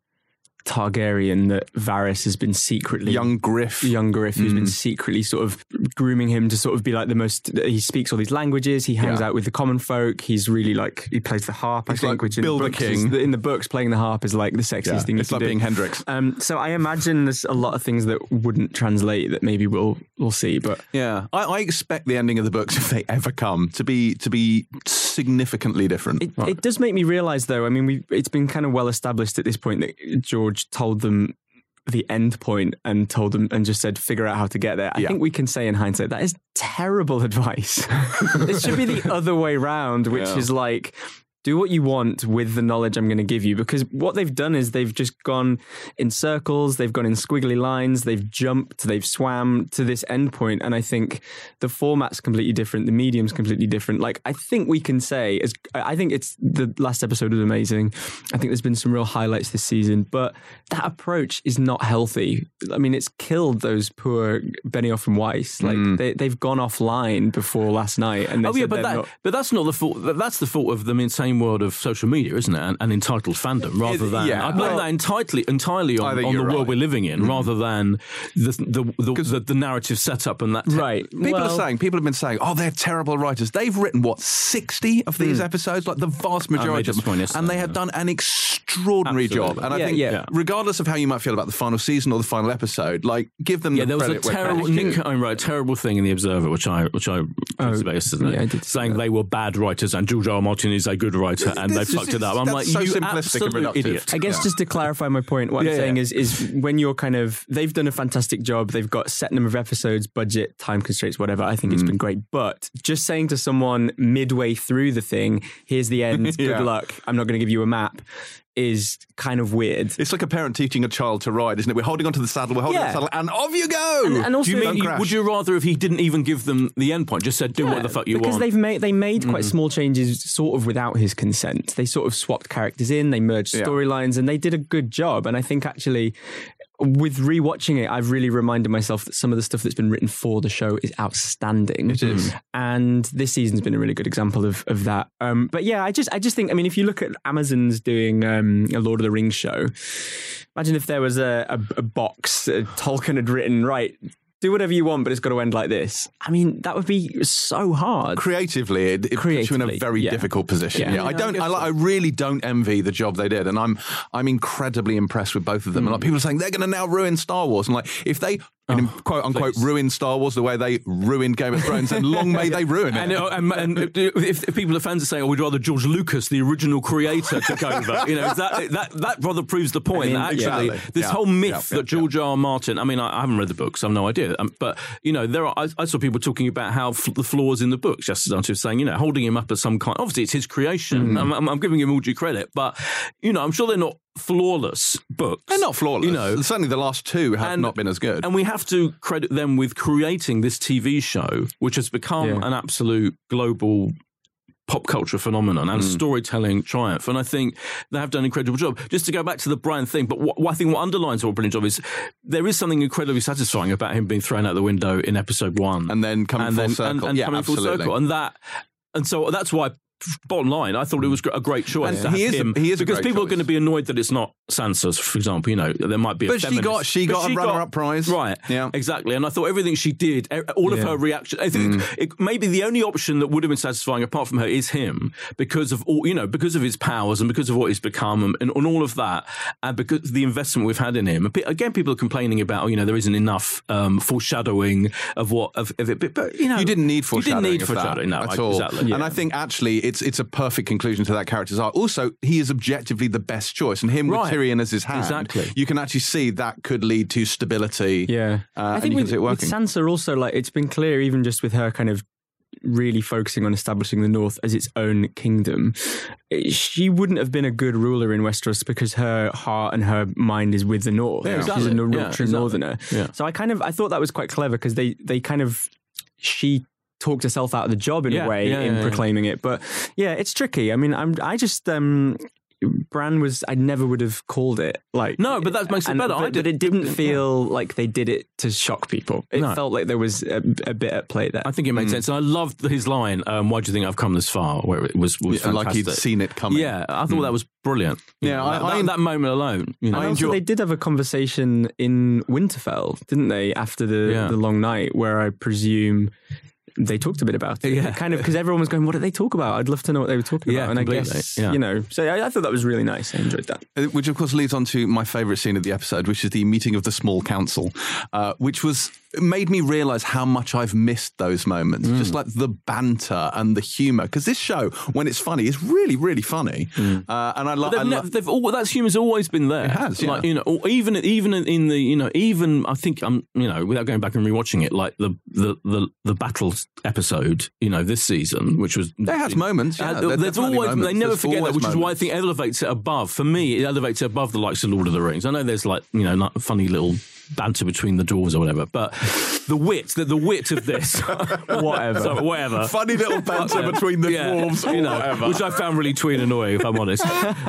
Targaryen that Varys has been secretly Young Griff. young Griff who's Mm. been secretly sort of grooming him to sort of be like the most. He speaks all these languages. He hangs Yeah. out with the common folk. He's really like he plays the harp. He's I think, like which in Bill the, the books King. in the books, playing the harp is like the sexiest Yeah, thing. it's like do. being Hendrix. Um, so I imagine there's a lot of things that wouldn't translate that maybe we'll we'll see. But Yeah, I, I expect the ending of the books, *laughs* if they ever come, to be to be significantly different. It, it does make me realize, though. I mean, we it's been kind of well established at this point that George told them the end point and told them and just said figure out how to get there. I Yeah. think we can say in hindsight that is terrible *laughs* advice. it should be the *laughs* other way round, which Yeah. is like do what you want with the knowledge I'm going to give you. Because what they've done is they've just gone in circles, they've gone in squiggly lines, they've jumped, they've swam to this end point. And I think the format's completely different, the medium's completely different. Like, I think we can say, as I think it's the last episode was amazing. I think there's been some real highlights this season, but that approach is not healthy. I mean, it's killed those poor Benioff and Weiss. Like, hmm. they, they've gone offline before last night. And Oh yeah, but that, not- but that's not the fault. That's the fault of the insane world of social media, isn't it? And, and entitled fandom, rather than yeah. I blame Well, that entirely entirely on, on the you're world right. we're living in, mm-hmm. rather than the the the, the, the narrative setup and that. Right. People well, are saying, people have been saying, oh, they're terrible writers. They've written, what, 60 of these mm. episodes? Like the vast majority of them. And they have yeah. done an extraordinary Absolutely. job. And I Yeah, think, yeah. regardless of how you might feel about the final season or the final episode, like, give them Yeah, the there was a terrible credit's Nick. Cohen wrote a terrible thing in the Observer, which I which I posted about yesterday, yeah, I did see saying they were bad writers and George R. R. Martin is a good writer and they This is- fucked it up. I'm like, so you simplistic and absolute reductive. idiot. I guess Yeah. just to clarify my point, what Yeah, I'm saying yeah. is is when you're kind of they've done a fantastic job, they've got set number of episodes, budget, time constraints, whatever. I think it's mm. been great. But just saying to someone midway through the thing, here's the end, *laughs* good luck. I'm not going to give you a map is kind of weird. It's like a parent teaching a child to ride, isn't it? We're holding onto the saddle, we're holding Yeah. the saddle, and off you go. And, and also Do you mean you- would you rather if he didn't even give them the end point, just said do what the fuck you because want? Because they've made they made quite mm-hmm. small changes sort of without his consent. They sort of swapped characters in, they merged Yeah. storylines, and they did a good job. And I think actually. With rewatching it, I've really reminded myself that some of the stuff that's been written for the show is outstanding. It is. and this season's been a really good example of of that. Um, but yeah, I just I just think I mean, if you look at Amazon's doing um, a Lord of the Rings show, imagine if there was a, a, a box uh, Tolkien had written right. Do whatever you want, but it's got to end like this. I mean, that would be so hard. creatively, it, it puts you in a very yeah. difficult position. Yeah. Yeah, I Yeah, I don't. I, li- I really don't envy the job they did, and I'm I'm incredibly impressed with both of them. And like people are saying they're going to now ruin Star Wars, and like if they and quote unquote ruin Star Wars the way they ruined Game of Thrones, and long may *laughs* they ruin it. And, uh, and, and if, if people are fans are saying, "Oh, we'd rather George Lucas, the original creator, took over," you know, that that that rather proves the point. I mean, that actually, exactly. this Yeah. whole myth Yeah, yeah, that George R. R. Martin. I mean, I, I haven't read the books, so I have no idea. Um, but you know, there are. I, I saw people talking about how f- the flaws in the books, just as saying, you know, holding him up as some kind. Obviously, it's his creation. I'm, I'm, I'm giving him all due credit, but you know, I'm sure they're not flawless books. They're not flawless. You know, certainly the last two have And- not been as good. and we have to credit them with creating this TV show, which has become Yeah. an absolute global pop culture phenomenon and hmm. storytelling triumph. And I think they have done an incredible job. Just to go back to the Brian thing, but what, what I think what underlines what a brilliant job is, there is something incredibly satisfying about him being thrown out the window in episode one, and then coming and full then circle. and, and yeah, coming absolutely. full circle, and that, and so that's why. Bottom line, I thought it was a great choice. And to he have is him, he is because people are going to be annoyed that it's not Sansa, for example. You know, there might be. A But she got- she But got a runner-up prize. right? Yeah. exactly. And I thought everything she did, all of Yeah. her reaction. I think Mm. it, maybe the only option that would have been satisfying apart from her is him because of all you know, because of his powers and because of what he's become and, and, and all of that, and because the investment we've had in him. Again, people are complaining about, oh, you know, there isn't enough um, foreshadowing of what of, of it, but, but you know, You didn't need You foreshadowing didn't need foreshadowing, no, at I- all. exactly. And I think actually it's it's a perfect conclusion to that character's arc. Also, he is objectively the best choice, and him Right. with Tyrion as his hand, Exactly. you can actually see that could lead to stability. Yeah, Uh, I think with, with. Sansa also like it's been clear even just with her kind of really focusing on establishing the North as its own kingdom. She wouldn't have been a good ruler in Westeros because her heart and her mind is with the North. Yeah, She's a Nor- Yeah, exactly. Northerner. Yeah. So I kind of I thought that was quite clever because they they kind of she talked herself out of the job in Yeah, a way yeah, in yeah, yeah. proclaiming it. But yeah, it's tricky. I mean, I'm I just um Bran was I never would have called it like No, but that makes it and- better. But, I did- but it didn't feel like they did it to shock people. It No. felt like there was a, a bit at play there. I think it makes sense. And I loved his line, um, why do you think I've come this far? Where it was, was Yeah, like he'd seen it coming. Yeah, I thought that was brilliant. You Yeah, know, I- that, I- that, that moment alone. You know, and also, they did have a conversation in Winterfell, didn't they? After the, Yeah. the long night, where I presume they talked a bit about it. Yeah. kind of because everyone was going, "What did they talk about?" I'd love to know what they were talking Yeah, about. And I guess Yeah. you know, so I, I thought that was really nice. I enjoyed that. Uh, Which, of course, leads on to my favourite scene of the episode, which is the meeting of the small council, uh, which was made me realise how much I've missed those moments. Mm. Just like the banter and the humour. Because this show, when it's funny, is really, really funny. Uh, and I, lo- They've, lo- never, they've all, that's humor's always been there. It has, yeah. Like, you know, even even in the you know, even I think I'm you know, without going back and rewatching it, like the the the, the battles episode, you know, this season, which was They had moments, yeah, Uh, there's always moments. they never There's forget that, which is why I think it elevates it above. For me, it elevates it above the likes of Lord of the Rings. I know there's like you know, not funny little banter between the dwarves or whatever, but the wit, the, the wit of this, *laughs* Whatever. So, whatever. funny little banter between the Yeah. dwarves, you know, whatever. which I found really twee and annoying, if I'm honest.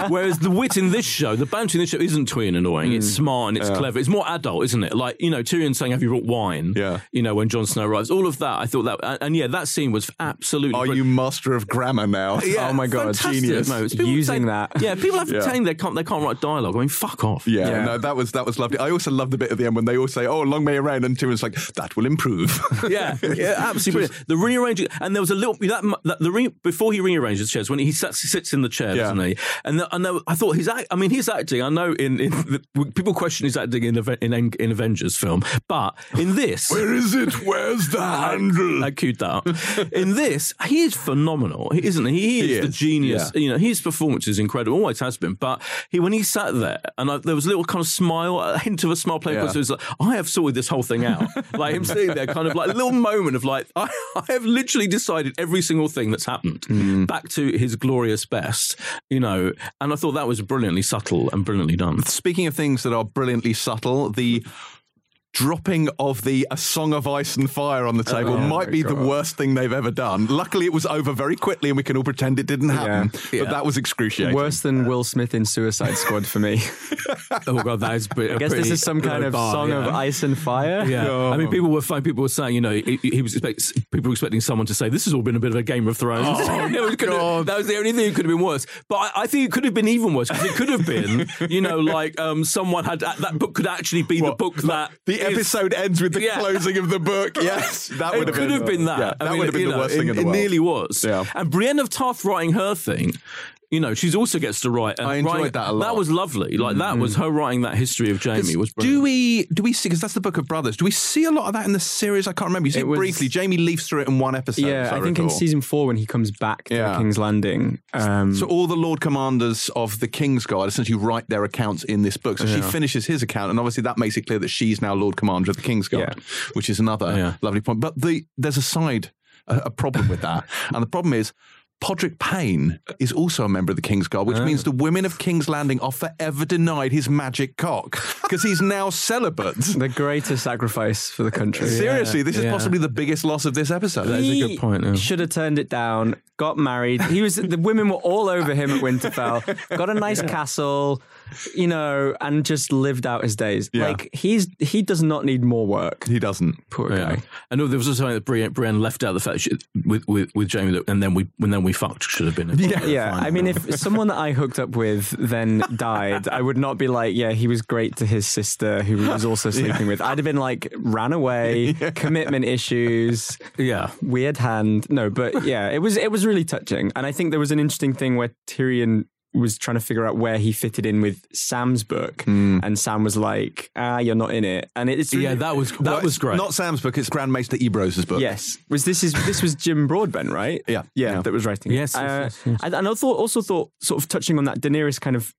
Whereas the wit in this show, the banter in this show isn't twee and annoying. It's Hmm. smart and it's clever. It's more adult, isn't it? Like you know, Tyrion saying, "Have you brought wine?" Yeah. You know, when Jon Snow arrives, all of that. I thought that, and, and yeah, that scene was absolutely. Are brilliant. you master of grammar now? *laughs* Yeah, Oh my God, fantastic genius. moments. People Using saying- that. Yeah, people have Yeah. saying they can't they can't write dialogue. I mean, fuck off. Yeah, Yeah. no, that was that was lovely. I also love the bit at the end when they all say, "Oh, long may it rain," and Tyrion's like, "That will improve." *laughs* yeah, yeah, *laughs* absolutely brilliant. The rearranging, and there was a little that, that the re, before he rearranges the chairs when he sits, sits in the chair, Yeah. doesn't he? And the, and there, I thought his act. I mean, his acting. I know in, in the, people question his acting in in, in Avengers film, but in this, *laughs* Where is it? Where's the handle? I queued that up. In this, he is phenomenal, isn't he? He is He the genius. yeah. You know, his performance is incredible, always has been. But he, when he sat there, and I, there was a little kind of smile, a hint of a smile playing Yeah. across. Like, I have sorted this whole thing out. *laughs* like him sitting there, kind of like a little moment of like, I, I have literally decided every single thing that's happened Hmm. back to his glorious best. You know, and I thought that was brilliantly subtle and brilliantly done. Speaking of things that are brilliantly subtle, the dropping of the A Song of Ice and Fire on the table might be the worst thing they've ever done. Luckily, it was over very quickly and we can all pretend it didn't happen. Yeah. But that was excruciating. Worse than Will Smith in Suicide Squad for me. *laughs* Oh god, that is. I I guess this is some kind of song of ice and fire. Yeah, I mean, people were fine. People were saying, you know, he, he was expect, people were expecting someone to say, "This has all been a bit of a Game of Thrones." *laughs* It was- could have- that was the only thing that could have been worse. But I, I think it could have been even worse because it could have been, you know, like um, someone had that book could actually be the book that the is- episode ends with the Yeah. closing of the book. *laughs* Yes, that would it have could been, have been that. Yeah, I that mean, would have been the know, worst it, thing in the it world. nearly was. Yeah. And Brienne of Tarth writing her thing. You know, she also gets to write. And I enjoyed write- that a lot. That was lovely. Like that was her writing that history of Jaime was brilliant. Do we do we see because that's the Book of Brothers? Do we see a lot of that in the series? I can't remember. You see It it was- briefly. Jaime leaves through it in one episode. yeah, as I, think in season four when he comes back to Yeah. the King's Landing. Um, So all the Lord Commanders of the King's Guard essentially write their accounts in this book. So she finishes his account, and obviously that makes it clear that she's now Lord Commander of the King's Guard, which is another Yeah. lovely point. But the there's a side a, a problem with that, *laughs* and the problem is. Podrick Payne is also a member of the King's Guard, which oh. means the women of King's Landing are forever denied his magic cock because he's now celibate. *laughs* the greatest sacrifice for the country. Seriously, this is yeah. possibly the biggest loss of this episode. That is a good point, yeah. Should have turned it down. Got married. He was. The women were all over him at Winterfell. Got a nice *laughs* castle, you know, and just lived out his days. Yeah. Like he's he does not need more work. He doesn't. Poor Yeah. guy. I know there was also something that Brienne, Brienne left out the fact she, with, with with Jaime, that, and then we and then we fucked should have been. Yeah, Yeah, I mean, if someone that I hooked up with then died, I would not be like, yeah, he was great to his sister who he was also *laughs* sleeping with. I'd have been like, ran away, *laughs* commitment issues, yeah. weird hand. No, but yeah, it was it was really touching, and I think there was an interesting thing where Tyrion was trying to figure out where he fitted in with Sam's book, and Sam was like, "Ah, you're not in it," and it's really, Yeah, that was that Well, was great. Not Sam's book, it's Grand Maester Ebrose's book. Yes, was this is this was Jim Broadbent, right? Yeah. yeah, Yeah. that was writing. Yes, yes, Uh, yes, yes. And, and I thought also thought sort of touching on that Daenerys kind of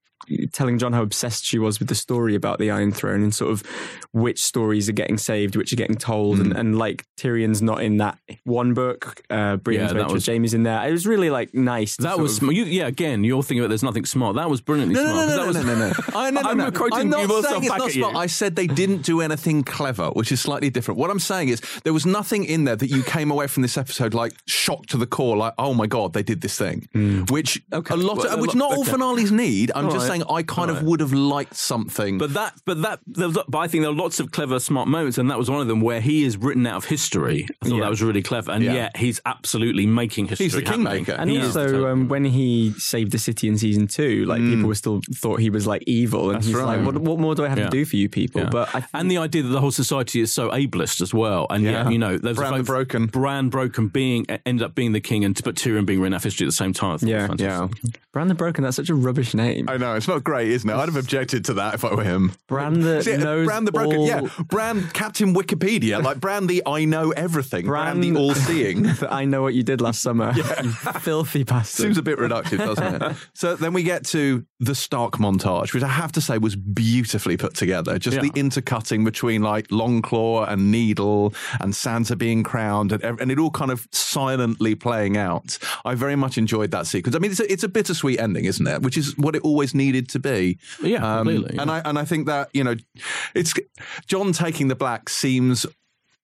telling Jon how obsessed she was with the story about the Iron Throne and sort of which stories are getting saved, which are getting told, Hmm. and, and like Tyrion's not in that one book. Uh, Brienne's Yeah, was- Jaime's in there. It was really like nice. that was of- you, yeah. Again, you're thinking about there's nothing smart. That was brilliantly No, no, smart. no, no, that was, no, no, no. *laughs* I, no, no, I'm no. quoting I'm not saying it's not you. smart. I said they didn't do anything clever, which is slightly different. What I'm saying is there was nothing in there that you came away from this episode like shocked to the core, like, oh my god, they did this thing. Which Okay. a lot, Well, of, which okay. not all finales need. I'm All just right. saying I kind All of would have liked something. But that, but that, there was, but I think there are lots of clever, smart moments, and that was one of them where he is written out of history. I thought Yeah. that was really clever, and Yeah. yet he's absolutely making history. He's the happening. kingmaker. And He also, um, when he saved the city in season two, like people were still thought he was like evil, and That's he's right. like, what, "What more do I have Yeah. to do for you people?" Yeah. But I think, and the idea that the whole society is so ableist as well, and Yeah. yet you know there's Bran a Broken. Bran broken being ended up being the king, and but Tyrion being written out of history at the same time. I thought Yeah. fantastic. yeah, Bran the Broken, that's such a rubbish name. I know it's not great, isn't it? I'd have objected to that if I were him. Brand the See, uh, knows Bran the Broken, all, yeah. Brand Captain Wikipedia, like Brand the I know everything, Brand, Bran- the all seeing. *laughs* I know what you did last summer. You filthy bastard. Seems a bit reductive, doesn't it? *laughs* so then we get to the Stark montage, which I have to say was beautifully put together. Just the intercutting between like Longclaw and Needle and Sansa being crowned and, and it all kind of silently playing out. I very much enjoyed that sequence. I mean, it's a, it's a bittersweet ending, isn't it? Which is what it always needed to be. Yeah, um, completely, And yeah. I and I think that you know, it's Jon taking the black seems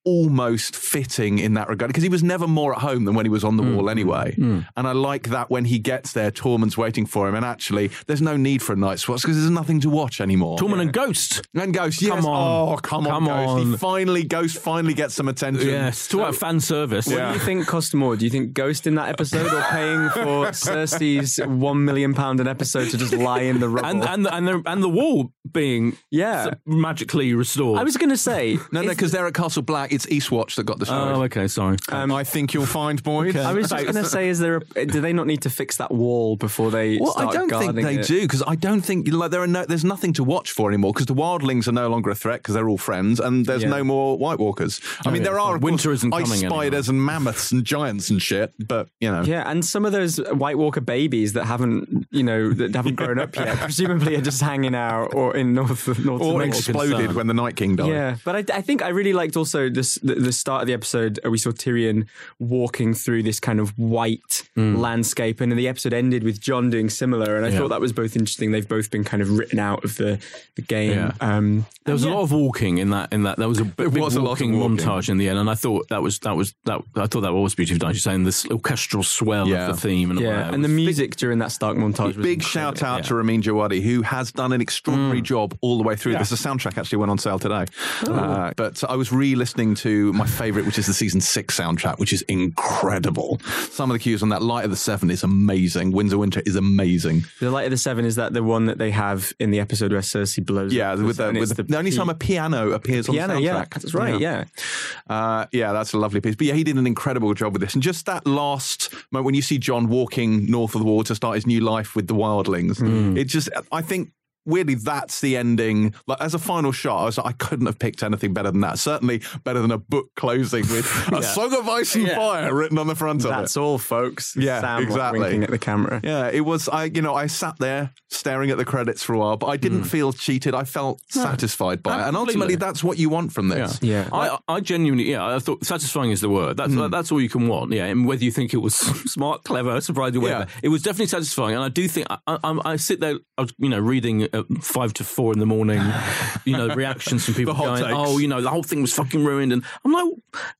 almost fitting in that regard because he was never more at home than when he was on the mm, wall anyway. Mm, mm. And I like that when he gets there, Tormund's waiting for him, and actually, there's no need for a night's watch because there's nothing to watch anymore. Tormund and Ghost. and Ghost, yes. Come on. Oh, come, Come on, Ghost. on. He finally, Ghost finally gets some attention. Yes, talk about fan service. What do you think cost more? Do you think Ghost in that episode or paying for *laughs* Cersei's one million pound an episode to just lie in the rubble? And and the, and the and the wall being yeah, magically restored. I was going to say. No, no, because they're at Castle Black. It's Eastwatch that got destroyed. Oh, okay, sorry. Um, I think you'll find, Boyd. I was just going to say, is there? A, do they not need to fix that wall before they Well, start I don't think they it? do because I don't think like there are no, there's nothing to watch for anymore because the wildlings are no longer a threat because they're all friends and there's Yeah. no more White Walkers. I mean, yeah, there are of winter course, isn't ice coming anymore. spiders and mammoths and giants and shit, but you know, Yeah, and some of those White Walker babies that haven't, you know, that haven't grown up yet, *laughs* presumably are just hanging out or in North North or America. exploded concern. when the Night King died. Yeah, but I, I think I really liked also this the, the start of the episode. uh, We saw Tyrion walking through this kind of white landscape, and then the episode ended with Jon doing similar. And I Yeah. thought that was both interesting. They've both been kind of written out of the the game. Yeah. Um, There was and a lot of walking in that. In that, there was a big, was a walking, walking. montage in the end, and I thought that was that was that. I thought that was beautifully done. You're saying this orchestral swell Yeah. of the theme, and Yeah, that. and the It was- music during that Stark montage was Big incredible. shout out yeah. to Ramin Djawadi, who has done an extraordinary job all the way through this. The soundtrack actually went on sale today. Uh, but I was re listening to my favorite, which is the season six soundtrack, which is incredible. Some of the cues on that Light of the Seven is amazing. Winds of Winter is amazing. The Light of the Seven is that the one that they have in the episode where Cersei blows. Yeah, with the, with it's the, the only time a piano appears piano. on the soundtrack. Yeah, that's right. Yeah. Uh, yeah, that's a lovely piece. But yeah, he did an incredible job with this. And just that last moment when you see Jon walking north of the wall to start his new life with the wildlings, Hmm. it just, I think. Weirdly, that's the ending. Like as a final shot, I was like, I couldn't have picked anything better than that. Certainly better than a book closing with *laughs* a song of ice and fire written on the front of That's it. That's all, folks. Yeah, Sam exactly. winking at the camera. Yeah, it was. I, you know, I sat there staring at the credits for a while, but I didn't hmm. feel cheated. I felt satisfied by it, and ultimately, that's what you want from this. Yeah. I, I genuinely, yeah, I thought satisfying is the word. That's hmm. that's all you can want. Yeah, and whether you think it was *laughs* smart, clever, surprising, whatever, Yeah. it was definitely satisfying. And I do think I, I, I sit there, I was, you know, reading at five to four in the morning, you know, *laughs* reactions from people going, takes. "Oh, you know, the whole thing was fucking ruined," and I'm like,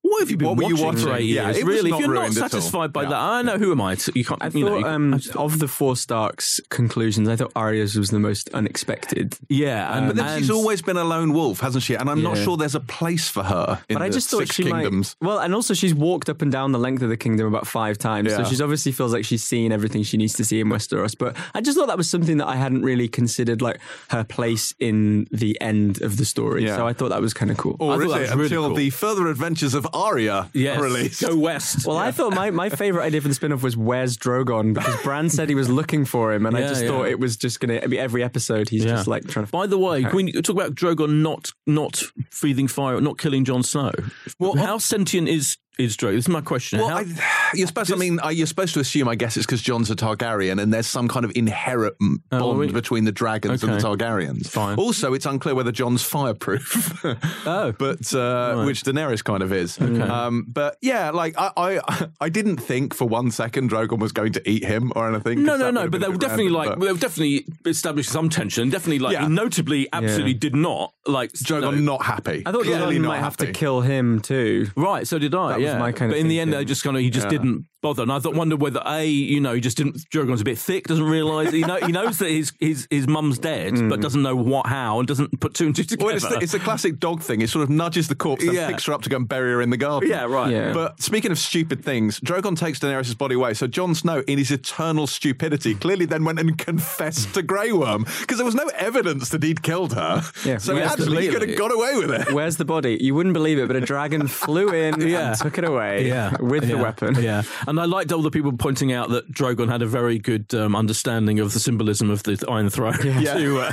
"What have you been What were you watching for eight Yeah, years? really, if you're not ruined at all. satisfied by Yeah. that, I know who am I? To, you can't. I you know, thought you um, can't- of the four Starks conclusions, I thought Arya's was the most unexpected. yeah, and, But then she's always been a lone wolf, hasn't she? And I'm not sure there's a place for her in But I just thought she Kingdoms. might. Well, and also she's walked up and down the length of the kingdom about five times, so she's obviously feels like she's seen everything she needs to see in Westeros. But I just thought that was something that I hadn't really considered, like her place in the end of the story. Yeah. So I thought that was kind of cool. Or I is it was really until cool. the further adventures of Arya yes, are released? go west. *laughs* Well, I thought my, my favorite idea for the spin off was Where's Drogon? Because Bran said he was looking for him, and I *laughs* just yeah. thought it was just going to be every episode he's Yeah. just like trying to. By the way, can we talk about Drogon not not breathing fire, not killing Jon Snow? Well, how sentient is is Drogon? This is my question. Well, How- I, you're supposed. I mean, you're supposed to assume. I guess it's because Jon's a Targaryen, and there's some kind of inherent Oh, bond we- between the dragons and the Okay. Targaryens. Fine. Also, it's unclear whether Jon's fireproof. *laughs* Oh. but uh, which Daenerys kind of is. Um, but yeah, like I, I, I didn't think for one second Drogon was going to eat him or anything. No, no, no. But they were definitely random, like but they were definitely established some tension. Definitely like Yeah. notably, absolutely did not like Drogon no. not happy. I thought Clearly Drogon not might have to kill him too. Right, so did I. That was yeah, my kind of but in the end, thinking. they just kind of he just didn't bother, and I thought wonder whether a you know he just didn't. Drogon's a bit thick, doesn't realise he know he knows that his his his mum's dead, but mm. doesn't know what how, and doesn't put two and two together. Well, it's, the, it's a classic dog thing. It sort of nudges the corpse and Yeah. picks her up to go and bury her in the garden. yeah, right. Yeah. But speaking of stupid things, Drogon takes Daenerys' body away. So Jon Snow, in his eternal stupidity, clearly then went and *laughs* confessed to Grey Worm because there was no evidence that he'd killed her. Yeah, so actually, he could have got away with it. Where's the body? You wouldn't believe it, but a dragon flew in *laughs* Yeah. and took it away Yeah, with the weapon. Yeah, and I liked all the people pointing out that Drogon had a very good um, understanding of the symbolism of the Iron Throne *laughs* to uh,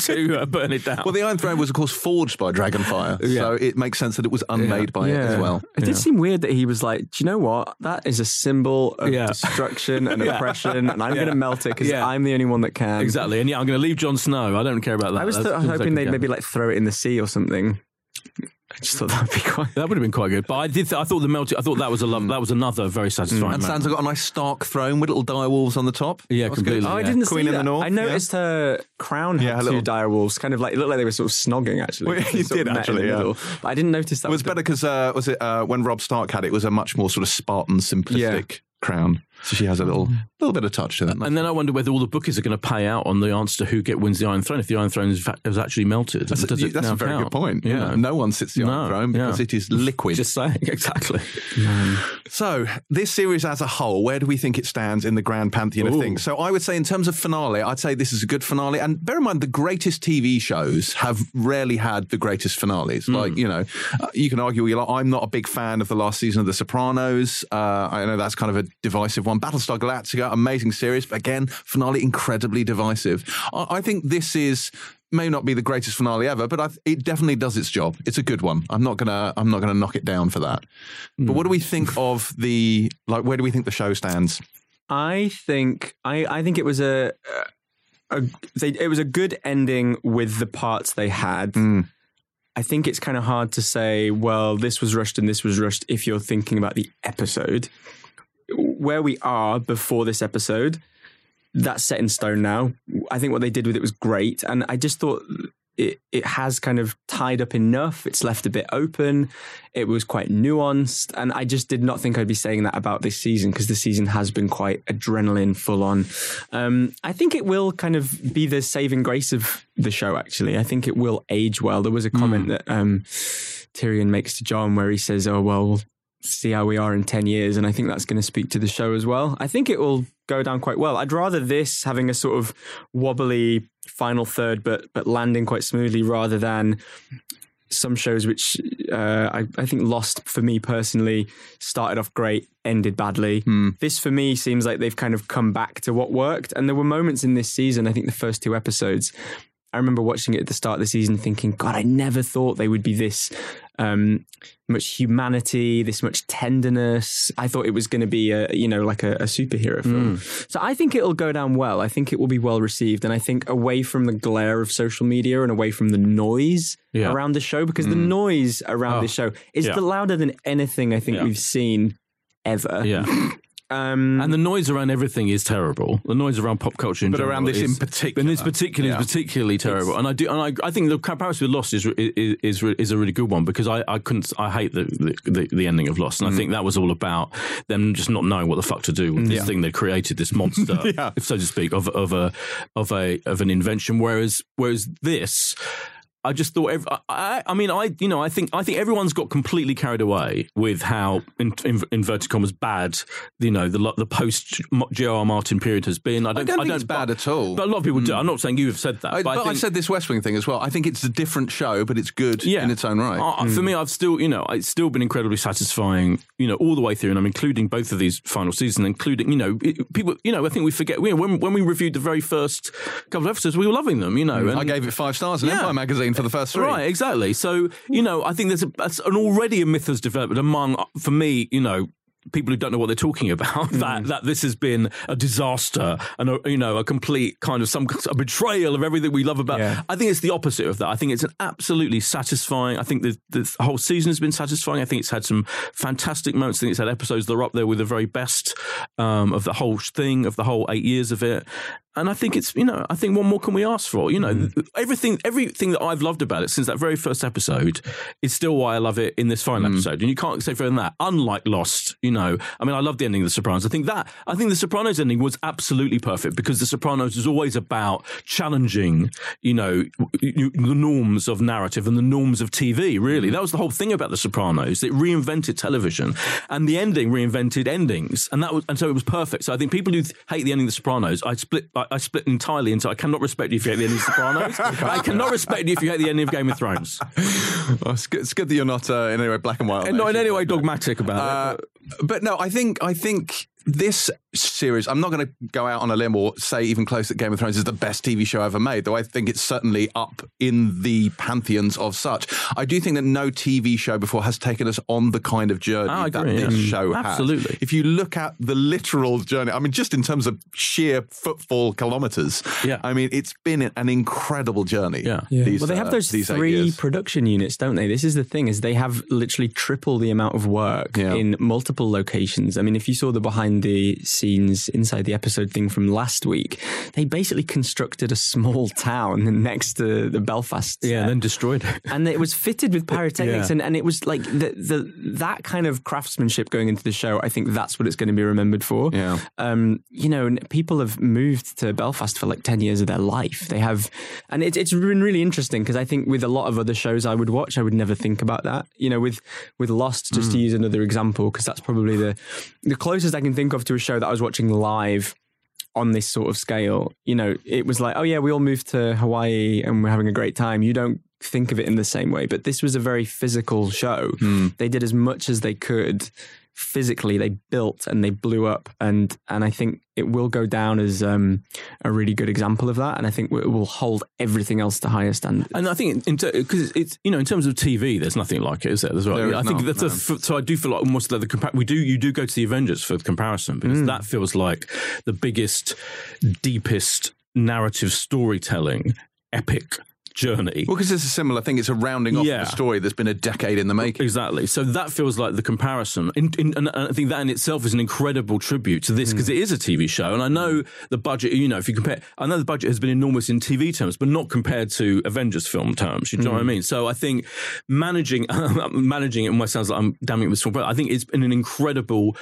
to uh, burn it down. Well, the Iron Throne was, of course, forged by Dragonfire. So it makes sense that it was unmade by it as well. It did seem weird that he was like, do you know what? That is a symbol of Yeah. destruction and *laughs* oppression, and I'm going to melt it because Yeah. I'm the only one that can. exactly, and yeah, I'm going to leave Jon Snow. I don't care about that. I was th- seems like hoping they'd maybe like throw it in the sea or something. I just thought that would be quite. That would have been quite good, but I did. Th- I thought the melting. I thought that was a love. That was another very satisfying. And moment. Sansa got a nice stark throne with little direwolves on the top. Yeah, That completely. Oh, I didn't Queen see in the that. North, I yeah. noticed her crown Yeah, had a two little- dire wolves, kind of like it looked like they were sort of snogging actually. Well, *laughs* They it sort of did actually, yeah. But I didn't notice that. It was better because uh, was it uh, when Robb Stark had it, it was a much more sort of Spartan, simplistic crown. So she has a little little bit of touch to that. And then I wonder whether all the bookies are going to pay out on the answer to who get wins the Iron Throne if the Iron Throne is, actually melted. That's, a, that's a very count? good point. Yeah, no one sits the Iron No, Throne because yeah. it is liquid. Just saying *laughs* exactly. So, this series as a whole, where do we think it stands in the grand pantheon of things? So, I would say, in terms of finale, I'd say this is a good finale. And bear in mind, the greatest TV shows have rarely had the greatest finales. Hmm. Like, you know, you can argue, I'm not a big fan of the last season of The Sopranos. Uh, I know that's kind of a divisive one. Battlestar Galactica, amazing series. But again, finale incredibly divisive. I, I think this is may not be the greatest finale ever, but I, it definitely does its job. It's a good one. I'm not gonna I'm not gonna knock it down for that. But what do we think hmm. of the like? Where do we think the show stands? I think I, I think it was a, a they, it was a good ending with the parts they had. Hmm. I think it's kind of hard to say, well, this was rushed and this was rushed if you're thinking about the episode. Where we are before this episode, that's set in stone now. I think what they did with it was great. And I just thought it, it has kind of tied up enough. It's left a bit open. It was quite nuanced. And I just did not think I'd be saying that about this season because the season has been quite adrenaline full on. Um, I think it will kind of be the saving grace of the show, actually. I think it will age well. There was a comment that um, Tyrion makes to Jon, where he says, "Oh well, we'll see how we are in ten years," and I think that's going to speak to the show as well. I think it will go down quite well. I'd rather this having a sort of wobbly final third, but but landing quite smoothly, rather than some shows which uh, I, I think Lost for me personally started off great, ended badly. This for me seems like they've kind of come back to what worked. And there were moments in this season, I think the first two episodes, I remember watching it at the start of the season thinking, God, I never thought they would be this um, much humanity, this much tenderness. I thought it was going to be a, you know, like a, a superhero film. Hmm. So I think it'll go down well. I think it will be well received. And I think away from the glare of social media and away from the noise Yeah. around the show, because the hmm. noise around Oh, ah. this show is yeah. the louder than anything I think Yeah. we've seen ever. Yeah. *laughs* Um, And the noise around everything is terrible. The noise around pop culture, in But general around this is- in particular. and this particular Yeah. is particularly terrible. And I do, and I, I think the comparison with Lost is is is, is a really good one because I, I couldn't, I hate the, the the ending of Lost, and I think that was all about them just not knowing what the fuck to do with this thing they created, this monster, *laughs* so to speak, of of a of a of an invention. Whereas whereas this. I just thought. ev- I, I mean, I you know, I think I think everyone's got completely carried away with how in, in, inverted commas bad you know the the post J.R.R. Martin period has been. I don't, don't think it's bad but- at all. But a lot of people do. I'm not saying you have said that, I, but, but I, I, said this West Wing thing as well. I think it's a different show, but it's good yeah, in its own right. Uh, For me, I've still, you know, it's still been incredibly satisfying, you know, all the way through, and I'm including both of these final seasons, including, you know, it- people, you know, I think we forget you know, when when we reviewed the very first couple of episodes, we were loving them, you know. And, I gave it five stars in Yeah. Empire magazine for the first three. Right, exactly. So you know, I think there's a, that's an already a myth has developed among, for me, you know. People who don't know what they're talking about *laughs* that that this has been a disaster and a, you know a complete kind of some a betrayal of everything we love about. Yeah. I think it's the opposite of that. I think it's an absolutely satisfying. I think the, the whole season has been satisfying. I think it's had some fantastic moments. I think it's had episodes that are up there with the very best um, of the whole thing of the whole eight years of it. And I think it's you know I think what more can we ask for? You know hmm. everything everything that I've loved about it since that very first episode is still why I love it in this final hmm. episode. And you can't say further than that. Unlike Lost, you know, I mean I love the ending of The Sopranos. I think that I think The Sopranos ending was absolutely perfect because The Sopranos is always about challenging you know the norms of narrative and the norms of TV. Really, hmm. that was the whole thing about The Sopranos. It reinvented television, and the ending reinvented endings, and that was and so it was perfect. So I think people who hate the ending of The Sopranos, I split I, I split entirely into I cannot respect you if you hate the ending of Sopranos. *laughs* I cannot respect you if you hate the ending of Game of Thrones. Oh, it's, good, it's good that you're not uh, in any way black and white. And not in any way dogmatic about Uh, it. but no, I think I think this series. I'm not going to go out on a limb or say even close that Game of Thrones is the best TV show ever made, though I think it's certainly up in the pantheons of such. I do think that no TV show before has taken us on the kind of journey I that agree, this yeah. show has. Absolutely. If you look at the literal journey, I mean, just in terms of sheer footfall kilometers, Yeah. I mean, it's been an incredible journey. Yeah. these, well, they have uh, those these three production units, don't they? This is the thing: is they have literally triple the amount of work Yeah. in multiple locations. I mean, if you saw the behind the scenes inside the episode thing from last week, they basically constructed a small *laughs* town next to the Belfast. yeah, and then destroyed it. and it was fitted with *laughs* pyrotechnics Yeah. and, and it was like the, the that kind of craftsmanship going into the show i think that's what it's going to be remembered for Yeah. um you know people have moved to belfast for like 10 years of their life they have and it, it's been really interesting because i think with a lot of other shows i would watch i would never think about that you know with with lost just to use another example because that's probably the the closest i can think of to a show that i was watching live on this sort of scale, you know, it was like, oh yeah, we all moved to Hawaii and we're having a great time. You don't think of it in the same way, but this was a very physical show. Hmm. They did as much as they could physically. They built and they blew up, and and I think it will go down as um, a really good example of that. And I think it will hold everything else to higher standards. And I think because it's you know in terms of TV, there's nothing like it, is there? There's right. There is I think not, that's a, no. so. I do feel like almost like the compa- we do you do go to the Avengers for the comparison because that feels like the biggest, deepest narrative storytelling epic journey. Well, because it's a similar thing. It's a rounding off Yeah. of a story that's been a decade in the making. Exactly. So that feels like the comparison. In, in, and I think that in itself is an incredible tribute to this because it is a TV show. And I know the budget, you know, if you compare, I know the budget has been enormous in TV terms, but not compared to Avengers film terms. You know what I mm. mean? So I think managing, *laughs* managing it almost sounds like I'm damning it with small, but I think it's been an incredible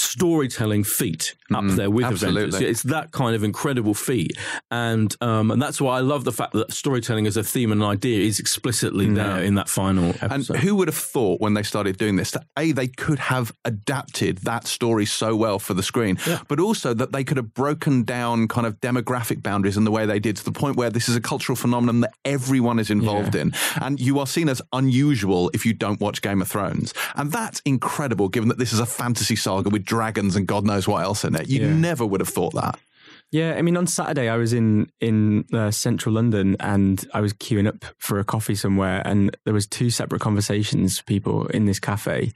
storytelling feat up there with Avengers. absolutely. It's that kind of incredible feat, and um, and that's why I love the fact that storytelling as a theme and an idea is explicitly there in that final And who would have thought when they started doing this that A, they could have adapted that story so well for the screen, but also that they could have broken down kind of demographic boundaries in the way they did to the point where this is a cultural phenomenon that everyone is involved in. And you are seen as unusual if you don't watch Game of Thrones. And that's incredible given that this is a fantasy saga with dragons and God knows what else in it. You Yeah. never would have thought that. Yeah, I mean, on Saturday I was in in uh, central London and I was queuing up for a coffee somewhere, and there was two separate conversations, people in this cafe,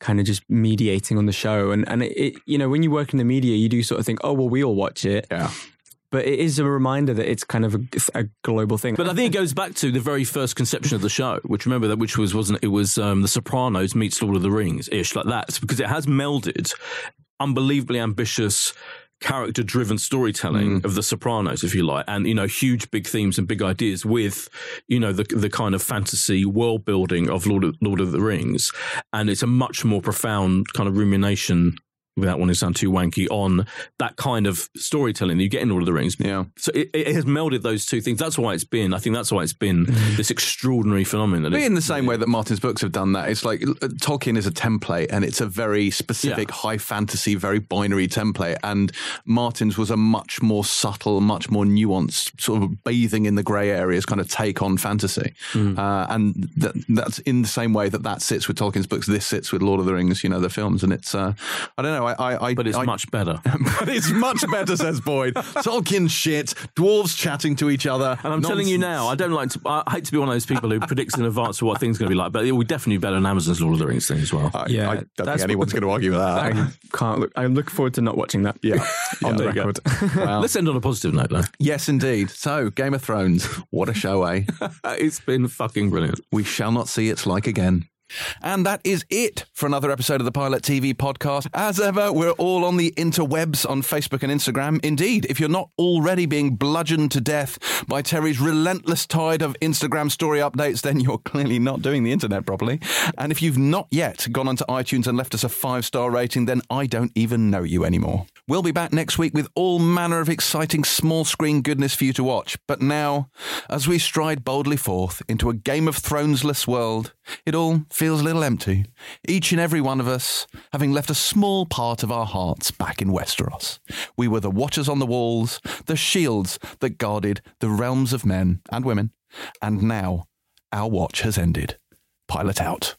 kind of just mediating on the show. And and it, it, you know, when you work in the media, you do sort of think, oh well, we all watch it. Yeah. But it is a reminder that it's kind of a, a global thing. But I think it goes back to the very first conception of the show, which remember that, which was wasn't it was um, The Sopranos meets Lord of the Rings ish like that, it's because it has melded unbelievably ambitious. Character driven storytelling of the Sopranos, if you like, and you know, huge big themes and big ideas with, you know, the the kind of fantasy world building of Lord of, Lord of the Rings, and it's a much more profound kind of rumination, without wanting to sound too wanky, on that kind of storytelling that you get in Lord of the Rings. Yeah. So it, it has melded those two things. That's why it's been. I think that's why it's been *laughs* this extraordinary phenomenon. But in the same way that Martin's books have done that, it's like uh, Tolkien is a template and it's a very specific Yeah. high fantasy, very binary template. And Martin's was a much more subtle, much more nuanced, sort of bathing in the grey areas kind of take on fantasy. Hmm. Uh, and that, that's in the same way that that sits with Tolkien's books, this sits with Lord of the Rings, you know, the films. And it's, uh, I don't know, I. I, I but it's I- much better. *laughs* but it's much better, says Boyd. Tolkien shit, dwarves chatting to each other. And I'm telling you now, I don't like to. I hate to be one of those people who predicts in advance what things are going to be like, but it will definitely be better than Amazon's Lord of the Rings thing as well. I, Yeah, I don't that's think anyone's going to argue with that. I can't look. I look forward to not watching that. *laughs* Yeah. on the there you go. record. Well, Let's end on a positive note, though. yes, indeed. So, Game of Thrones, what a show, eh? *laughs* it's been fucking brilliant. we shall not see its like again. And that is it for another episode of the Pilot TV podcast. As ever, we're all on the interwebs on Facebook and Instagram. Indeed, if you're not already being bludgeoned to death by Terri's relentless tide of Instagram story updates, then you're clearly not doing the internet properly. And if you've not yet gone onto iTunes and left us a five star rating, then I don't even know you anymore. We'll be back next week with all manner of exciting small screen goodness for you to watch. But now, as we stride boldly forth into a Game of Thronesless world, it all feels a little empty. Each and every one of us having left a small part of our hearts back in Westeros. We were the watchers on the walls, the shields that guarded the realms of men and women. And now, our watch has ended. Pilot out.